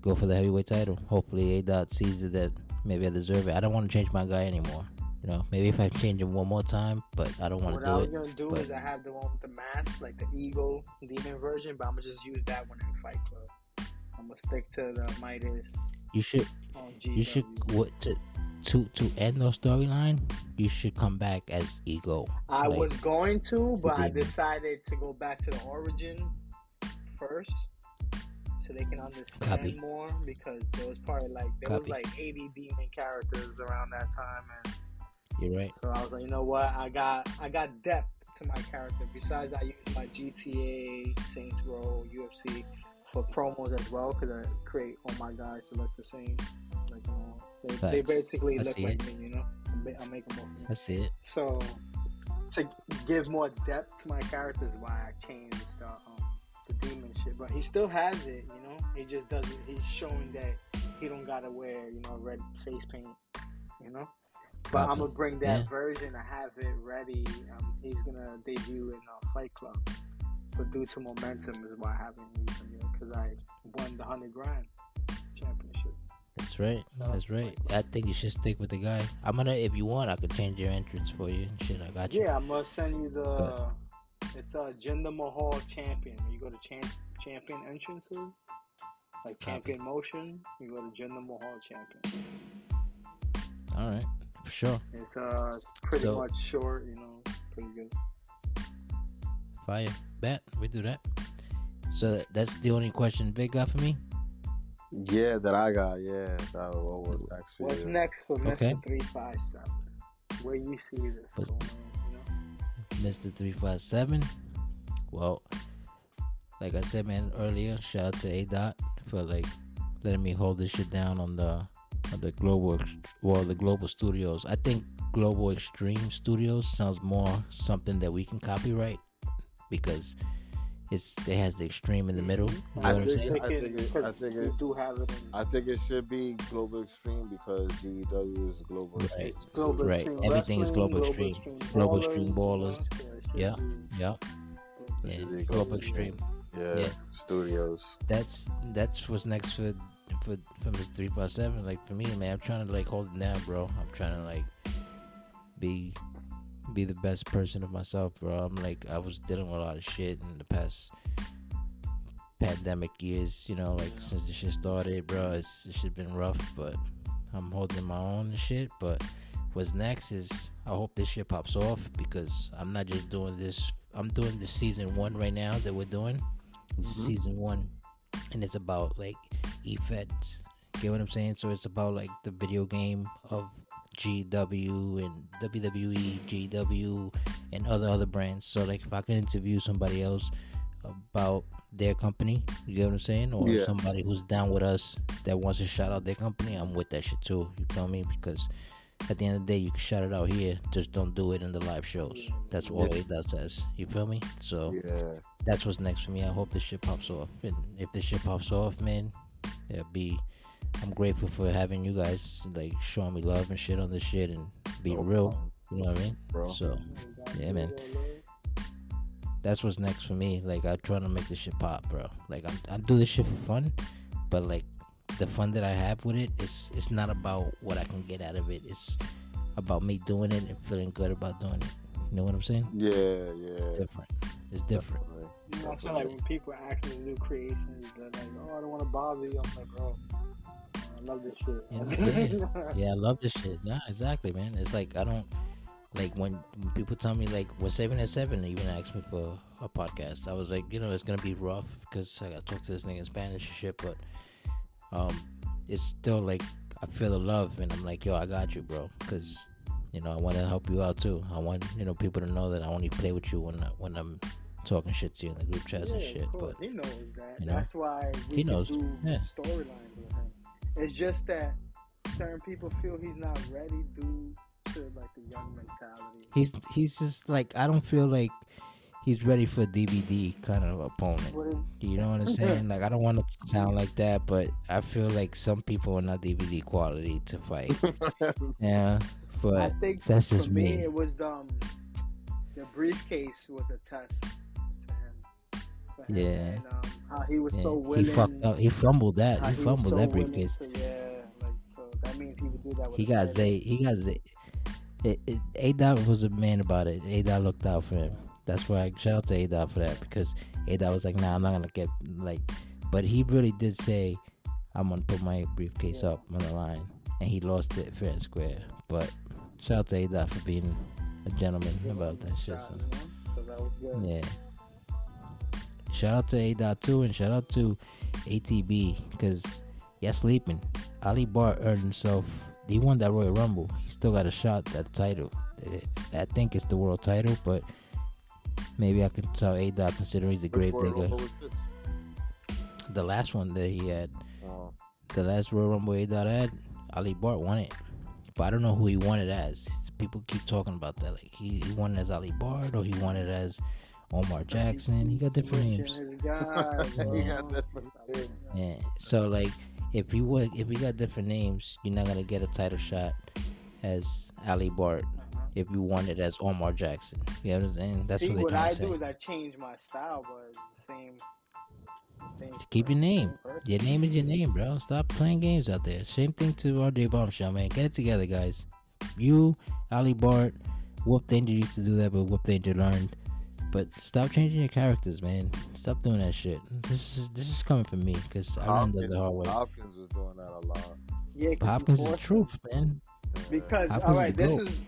go for the heavyweight title. Hopefully, A Dot sees that maybe I deserve it. I don't want to change my guy anymore. You know, maybe if I change him one more time, but I don't want What to do it. What I was gonna do but- is I have the one with the mask, like the Eagle Demon version, but I'm gonna just use that one in Fight Club. I'm gonna stick to the Midas You should, on you should what to to to end the storyline. You should come back as Ego. I like, was going to, but I decided to go back to the origins first, so they can understand Copy. more. Because there was probably like there Copy. was like 80 demon characters around that time, and You're right. so I was like, you know what? I got I got depth to my character. Besides, I use my GTA, Saints Row, UFC for promos as well because I create all my guys to look the same. Like, you know, they, they basically I look like me, you know. I make them look. I see it. So to give more depth to my characters, why I changed the um, demon shit. But he still has it, you know. He just doesn't. He's showing that he don't gotta wear, you know, red face paint, you know. But Copy. I'm gonna bring that Yeah. version. I have it ready. Um, he's gonna debut in uh, Fight Club but due to momentum is why I haven't used them yet because I won the hundred grand championship. That's right. No. That's right. I think you should stick with the guy. I'm gonna, if you want, I could change your entrance for you. and Shit, I got you. Yeah, I'm gonna send you the. It's a Jinder Mahal champion. You go to champ, champion entrances, like champion motion, you go to Jinder Mahal champion. All right, for sure. It's uh, it's pretty So- much short. You know, pretty good. Fire. Bet we do that. So that's the only question Vic got for me. Yeah, that I got. Yeah, that what was next for What's you? next for Mister Okay. Three Five Seven? Where you see this Mr. 357. Well, like I said, man, earlier, shout out to A Dot for like letting me hold this shit down on the on the global well the global studios. I think Global Extreme Studios sounds more something that we can copyright because it's it has the extreme in the middle. You mm-hmm. know I what I'm think- I think it- I think it- do have it in I think it should be Global Extreme because GEW is Global Right. Extreme. Global Right. Extreme Everything is Wrestling, Global Extreme. Global Global Extreme Ballers. you know, so it should Yeah. Yeah, Global yeah. Global Global Extreme. Yeah, Yeah. studios. that's that's what's next for for for Miss Three Five Seven. Like for me, man, I'm trying to like hold it down, bro. I'm trying to like be be the best person of myself, bro. I'm like I was dealing with a lot of shit in the past pandemic years, you know, like since the shit started, bro. It's it's shit been rough, but I'm holding my own shit. But what's next is I hope this shit pops off because I'm not just doing this. I'm doing the season one right now that we're doing. It's Mhm. season one, and it's about like e-feds. Get what I'm saying? So it's about like the video game of GW and WWE, GW, and other other brands. So like if I can interview somebody else about their company, you get what I'm saying? Or Yeah. somebody who's down with us that wants to shout out their company, I'm with that shit too. You feel me? Because at the end of the day, you can shout it out here. Just don't do it in the live shows. That's all Yeah. it does says. You feel me? So Yeah, that's what's next for me. I hope this shit pops off. And if this shit pops off, man, it'll be. I'm grateful for having you guys like showing me love and shit on this shit and being no real. You know what I mean? bro. So Yeah, man. that's what's next for me. Like I'm trying to make this shit pop, bro. Like I'm I'm doing this shit for fun, but like the fun that I have with it is it's not about what I can get out of it. It's about me doing it and feeling good about doing it. You know what I'm saying? Yeah, yeah. Different. It's different. Definitely. You know, so like when people ask me to do creations, they're like, "Oh, I don't want to bother you." I'm like, "Bro, I love this shit." Yeah. *laughs* Yeah, I love this shit. Yeah, exactly, man. It's like I don't like when, when people tell me like we're saving at seven. They even asked me for a podcast. I was like, you know, it's gonna be rough because I got to talk to this nigga in Spanish and shit. But um, it's still like I feel the love, and I'm like, yo, I got you, bro. Because you know, I want to help you out too. I want you know people to know that I only play with you when I, when I'm talking shit to you in the group chats and shit. But he knows that. you know, That's why we he knows, do yeah. storylines. It's just that certain people feel he's not ready due to like the young mentality. he's he's just like I don't feel like he's ready for a DBD kind of opponent. What is, You know what I'm saying? Like I don't want to sound like that, but I feel like some people are not DBD quality to fight. *laughs* yeah, I but think that's for just me, me. it was the um, the briefcase was a test Yeah. And, um, how he was yeah, so he fucked up. He fumbled that. how He fumbled so that briefcase. to- yeah, like so that means he would do that. With He got. Zay. He got Zay. It, it, A Dot was a man about it. A Dot looked out for him. That's why I shout out to A Dot for that because A Dot was like, "Nah, I'm not gonna get like," but he really did say, "I'm gonna put my briefcase Yeah. up on the line," and he lost it fair and square. But shout out to A Dot for being a gentleman about that shit. son. So that was good. Yeah. Shout out to A Dot and shout out to ATB because yeah, sleeping. Ali Bart earned himself. He won that Royal Rumble. He still got a shot at the title. I think it's the world title, but maybe I could tell A Dot considering he's a grave Which digger. Rumble was this? The last one that he had, Oh, the last Royal Rumble A Dot had, Ali Bart won it. But I don't know who he won it as. People keep talking about that. Like he, he won it as Ali Bart or he won it as Omar Jackson. He got different names. his guys, *laughs* He got different names. Yeah. So like, if you would, if we got different names, you're not gonna get a title shot as Ali Bart. If you want it as Omar Jackson. You know what I'm saying? That's See, what what I say. do is I change my style, but it's the same. same Keep your name. person. Your name is your name, bro. Stop playing games out there. Same thing to RJ Bombshell, man. Get it together, guys. You, Ali Bart, Wolf Danger used to do that, but Wolf Danger learned. But stop changing your characters, man. Stop doing that shit. This is this is coming from me because I learned that the hard way. Hopkins was doing that a lot. Yeah, Hopkins is the force truth, man. Yeah. Because Hopkins all is right, the this GOAT. is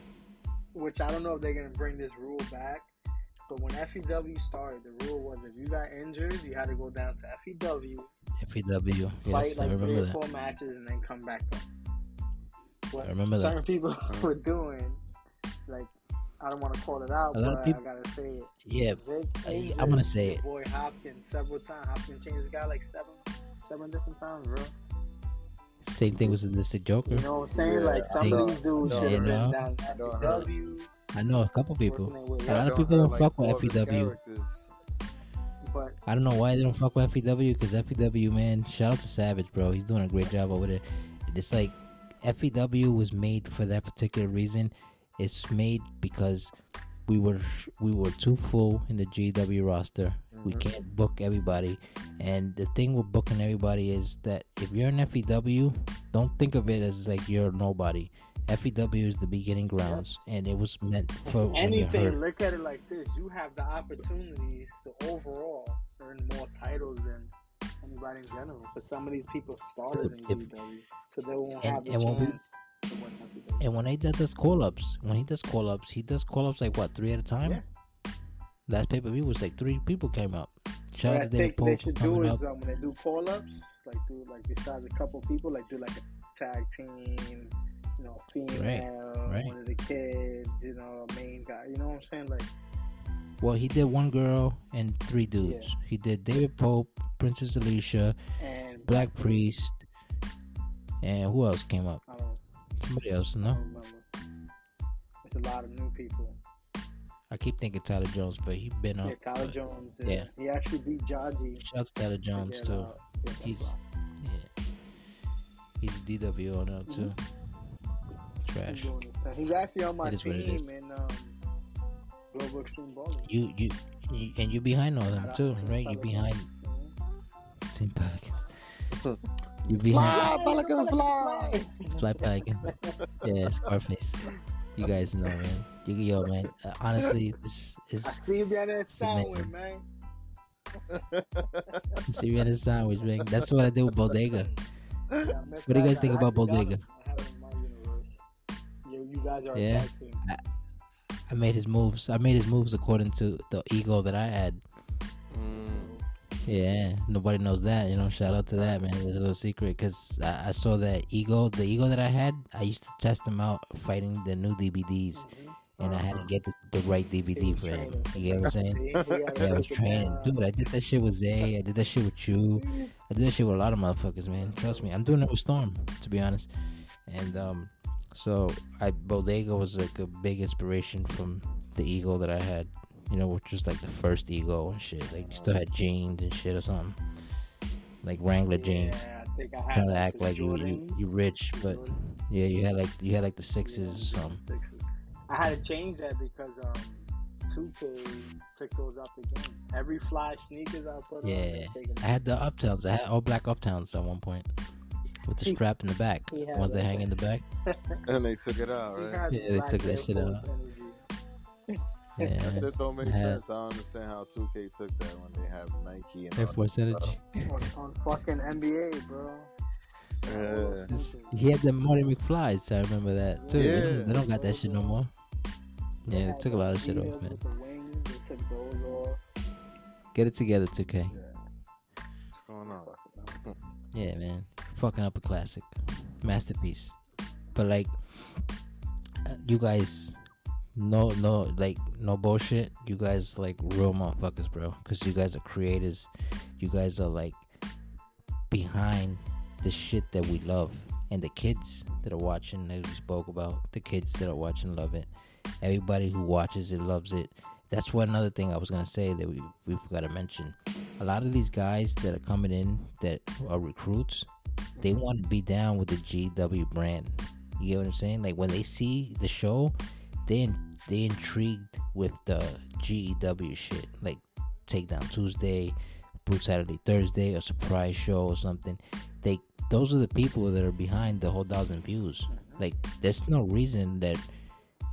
which I don't know if they're gonna bring this rule back. But when FEW started, the rule was if you got injured, you had to go down to FEW, FEW. fight Yes, I like three remember or that. four matches, and then come back up. What I remember that. certain people *laughs* were doing, like I don't want to call it out, A lot of people- I gotta say it. Yeah, Vic I- injured I'm gonna say it. Boy Hopkins several times. Hopkins changed his guy like seven, seven different times, bro. same thing was with Sadistic Joker. You know what I'm saying? Yeah, like some I of know. these dudes I should have know. been down know. at FEW. I know a couple people. working their A lot of people don't fuck with four FEW. But I don't know why they don't fuck with FEW because FEW, man, shout out to Savage, bro. He's doing a great job over there. It's like FEW was made for that particular reason. It's made because we were we were too full in the GW roster. We Mhm. can't book everybody, and the thing with booking everybody is that if you're an FEW, don't think of it as like you're nobody. FEW is the beginning grounds, and it was meant for anything, look at it like this: you have the opportunities to overall earn more titles than anybody in general. But some of these people started in if- GW, so they won't and- have the we- chance to win FEW. And when he does call ups, when he does call ups, he does call ups like what three at a time. Yeah. Last pay per view was like three people came up. Shout What out to David they should do is um, when they do call ups, like do like besides a couple people, like do like a tag team, you know, female, right. one of the kids, you know, main guy. You know what I'm saying? Like Well, he did one girl and three dudes. He did David Pope, Princess Alicia, and Black Priest, and who else came up? I Somebody else, I no? don't remember. It's a lot of new people. I keep thinking Tyler Jones, but he's been up. Yeah, Tyler but Jones. yeah. Yeah. He actually beat Jaji. Shout out to Tyler Jones get, too. get that He's block. yeah, he's a DWO now too. He's Trash. doing. He's actually on my It is what it team is. in um, Global Extreme Bowling. You, you you and you're behind all them too, to right? You're behind Mhm. Team Pelican. *laughs* You behind Fly, Pelican, fly. Fly Pelican. Yeah, Scarface. You guys know, man. You, yo, man. Uh, honestly, this is. I see you behind that sandwich, man. Syrian sandwich, man. That's what I did with Bodega. *laughs* Yeah, What do you that. guys think I about Bodega? him. I have him in my universe. You, you guys are Yeah. a. I made his moves. I made his moves according to the ego that I had. Yeah, nobody knows that. You know, shout out to that, man. It's a little secret because I, I saw that ego, the ego that I had. I used to test him out fighting the new DVDs, and I had to get the, the right DVD for him. You get what I'm saying? Yeah, I was it training, dude. I did that shit with Zay. I did that shit with you. I did that shit with a lot of motherfuckers, man. Trust me, I'm doing it with Storm, to be honest. And um, so I Bodega was like a big inspiration from the ego that I had. You know, which was like the first ego and shit. Like you still had jeans and shit or something, like Wrangler jeans. Yeah, I think I had Trying to act the like you, you you rich, but yeah, you had like you had like the sixes or something. Sixes. I had to change that because um, 2K took those out the game. Every fly sneakers I put on, Yeah, I had the uptowns. I had all black uptowns at one point with the strap in the back. he had Ones that hang in the back. *laughs* And they took it out, right? Yeah, they took that shit out. energy. Yeah, *laughs* That shit don't make I sense. I don't understand how 2K took that when they have Nike and Air all Force that on, on fucking NBA, bro. Yeah. He had the Marty McFly's. I remember that too. They, don't, they don't got that shit no more. Yeah, they took a lot of shit off, man. Wings, they took those off. Get it together, 2K. What's going on? *laughs* Yeah, man. Fucking up a classic. Masterpiece. But like, uh, you guys, no, no, like, no bullshit. You guys, like, real motherfuckers, bro. Because you guys are creators. You guys are, like, behind the shit that we love. And the kids that are watching, that we spoke about, the kids that are watching love it. Everybody who watches it loves it. That's one another thing I was gonna say that we we forgot to mention. A lot of these guys that are coming in that are recruits, they want to be down with the GW brand. You get what I'm saying? Like when they see the show, they they intrigued with the GEW shit, like Takedown Tuesday, Brutality Thursday, a surprise show or something. They those are the people that are behind the whole thousand views. Mm-hmm. Like, there's no reason that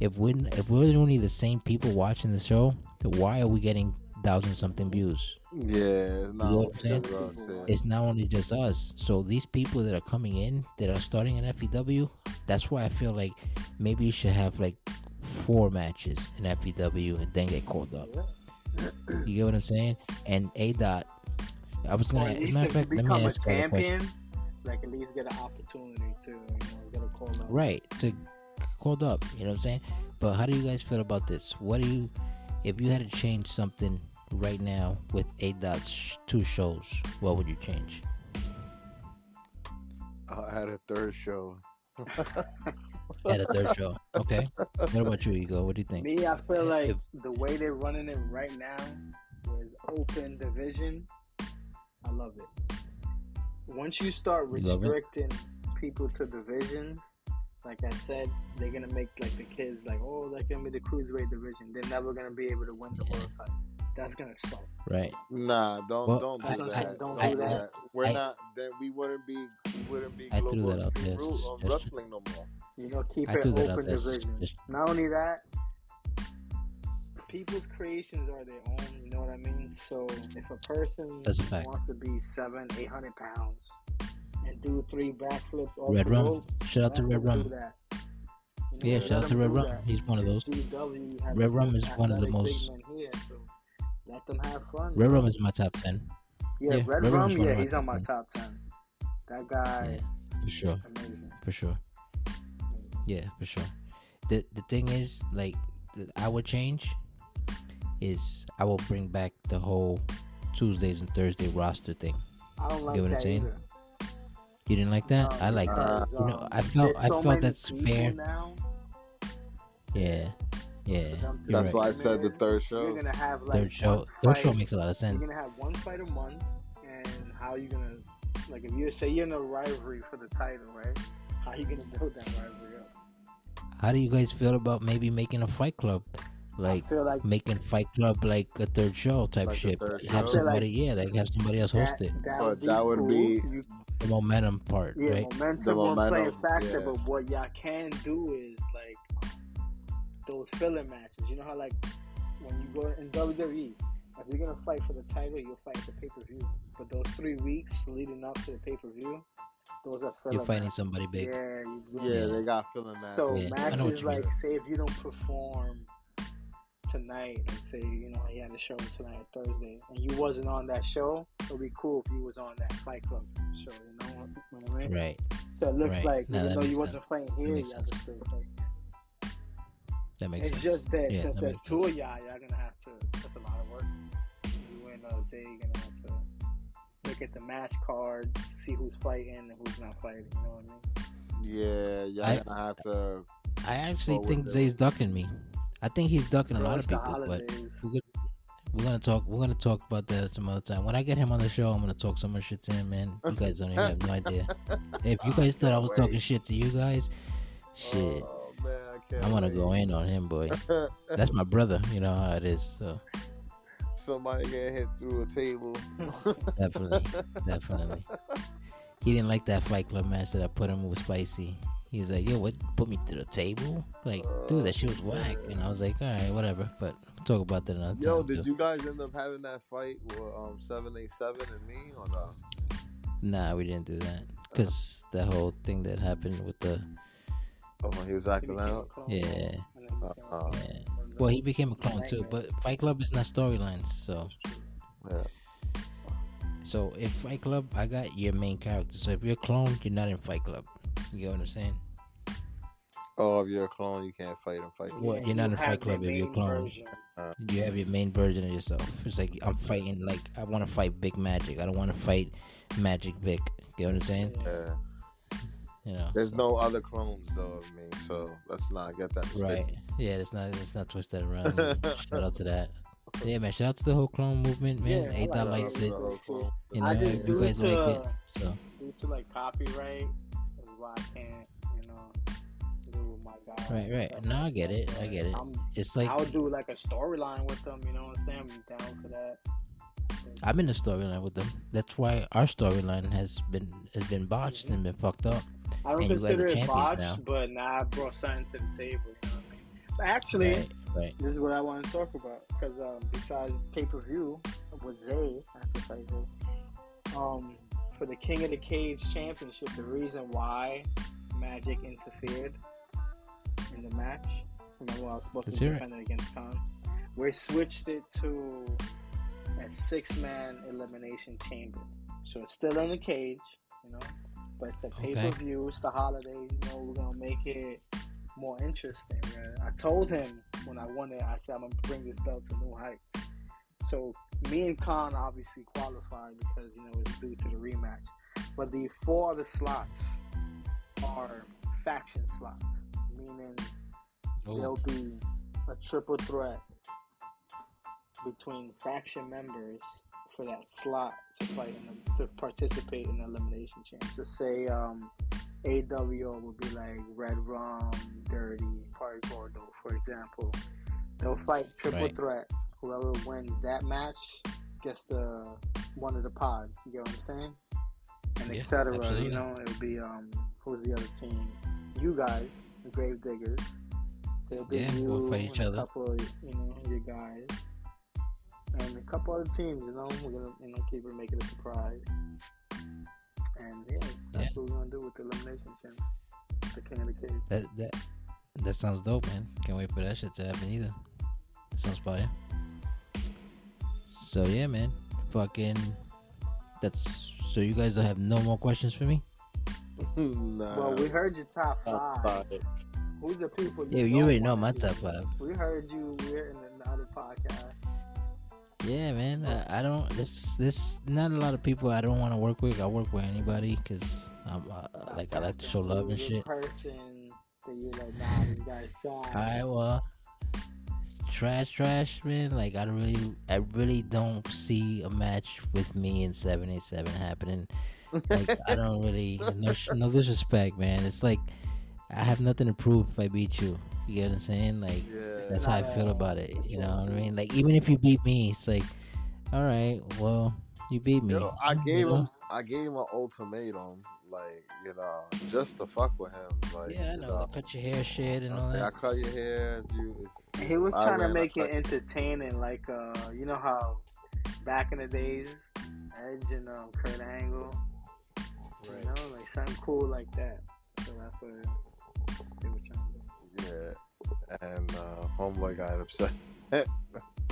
if we if we're only the same people watching the show, then why are we getting thousand something views? Yeah, it's not You know what just us, yeah. It's not only just us. So these people that are coming in that are starting an FEW, that's why I feel like maybe you should have like four matches in FPW and then get called up. You get what I'm saying? And A dot, I was gonna. at As a matter of fact, let me ask you a question. champion, like at least get an opportunity to, you know, get a call up. Right to called up. You know what I'm saying? But how do you guys feel about this? What do you, if you had to change something right now with A dot's two shows, what would you change? I had a third show. *laughs* *laughs* At a third show, okay. What about you, Ego? What do you think? Me, I feel like If- the way they're running it right now with open division, I love it. Once you start You restricting people to divisions, like I said, they're gonna make like the kids like, oh, that's gonna be the cruiserweight division. They're never gonna be able to win the Yeah. world title. That's gonna suck. Right. Nah, don't Well, don't do I- that. I- don't don't do do that. that. We're I- not. Then we wouldn't be. We wouldn't be I threw global that out extreme there rule on wrestling no more. You know, keep I it threw that out open division. Not only that, people's creations are their own. You know what I mean? So if a person a wants to be seven, eight hundred pounds and do three backflips off Red the Rum. ropes, Shout out to Red Rum. You know, Yeah, shout out to Red Rum. that. He's one of those. GW Red Rum is one of the most- Here, so let them have fun. Red Rum is my top ten. Yeah, yeah, Red, Red Rum. Yeah, he's on my top ten. That guy, Yeah, for sure. amazing. For sure. Yeah, for sure. The the thing is, like, that I would change is I will bring back the whole Tuesdays and Thursday roster thing. I don't like Get what I'm that saying? either. You didn't like that? No, I like that. because, You know, um, I felt there's I felt that's fair. Now, Yeah, yeah. for them to You're That's right. why I said the Man, third You're show. gonna have like Third show, one third show makes a lot of sense. You're gonna have one fight a month, and how are you gonna like if you say you're in a rivalry for the title, right? How you gonna build that rivalry up? How do you guys feel about maybe making a fight club, like I feel like making Fight Club like a third show type Like shit? Have show? somebody, yeah, like have somebody else host it. that But would be that would cool. be- You- The momentum part, yeah, right? momentum The will play a momentum, factor, yeah. but what y'all can do is like those filler matches. You know how like when you go in WWE, if you're gonna fight for the title, you'll fight the pay per view. But those three weeks leading up to the pay per view, those are filler You're fighting matches. somebody big. Yeah, you Yeah, they got filling matches. So Yeah, I know what matches you mean. like say if you don't perform tonight and say you know he had a show tonight Thursday and you wasn't on that show, it'd be cool if you was on that Fight Club show. You know what, what I mean? Right. So it looks Right. like No, even though makes you wasn't playing here, you have to sense. still fight. That makes sense. It's sense. just that Yeah, since that there's two sense. of y'all, y'all gonna have to. That's a lot of work. You and uh, Zay gonna have to look at the match cards, see who's fighting and who's not fighting. You know what I mean? Yeah, y'all I- gonna have to. I actually think there. Zay's ducking me. I think he's ducking a lot of people, but we're gonna, we're gonna talk. We're gonna talk about that some other time. When I get him on the show, I'm gonna talk so much shit to him, man. You guys don't even have no *laughs* idea. If you guys thought I was talking shit to you guys, shit, Oh man, I am gonna go in on him, boy. *laughs* That's my brother. You know how it is. So Somebody getting hit through a table. definitely, definitely. He didn't like that Fight Club match that I put him with Spicy. He was like, "Yo, what put me to the table? Like, dude, that shit was whack." And I was like, "All right, whatever." But we'll talk about that another Yo, time. did too. you guys end up having that fight with um seven eight seven and me or no? Nah, we didn't do that because the whole thing that happened with the Oh, he was He acting out. Yeah. and then he became a Uh, clone. yeah. Well, he became a clone too, but Fight Club is not storylines. So, Yeah. so if Fight Club, I got your main character. So if you're a clone, you're not in Fight Club. You get what I'm saying? Oh, if you're a clone, you can't fight in fight. What, Yeah, you're not you in Fight Club if you're a clone. version. You have your main version of yourself. It's like I'm fighting. Like I want to fight Vic Magic. I don't want to fight Magic Vic. You get what I'm saying? Yeah. You know. There's no other clones though of me, so let's not get that Right. Yeah, it's not it's not twisted around. *laughs* shout out to that. Yeah, man. Shout out to the whole clone movement, man. Yeah, I Eight like likes it. Clone. You know, I just you guys to like it. So due to like copyright is why I can't, you know, my god. Right, right. No, I get it. I get it. I'm, It's like I would do like a storyline with them. You know what I'm saying? I'm down for that. I'm in a storyline with them. That's why our storyline has been has been botched and been fucked up. I don't And you guys consider it champions botched, now. but nah, I brought something to the table. You know what I mean? But actually, Right, right. this is what I want to talk about because um, besides pay per view with Zay, I have to say um, for the King of the Cage Championship, the reason why Magic interfered in the match. Remember, I was supposed Let's to hear it. defend it against Khan. We switched it to a six-man elimination chamber, so it's still in the cage, you know. But it's a pay per view. It's the holidays. You know, we're gonna make it more interesting. man. I told him when I won it, I said I'm gonna bring this belt to new heights. So me and Khan obviously qualified because you know it's due to the rematch. But the four other slots are faction slots, meaning oh. there'll be a triple threat between faction members for that slot to fight in the, to participate in the elimination chamber. So say um, AWO would be like Red Rum, Dirty, Party Gordo, for example. They'll fight triple Right. threat. Whoever wins that match gets the one of the pods. You get what I'm saying? And Yeah, etc. You know, it'll be um, who's the other team? You guys, the Grave Diggers. So it'll be Yeah, you we'll fight each and other. A couple of you know your guys, and a couple other teams. You know, we're gonna you know keep it making a surprise. And yeah, that's what we're gonna do with the elimination chamber, the king of cage. that that that sounds dope, man. Can't wait for that shit to happen either. That sounds fire. So yeah, man. Fucking. That's so. You guys have no more questions for me. *laughs* nah. Well, we heard your top Top five. five. Who's the people? Yeah, you already know my do? top five. We heard you. We're in the other podcast. Yeah, man. I, I don't. This this not a lot of people I don't want to work with. I work with anybody because I'm uh, like I like to show love and shit. Person you're like, nah, guy's trash. Well, trash, trash, man. Like I really, I really don't see a match with me and Seven Eight Seven happening. Like I don't really, no, no disrespect, man. It's like I have nothing to prove if I beat you. You get what I'm saying? Like Yeah. that's how I feel about it. You know what I mean? Like even if you beat me, it's like, all right, well, you beat me. Yo, I You gave know? him. I gave him an ultimatum, like you know, just to fuck with him. Like, Yeah, I you know. Cut your hair shit and all okay, I that. cut your hair. You, He was trying to ran, I make it cut- entertaining, like uh, you know how back in the days, Edge and um, Kurt Angle, you know, like something cool like that. So that's what they were trying to do. yeah, and uh, homeboy got upset. *laughs*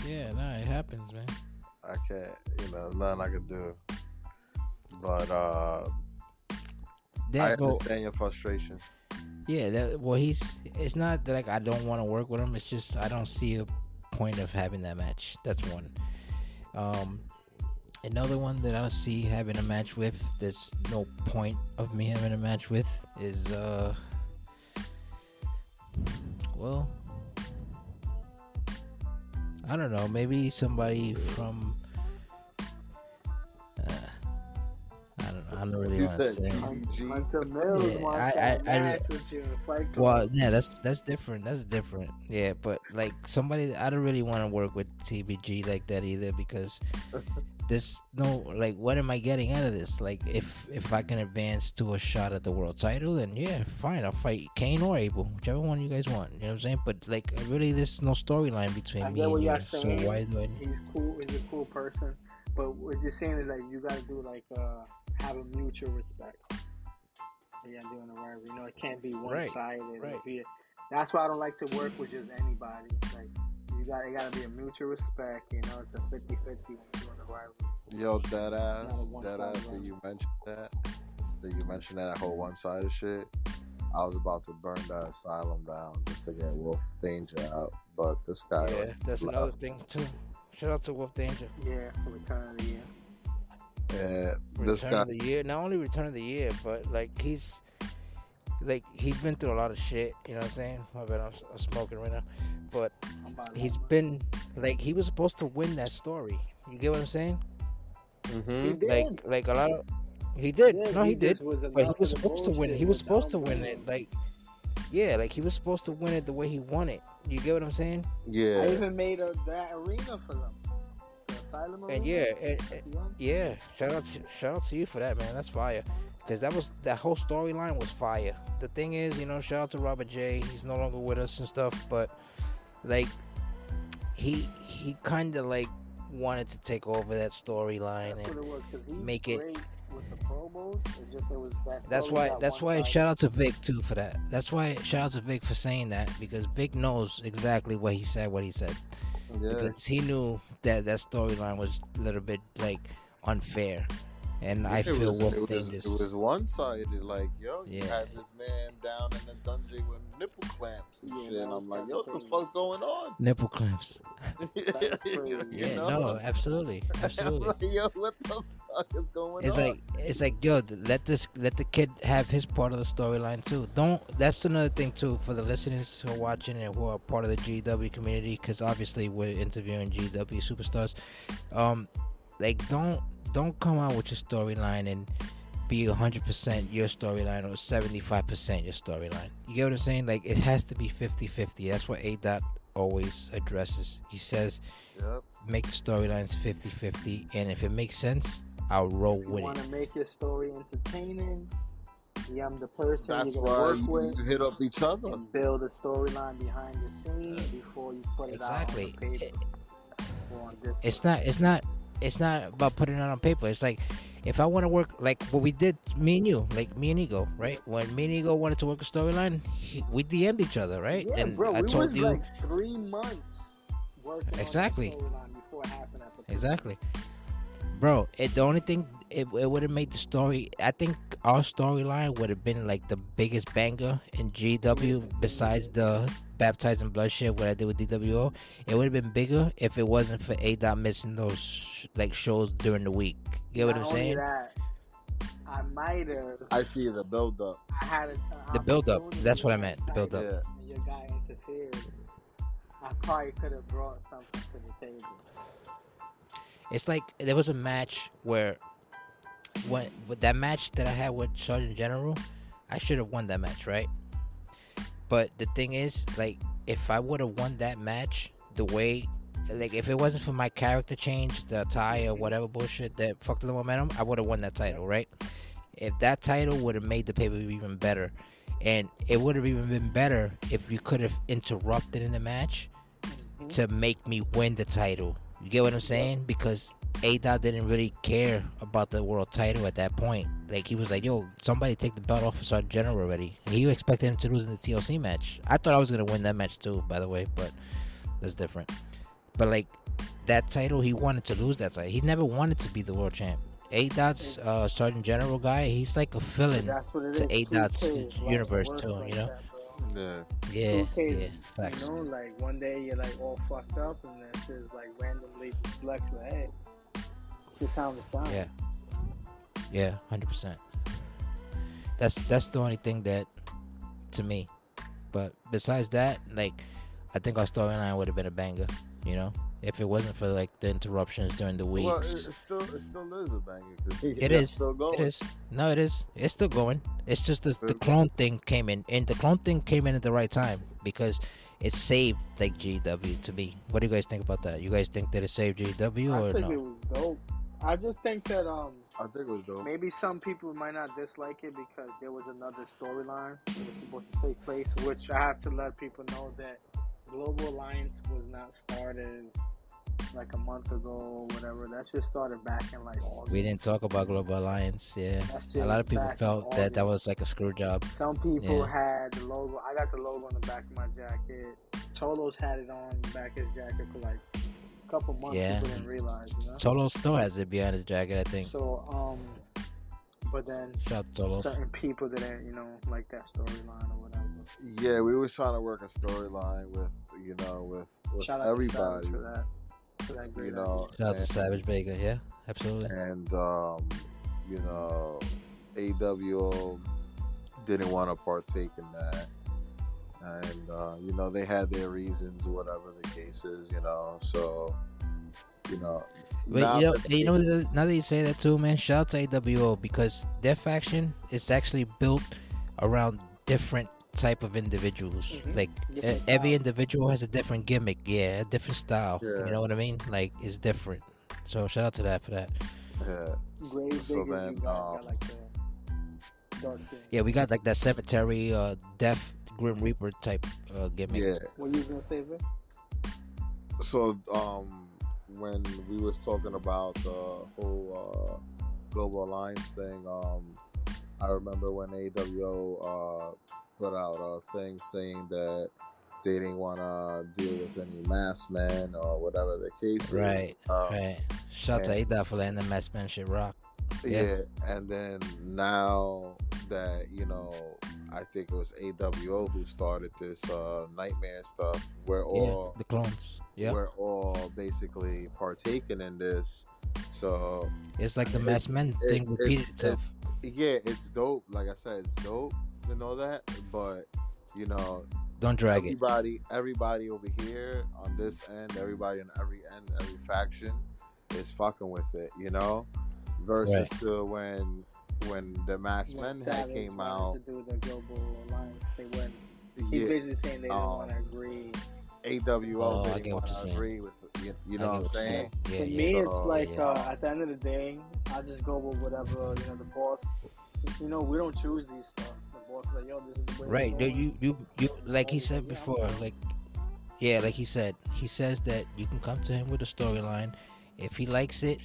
Yeah, no, it happens, man. I can't, you know, nothing I could do. But uh, I That go, understand your frustration. Yeah, that well, he's. It's not that like I don't want to work with him. It's just I don't see a point of having that match. That's one. Um, another one that I don't see having a match with. There's no point of me having a match with is uh. Well, I don't know. Maybe somebody from. Uh, I don't know. I don't really You want to said say. TBG. Hunter Mills Yeah, wants I- that I- I- with you Fight Well, yeah, that's that's different. That's different. Yeah, but like somebody, I don't really want to work with TBG like that either because *laughs* this no like what am I getting out of this? Like if if I can advance to a shot at the world title, then yeah, fine, I'll fight Kane or Abel, whichever one you guys want. You know what I'm saying? But like really, there's no storyline between I me get what and you. you're So saying. why do I? He's cool. He's a cool person. But what you're saying is like you gotta do like uh have a mutual respect. Yeah, doing the right. You know, it can't be one sided. right. Right. That's why I don't like to work with just anybody. Like got it gotta be a mutual respect, you know, it's a 50-50 when you're doing the right. Yo, dead ass, Not a one-sided dead ass. Did you mention that? Did you mention that whole one sided shit? I was about to burn that asylum down just to get Wolf Danger out, but this guy. Yeah, that's left. another thing too. Shout out to Wolf Danger. Yeah, for return of the year. Yeah, this Return guy. of the year. Not only return of the year, but like he's like he's been through a lot of shit. You know what I'm saying? My bad, I'm, I'm smoking right now. But I'm about to- he's been like he was supposed to win that story. You get what I'm saying? Mm-hmm. did. Like like a lot of he did. Yeah, no, he, did. But he was supposed to win. bullshit He was supposed to win it. Like Yeah, like he was supposed to win it the way he won it. You get what I'm saying? Yeah. I even made a, that arena for them. The Asylum Arena. And yeah, and, at the end. yeah. Shout out, shout out to you for that, man. That's fire. Because that was that whole storyline was fire. The thing is, you know, shout out to Robert J. He's no longer with us and stuff, but like he he kind of like wanted to take over that storyline That's and it was. 'cause he's make it- with the promos. It's just it was that. That's why. That's why. one-sided. Shout out to Vic too for that. That's why. Shout out to Vic for saying that because Vic knows exactly what he said. What he said yeah. because he knew that that storyline was a little bit like unfair, and I it feel was, Wolf it Thing was, just. it was one sided. Like, yo, you Yeah. had this man down in the dungeon with nipple clamps and Yeah, shit. And I'm like, yo, what the crazy. fuck's going on? Nipple clamps. *laughs* That's You. Yeah, know? no, absolutely, absolutely. like, *laughs* yo, what the fuck is going on? It's on? like it's like yo, let this let the kid have his part of the storyline too. Don't. That's another thing too for the listeners who are watching and who are part of the GW community, because obviously we're interviewing GW superstars. Um, like don't don't come out with your storyline and be 100% your storyline or 75% your storyline. You get what I'm saying? Like it has to be 50-50. That's what A dot always addresses. He says yep. make the storylines 50-50 and if it makes sense, I'll roll You with it. You want to make your story entertaining. Yeah, I'm the person That's you're why work you, with you hit up each other. and build a storyline behind the scenes before you put it Exactly. out on the paper. or on it's not it's not it's not about putting it on paper it's like if i want to work like what we did me and you like me and ego right when me and ego wanted to work a storyline we dm'd each other right Yeah, and bro, i we told you like three months working Exactly. on the storyline before it happened at the paper. exactly bro it the only thing it, it would have made the story i think our storyline would have been like the biggest banger in gw besides the Baptized baptizing bloodshed what i did with dwo it would have been bigger if it wasn't for a dot missing those sh- like shows during the week you get what i'm only saying That, I might have. I see the build up. I had a, The build-up, that's what I meant, the night build-up. Yeah. Your guy interfered. I probably could have brought something to the table. It's like there was a match where when with that match that I had with Sergeant General, I should have won that match, right? But the thing is, like, if I would have won that match the way, like, if it wasn't for my character change, the tie or whatever bullshit that fucked the momentum, I would have won that title, right? If that title would have made the pay per view even better, and it would have even been better if you could have interrupted in the match Mhm. to make me win the title. You get what I'm saying? Because A Dot didn't really care about the world title at that point. Like he was like, "Yo, somebody take the belt off of Sergeant General already." And he expected him to lose in the TLC match. I thought I was gonna win that match too, by the way, but that's different. But like that title, he wanted to lose that title. He never wanted to be the world champ. A Dot's uh, Sergeant General guy, he's like a villain. That's what it to. A Dot's universe too, like you know? that, bro. Yeah. Yeah, 2K, yeah, You know, like one day you're like all fucked up, and then it's just like randomly just select like, hey, it's your time to shine. Yeah. Yeah, hundred percent. That's that's the only thing that, to me, but besides that, like, I think our storyline would have been a banger. You know, if it wasn't for like the interruptions during the Well, it, weeks. it still it still is a banger. 'cause It It is. Still going. It is. No, it is. It's still going. It's just the, the Still clone thing came in, and the clone thing came in at the right time because it saved like GW to me. What do you guys think about that? You guys think that it saved GW or I or think it was dope. I just think that um I think it was dope. maybe some people might not dislike it because there was another storyline that was supposed to take place, which I have to let people know that Global Alliance was not started like a month ago or whatever. That just started back in like August. We didn't talk about Global Alliance. Yeah, a lot of people felt that that was like a screw job. Some people Yeah. had the logo. I got the logo on the back of my jacket. Tolos had it on the back of his jacket for like a couple months. Yeah. People didn't realize, you know. Tolo still has it behind his jacket, I think. So um, but then Shout out to Tolo. certain people didn't, you know, like that storyline or whatever. Yeah, we was trying to work a storyline with you know with with Shout out everybody. to Savage for that. For that great You know, Shout out to Savage Vega. Yeah, absolutely. and um, you know, AWO didn't want to partake in that, and uh, you know they had their reasons, whatever the case is, you know. So, you know, But now you know, that you know, they- now that you say that too, man, shout out to AWO because their faction is actually built around different type of individuals. Mhm. Like Different every style. individual has a different gimmick. Yeah, a different style. Yeah. You know what I mean? Like it's different. So shout out to that for that. Yeah. Grave So then, um, like the dark thing. Yeah, we got like that cemetery, uh, death, grim reaper type uh, gimmick. Yeah. What you gonna say, Vic? So um, when we was talking about the whole uh, global alliance thing, um, I remember when AWO uh, put out a thing saying that they didn't want to deal with any mass men or whatever the case is. Right, Um, Right. Shout out to and- for letting the mass man shit rock. Yeah. Yeah. and then now that you know, I think it was AWO who started this uh, nightmare stuff. We're all yeah, the clones. Yeah, we're all basically partaking in this. So it's like the mass men it- thing it- repeated it- itself. yeah, it's dope. Like I said, it's dope to know that. But you know, Don't drag it. everybody, everybody over here on this end, everybody on every end, every faction is fucking with it. You know, versus Right. to when when the masked When men had Savage came out. to do the global alliance. They went. He's Yeah, basically saying they didn't um, want to agree. AWO Oh, I didn't get what you're saying. agree with you, you know what I'm you're saying? Yeah, For yeah. me, it's Oh, like yeah. uh, at the end of the day, I just go with whatever you know. The boss, you know, we don't choose these stuff. The boss is like, yo, this is the way. Right. You, you, you, you, like he said like, yeah, before, like, yeah, like he said, he says that you can come to him with a storyline. If he likes it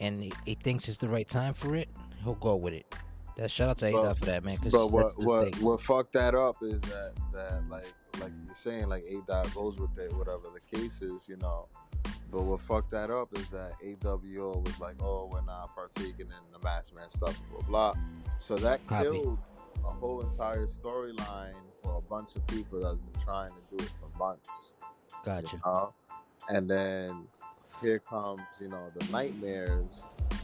and he, he thinks it's the right time for it, he'll go with it. That shout out to But- for that man. Cause But what what thing. what fucked that up is that that like like you're saying like A dot goes with it whatever the case is you know. But what fucked that up is that AWO was like, oh, we're not partaking in the mass man stuff, blah blah. So that Copy. killed a whole entire storyline for a bunch of people that's been trying to do it for months. you Gotcha. know? And then here comes you know the nightmares,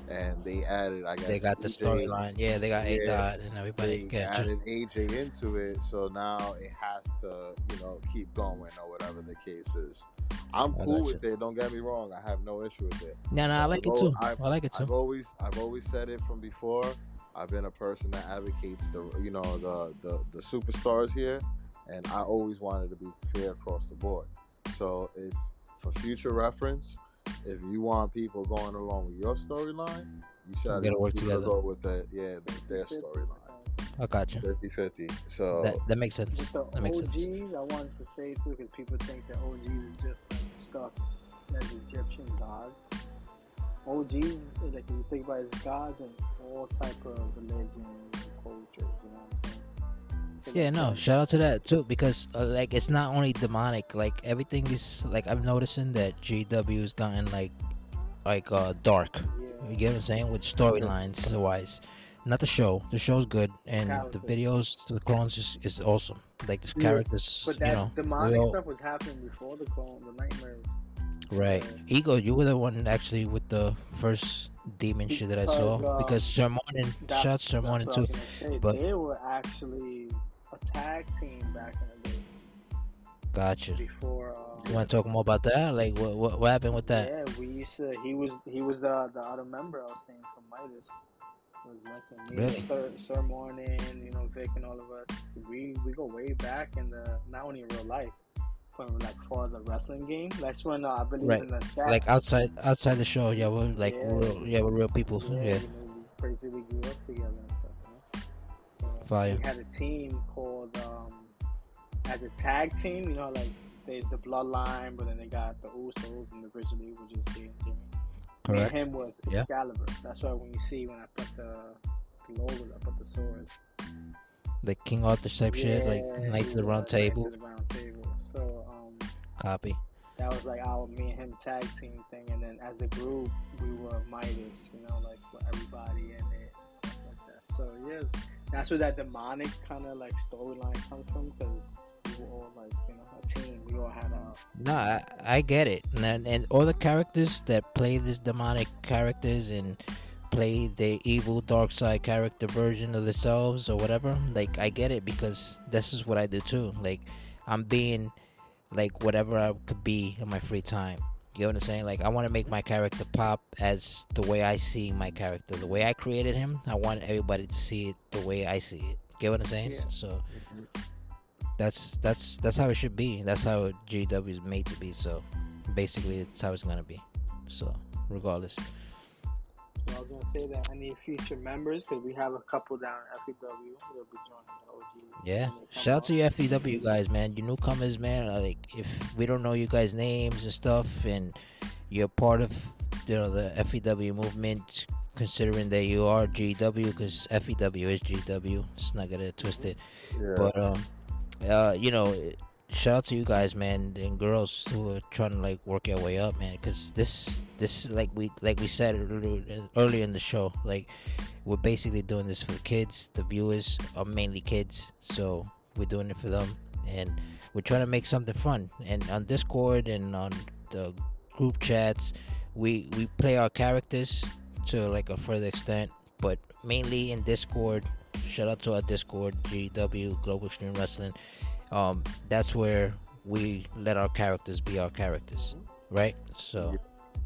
and they added I guess They got the storyline. Yeah, they got A dot and everybody. they Gotcha. added AJ into it, so now it has to, you know, keep going or whatever the case is. I'm I cool with it. Don't get me wrong. I have no issue with it. No, no, I like it too. I've- I like it too. I've always, I've always said it from before. I've been a person that advocates the, you know, the the the superstars here, and I always wanted to be fair across the board. So if for future reference, if you want people going along with your storyline, you should gotta work together. go with that, yeah their storyline. I got you. 50-50. So That that makes sense. With the That makes OGs, sense. I wanted to say too, because people think that OGs are just like stuck as Egyptian gods. OGs, like if you think about it, as gods in all type of religions and cultures. You know what I'm saying? Yeah, no. Shout out to that too, because uh, like it's not only demonic. Like everything is like I'm noticing that GW has gotten like like uh dark. Yeah. You get what I'm saying with storylines wise. Not the show. The show's good, and the videos, the clones is, is awesome. Like the Yeah, characters, But you that know, demonic all- stuff was happening before the clone, the nightmares. right? Ego, you were the one actually with the first demon shit that I saw Because, uh, because Sir Morning, That's- shout Sir that's Morning what I too. was gonna say. but- they were actually a tag team back in the day Gotcha. before. Uh, You want to talk more about that? Like what what, what happened with that? Yeah, we used to. He was he was the the other member I was saying from Midas. Was missing me, Really? Sir, Sir Morning, you know Vic and all of us. We we go way back in the not only in real life, but like for the wrestling game. That's when uh, I believe Right. in the chat. Like outside outside the show, yeah, we're like Yeah. real, yeah, we're real people. yeah, Yeah, you know, we crazy we grew up together Fire. we had a team called um, as a tag team. You know, like there's the Bloodline, but then they got the Usos and the originally which is Jay and Jimmy. Correct. and him was Yeah. Excalibur. That's why when you see when I put the, the logo, I put the sword. Like King Arthur type shit, like Yeah, Knights of the Round Table. the Round Table. So um, Copy. that was like our me and him tag team thing, and then as a group we were Midas. You know, like for everybody in it, like that. So yeah, that's where that demonic kind of like storyline comes from because we were all like you know a team. We all had a No, I, I get it, and and all the characters that play these demonic characters and play the evil dark side character version of themselves or whatever. Like I get it because this is what I do too. Like I'm being like whatever I could be in my free time. You know what I'm saying? Like I want to make my character pop as the way I see my character, the way I created him. I want everybody to see it the way I see it. Get what I'm saying? Yeah. So that's that's that's how it should be. That's how GW is made to be. So basically, it's how it's gonna be. So regardless. So I was gonna say that any future members, because we have a couple down at FEW, they'll be joining the OG. Yeah. when they come Shout out to out. you FEW guys, man. You newcomers, man. uh, Like if we don't know you guys' names and stuff, and you're part of you know the FEW movement, considering that you are GW, because FEW is GW. It's not gonna twist it. Yeah. But um, uh, you know, shout out to you guys, man, and girls who are trying to like work your way up, man. Because this, this like we like we said earlier, in the show, like we're basically doing this for the kids. The viewers are mainly kids, so we're doing it for them, and we're trying to make something fun. And on Discord and on the group chats, we we play our characters to like a further extent, but mainly in Discord. Shout out to our Discord, GW Global Extreme Wrestling. Um, that's where we let our characters be our characters, right? So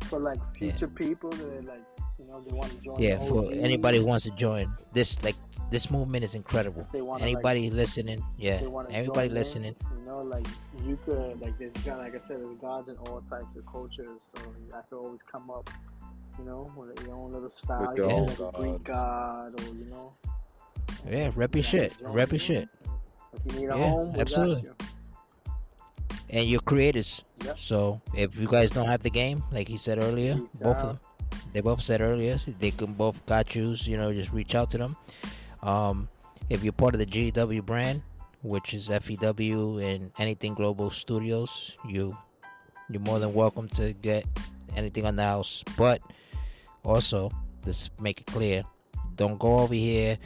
for like future people that like you know they want to join. yeah, for anybody who wants to join this, like this movement is incredible. They want Anybody listening, yeah, they wanna everybody join in, listening, You know, like you could like there's God, like I said, there's gods in all types of cultures, so I could always come up. You know, with your own little style. With your own like a Greek god, or you know. Yeah, rep your shit, gotta rep your shit. If you need a Yeah, home, absolutely. you. and you're creators. Yep. So if you guys don't have the game, like he said earlier, Reach both of them, they both said earlier, they can both got yous. You know, just reach out to them. Um, if you're part of the GW brand, which is FEW and Anything Global Studios, you you're more than welcome to get anything on the house. But also, let's make it clear: don't go over here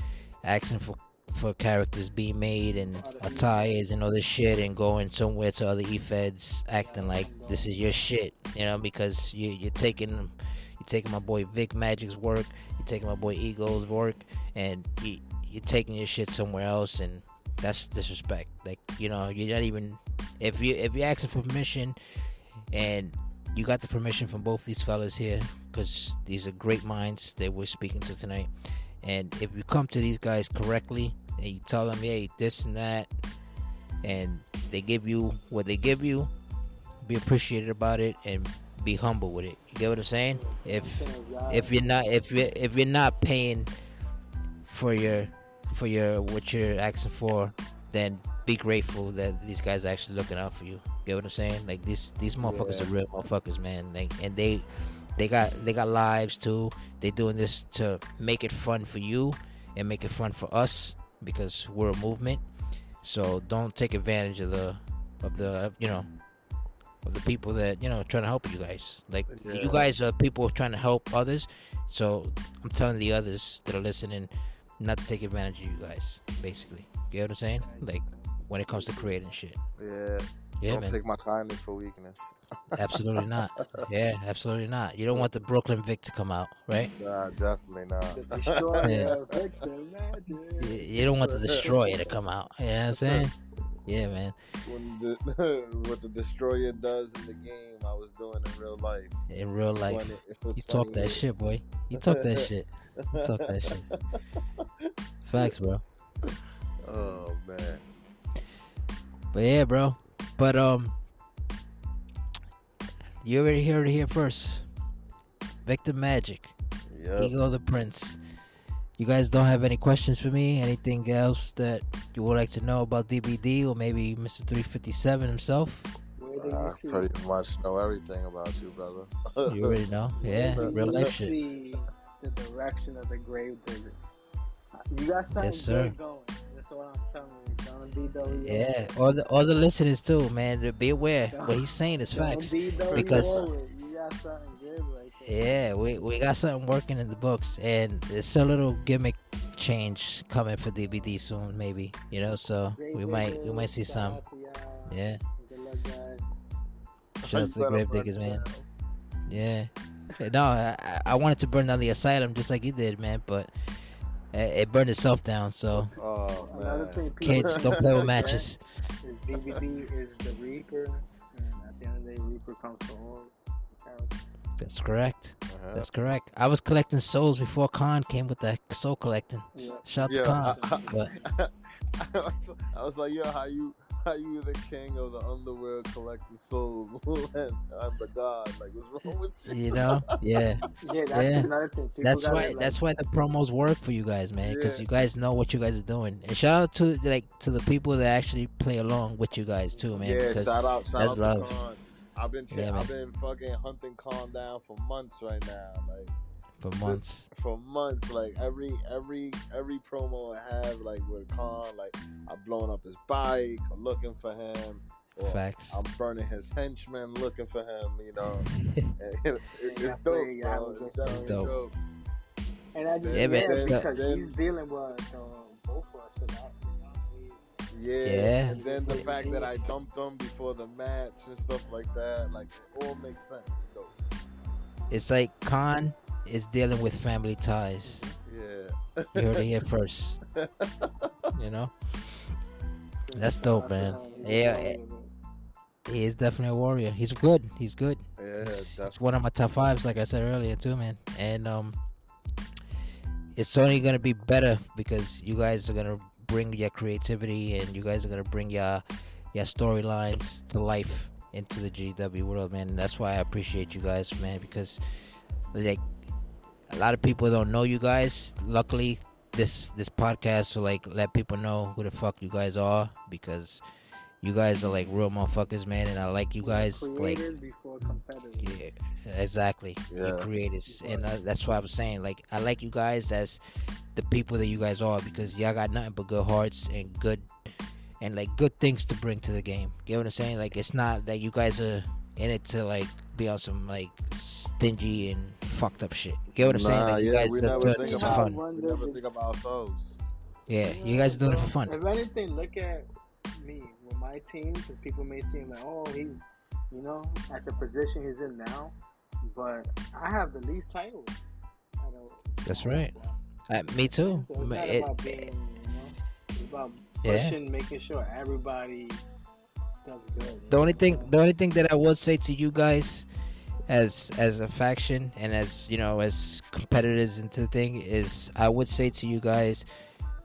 asking for for characters being made and attires and all this shit and going somewhere to other e-feds acting like this is your shit you know because you, you're taking you're taking my boy Vic Magic's work you're taking my boy Ego's work and you, you're taking your shit somewhere else and that's disrespect. Like you know you're not even if you if you're asking for permission and you got the permission from both these fellas here because these are great minds that we're speaking to tonight and if you come to these guys correctly and you tell them, hey, this and that, and they give you what they give you, be appreciated about it and be humble with it. You get what I'm saying? If if you're not if you if you're not paying for your for your what you're asking for, then be grateful that these guys are actually looking out for you. Get what I'm saying? Like these these motherfuckers Yeah. are real motherfuckers, man. Like and they they got they got lives too. They doing this to make it fun for you and make it fun for us because we're a movement. So don't take advantage of the of the you know of the people that you know trying to help you guys. Like Yeah. you guys are people trying to help others. So I'm telling the others that are listening not to take advantage of you guys. Basically, you know what I'm saying? Like when it comes to creating shit. Yeah. Yeah, Don't man. take my kindness for weakness. Absolutely not. Yeah, absolutely not. You don't want the Brooklyn Vic to come out, right? Nah, definitely not. The Yeah. You, you don't want the destroyer to come out. You know what I'm saying? Yeah, man. when the, *laughs* what the destroyer does in the game, I was doing in real life. In real life, 20 you talk that years. shit, boy. You talk that *laughs* shit. You talk that shit. Facts, bro. Oh man. But yeah, bro. But um, you already heard it here first. Victor Magic, Yep. Ego the Prince. You guys don't have any questions for me? Anything else that you would like to know about DBD or maybe Mr. 357 himself? I you pretty much know everything about you, brother. You already know. *laughs* Yeah, where real did life you shit. see the direction of the grave digger. You got something Yes, sir. going. That's what I'm telling you. Don't DW. Yeah, all the all the listeners too, man. to Be aware. What he's saying is Don't facts. DW because- forward. you got something good right there. Yeah, we, we got something working in the books, and it's a little gimmick change coming for DBD soon, maybe. You know, so Grave we might we might see some. shout out to y'all. Yeah, Good luck, shout out to the Grave Diggers, man. Yeah. *laughs* No, I, I- I wanted to burn down the asylum just like you did, man, but it, it burned itself down. So Oh Another man. thing, kids, don't play with forget *laughs* matches. Is DBD is the Reaper, and at the end of the day, Reaper comes for all. That's correct. Uh-huh. That's correct. I was collecting souls before Khan came with the soul collecting. Yeah. Shout out to Yeah, Khan. I- *laughs* But I was, *laughs* I was like, yo, how you why you the king of the underworld collecting souls *laughs* and I'm the god? Like, what's wrong with you? You know? Yeah. *laughs* Yeah, that's Yeah. another thing. People That's why. like, That's why the promos work for you guys, man. Because Yeah. you guys know what you guys are doing. And shout out to like to the people that actually play along with you guys too, man. yeah, because shout out, shout that's out love. to Khan. I've been, tra- Yeah, I've been fucking hunting Khan down for months right now. Like, for *laughs* months. for months. Like every every every promo I have, like with Khan, like I'm blowing up his bike, I'm looking for him. Facts. I'm burning his henchmen, looking for him. You know, *laughs* *laughs* it- it's dope, yeah, bro. yeah, It's definitely dope. dope. And I just Yeah, yeah, man, it's because got- he's dealing with uh, both of us, so that you know, he's, Yeah. Yeah. And then the fact that I dumped him before the match and stuff like that, like it all makes sense. It's. It's like Khan is dealing with family ties. Yeah. You heard it here *laughs* first. You know, That's dope, shout out to man. He's Yeah, warrior, man. he is definitely a warrior. He's good. He's good. Yeah, definitely. it's one of my top fives, like I said earlier, too, man. And um, it's only gonna be better because you guys are gonna bring your creativity and you guys are gonna bring your your storylines to life into the GW world, man. And that's why I appreciate you guys, man, because like a lot of people don't know you guys. Luckily, this this podcast will like let people know who the fuck you guys are because you guys are like real motherfuckers, man. And I like you guys like creators before competitors. yeah, exactly. Yeah. You're creators, and uh, that's why I was saying, like, I like you guys as the people that you guys are because y'all got nothing but good hearts and good and like good things to bring to the game. You know what I'm saying? Like, it's not that you guys are in it to like be on some like stingy and fucked up shit. Get what I'm saying? Nah, Like, you yeah, guys we are never doing think this for about fun. One We never think about ourselves. Yeah, you guys are doing it for fun. If anything, look at me with my team. Because people may seem like, oh, he's, you know, at the position he's in now. But I have the least titles. That's right. Uh, me too. So it's not It- about being, you know, it's about Yeah. pushing, making sure everybody does good. the know only what thing the only thing that I would say to you guys as as a faction and as you know as competitors into the thing is I would say to you guys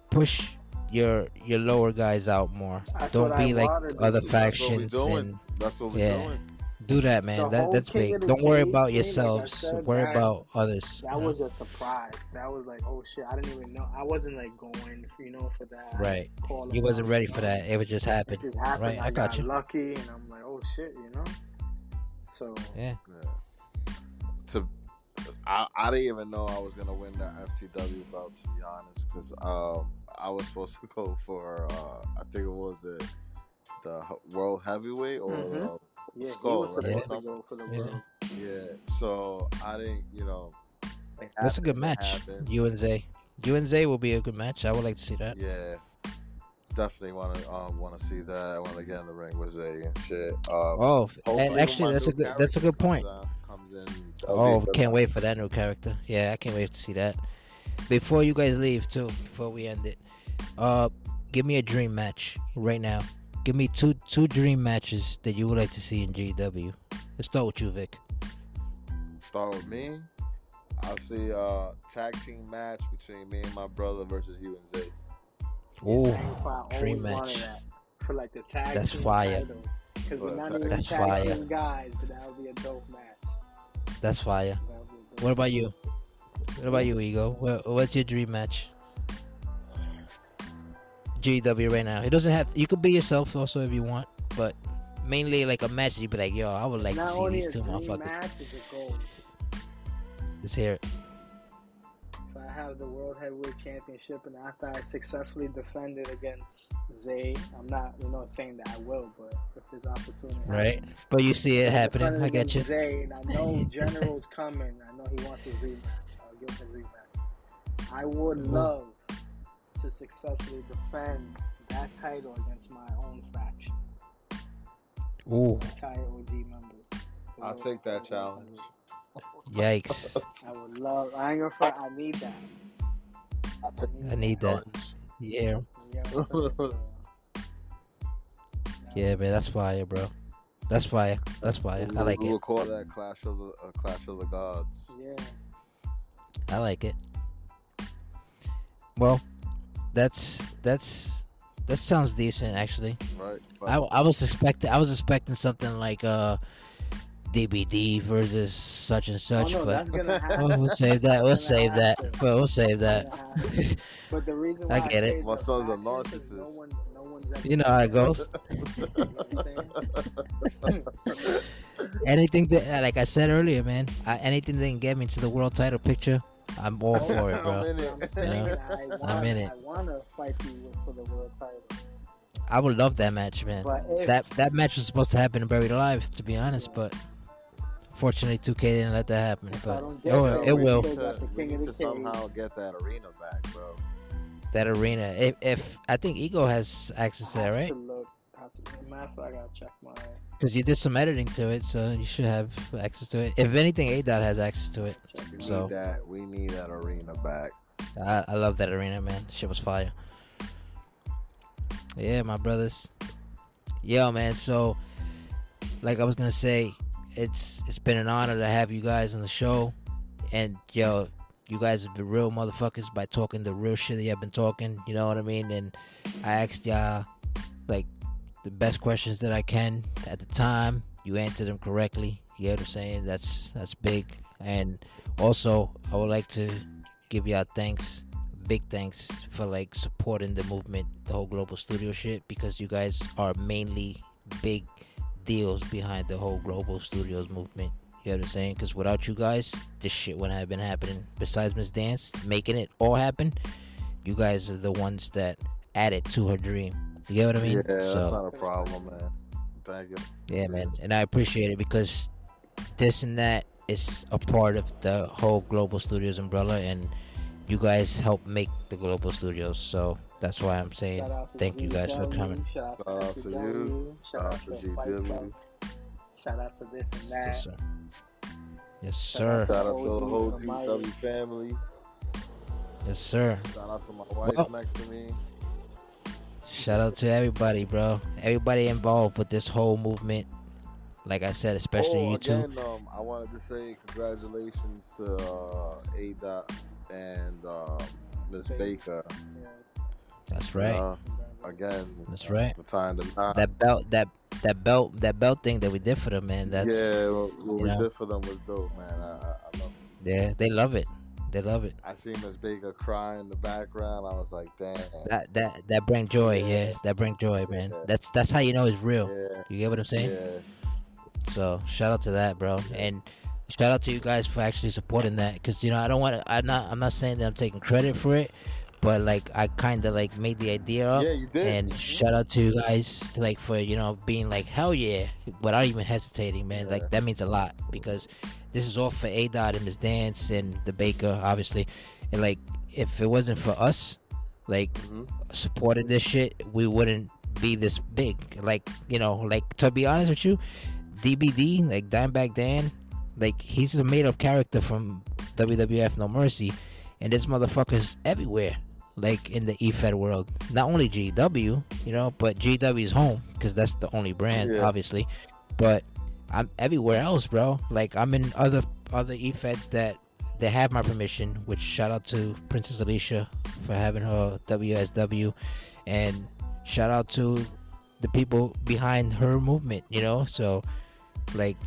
push your your lower guys out more. That's Don't be I like do. other That's what we factions and That's what we're Yeah. doing. do that man. That that's big. Don't worry Cage about yourselves. said, worry that- about others. That know? was a surprise. That was like, oh shit, I didn't even know. I wasn't like going, you know, for that. right. You wasn't ready for that. It would just It happen. just happened. Right, I got you. lucky, and I'm like, oh shit, you know. So Yeah. Yeah. To, I, I didn't even know I was gonna win the FTW belt to be honest, because um I was supposed to go for uh I think it was it the world heavyweight or Mhm. the, yeah, Skull, he was right? supposed Yeah. to go for the world. yeah. So I didn't, you know. That's a good match. happened. You and Zay. You and Zay will be a good match. I would like to see that. Yeah. Definitely want to uh, want to see that. I want to get in the ring with Zay and shit. Um, Oh, and actually that's a good that's a good point. Comes, out- comes in. that'll be a Oh, can't wait for that new character. Yeah, I can't wait to see that. Before you guys leave, too, before we end it, uh, give me a dream match right now. Give me two two dream matches that you would like to see in GW. Let's start with you, Vic. Start with me. I'll see a tag team match between me and my brother versus you and Zay. Ooh, dream match. that for like the tag That's team fire. titles. Because we're Well, not that's- even that's tag fire. team guys, but that would be a dope match. that's fire. That would be a dope What about you? What about you, Ego? What's your dream match? GW right now. It doesn't have. You could be yourself also if you want, but mainly like a match. You'd be like, yo, I would like Not to see these two motherfuckers. match is a goal. Let's hear it. If I have the World Heavyweight Championship and after I successfully defend it against Zay, I'm not, you know, saying that I will, but if there's opportunity, Right, but you see it happening. I get you. Zay, and I know *laughs* General's coming. I know he wants his rematch. I'll give him his rematch. I would Mhm. love to successfully defend that title against my own faction, Ooh, entire OG members. I'll take that challenge. Yikes! I would love. I ain't gonna front. I need that. I'll I need that. Yeah, You know what I'm saying? So, yeah, man. That's fire, bro. That's fire. That's fire. I like we it. will call that Clash of the uh, Clash of the Gods. Yeah. I like it. Well, that's that's that sounds decent actually. right? I, I was expecting I was expecting something like uh DBD versus such and Oh, such, no, but that's gonna *laughs* happen. we'll, we'll save that. We'll That's save that. But we'll save that. That's gonna happen. *laughs* But the reason I why get it. My son's a fact is 'cause No narcissist. one, no one's You know how it goes. *laughs* You know what I'm? Anything that, like I said earlier, man. I, anything that can get me to the world title picture, I'm all for it, I'm bro. in it. I'm saying Yeah. I want, I'm in it. I want to fight you for the world title. I would love that match, man. If, That that match was supposed to happen in Buried Alive, to be honest, but fortunately, 2K didn't let that happen. But don't it will. It will. Need Still got to, we need to somehow get that arena back, bro. That arena. If if I think Ego has access to that, right? To look, I have to, matter of fact, I gotta check my. Because you did some editing to it, so you should have access to it. If anything, A Dot has access to it. Check We So- need that. We need that arena back. I, I love that arena, man. Shit was fire. Yeah, my brothers. Yo, man. So, like I was gonna say, it's it's been an honor to have you guys on the show, and yo, you guys have been real motherfuckers by talking the real shit that you have been talking. You know what I mean? And I asked y'all like the best questions that I can at the time. You answered them correctly. You know what I'm saying? That's that's big. And also, I would like to give y'all thanks, big thanks for like supporting the movement, the whole global studio shit, because you guys are mainly big deals behind the whole global studios movement. You know what I'm saying? Because without you guys, this shit wouldn't have been happening. Besides Miss Dance making it all happen, you guys are the ones that added to her dream. You get what I mean? yeah, that's not a problem, man. Thank you. yeah, man, and I appreciate it because this and that is a part of the whole Global Studios umbrella, and you guys help make the Global Studios. So that's why I'm saying Shout out to thank you guys for coming. Shout Shout out out to to you. you. Shout out to GW. Fight Shout out to this and that. Yes, sir. Yes, Shout sir. out Shout out to the whole GW family. Yes, sir. Shout out to my wife Well- next to me. Shout out to everybody, bro. Everybody involved with this whole movement. Like I said, especially oh, you two. again, um, I wanted to say congratulations to uh, A Dot and uh, Miss Baker. Yeah. That's right. Uh, again, That's right. The time to not. that belt, that that belt, that belt thing that we did for them, man. That's yeah, what, what we know. did for them was dope, man. I, I, I love. It. yeah, they love it. They love it. I seen Miss Baker cry in the background. I was like, damn. That that that bring joy, yeah. Yeah. That bring joy, man. Yeah. That's that's how you know it's real. yeah, You get what I'm saying? yeah. So shout out to that, bro, and shout out to you guys for actually supporting that. Cause you know I don't want to. I'm not. I'm not saying that I'm taking credit for it, but like I kind of like made the idea up. Yeah, you did. And shout out to you guys, like for you know being like hell yeah, without even hesitating, man. Yeah. Like that means a lot because this is all for A Dot and Miss Dance and the Baker, obviously. And like if it wasn't for us, like Mhm. supported this shit, we wouldn't be this big. Like, you know, like to be honest with you, DBD, like Dimebag Dan, like he's a made up character from WWF No Mercy, and this motherfucker's everywhere. Like in the EFED world, not only GW, you know, but GW is home because that's the only brand, Yeah. obviously. But I'm everywhere else, bro. Like I'm in other other EFEDs that they have my permission. Which shout out to Princess Alicia for having her WSW, and shout out to the people behind her movement. You know, so like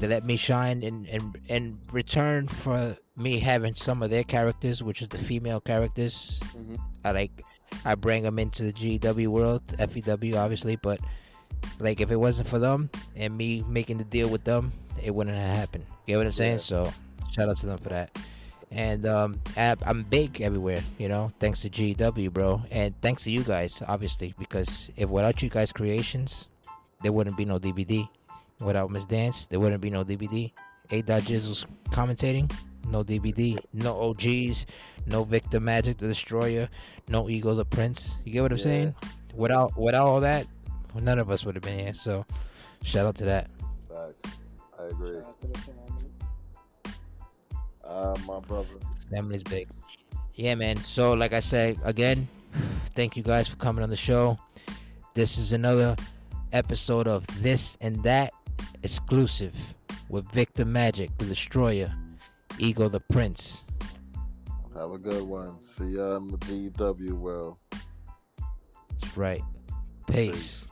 they let me shine in in in return for me having some of their characters, which is the female characters. Mhm. I like I bring them into the GW world, FEW obviously, but like if it wasn't for them and me making the deal with them, it wouldn't have happened. You get what I'm saying? Yeah. So shout out to them for that. And um, I- I'm big everywhere, you know, thanks to GW, bro, and thanks to you guys, obviously, because if without you guys' creations, there wouldn't be no DBD. Without Miss Dance, there wouldn't be no DBD. A. Jizzle's commentating, no DBD, no OGs, no Victor Magic the Destroyer, no Ego the Prince. You get what I'm Yeah. saying? Without without all that, none of us would have been here. So, shout out to that. Facts. I agree. Shout out family. Uh, my brother. Family's big. Yeah, man. So, like I said again, thank you guys for coming on the show. This is another episode of This and That exclusive with Victor Magic, the Destroyer, Ego the Prince. Have a good one. See ya in the GW world. right. Peace. Peace.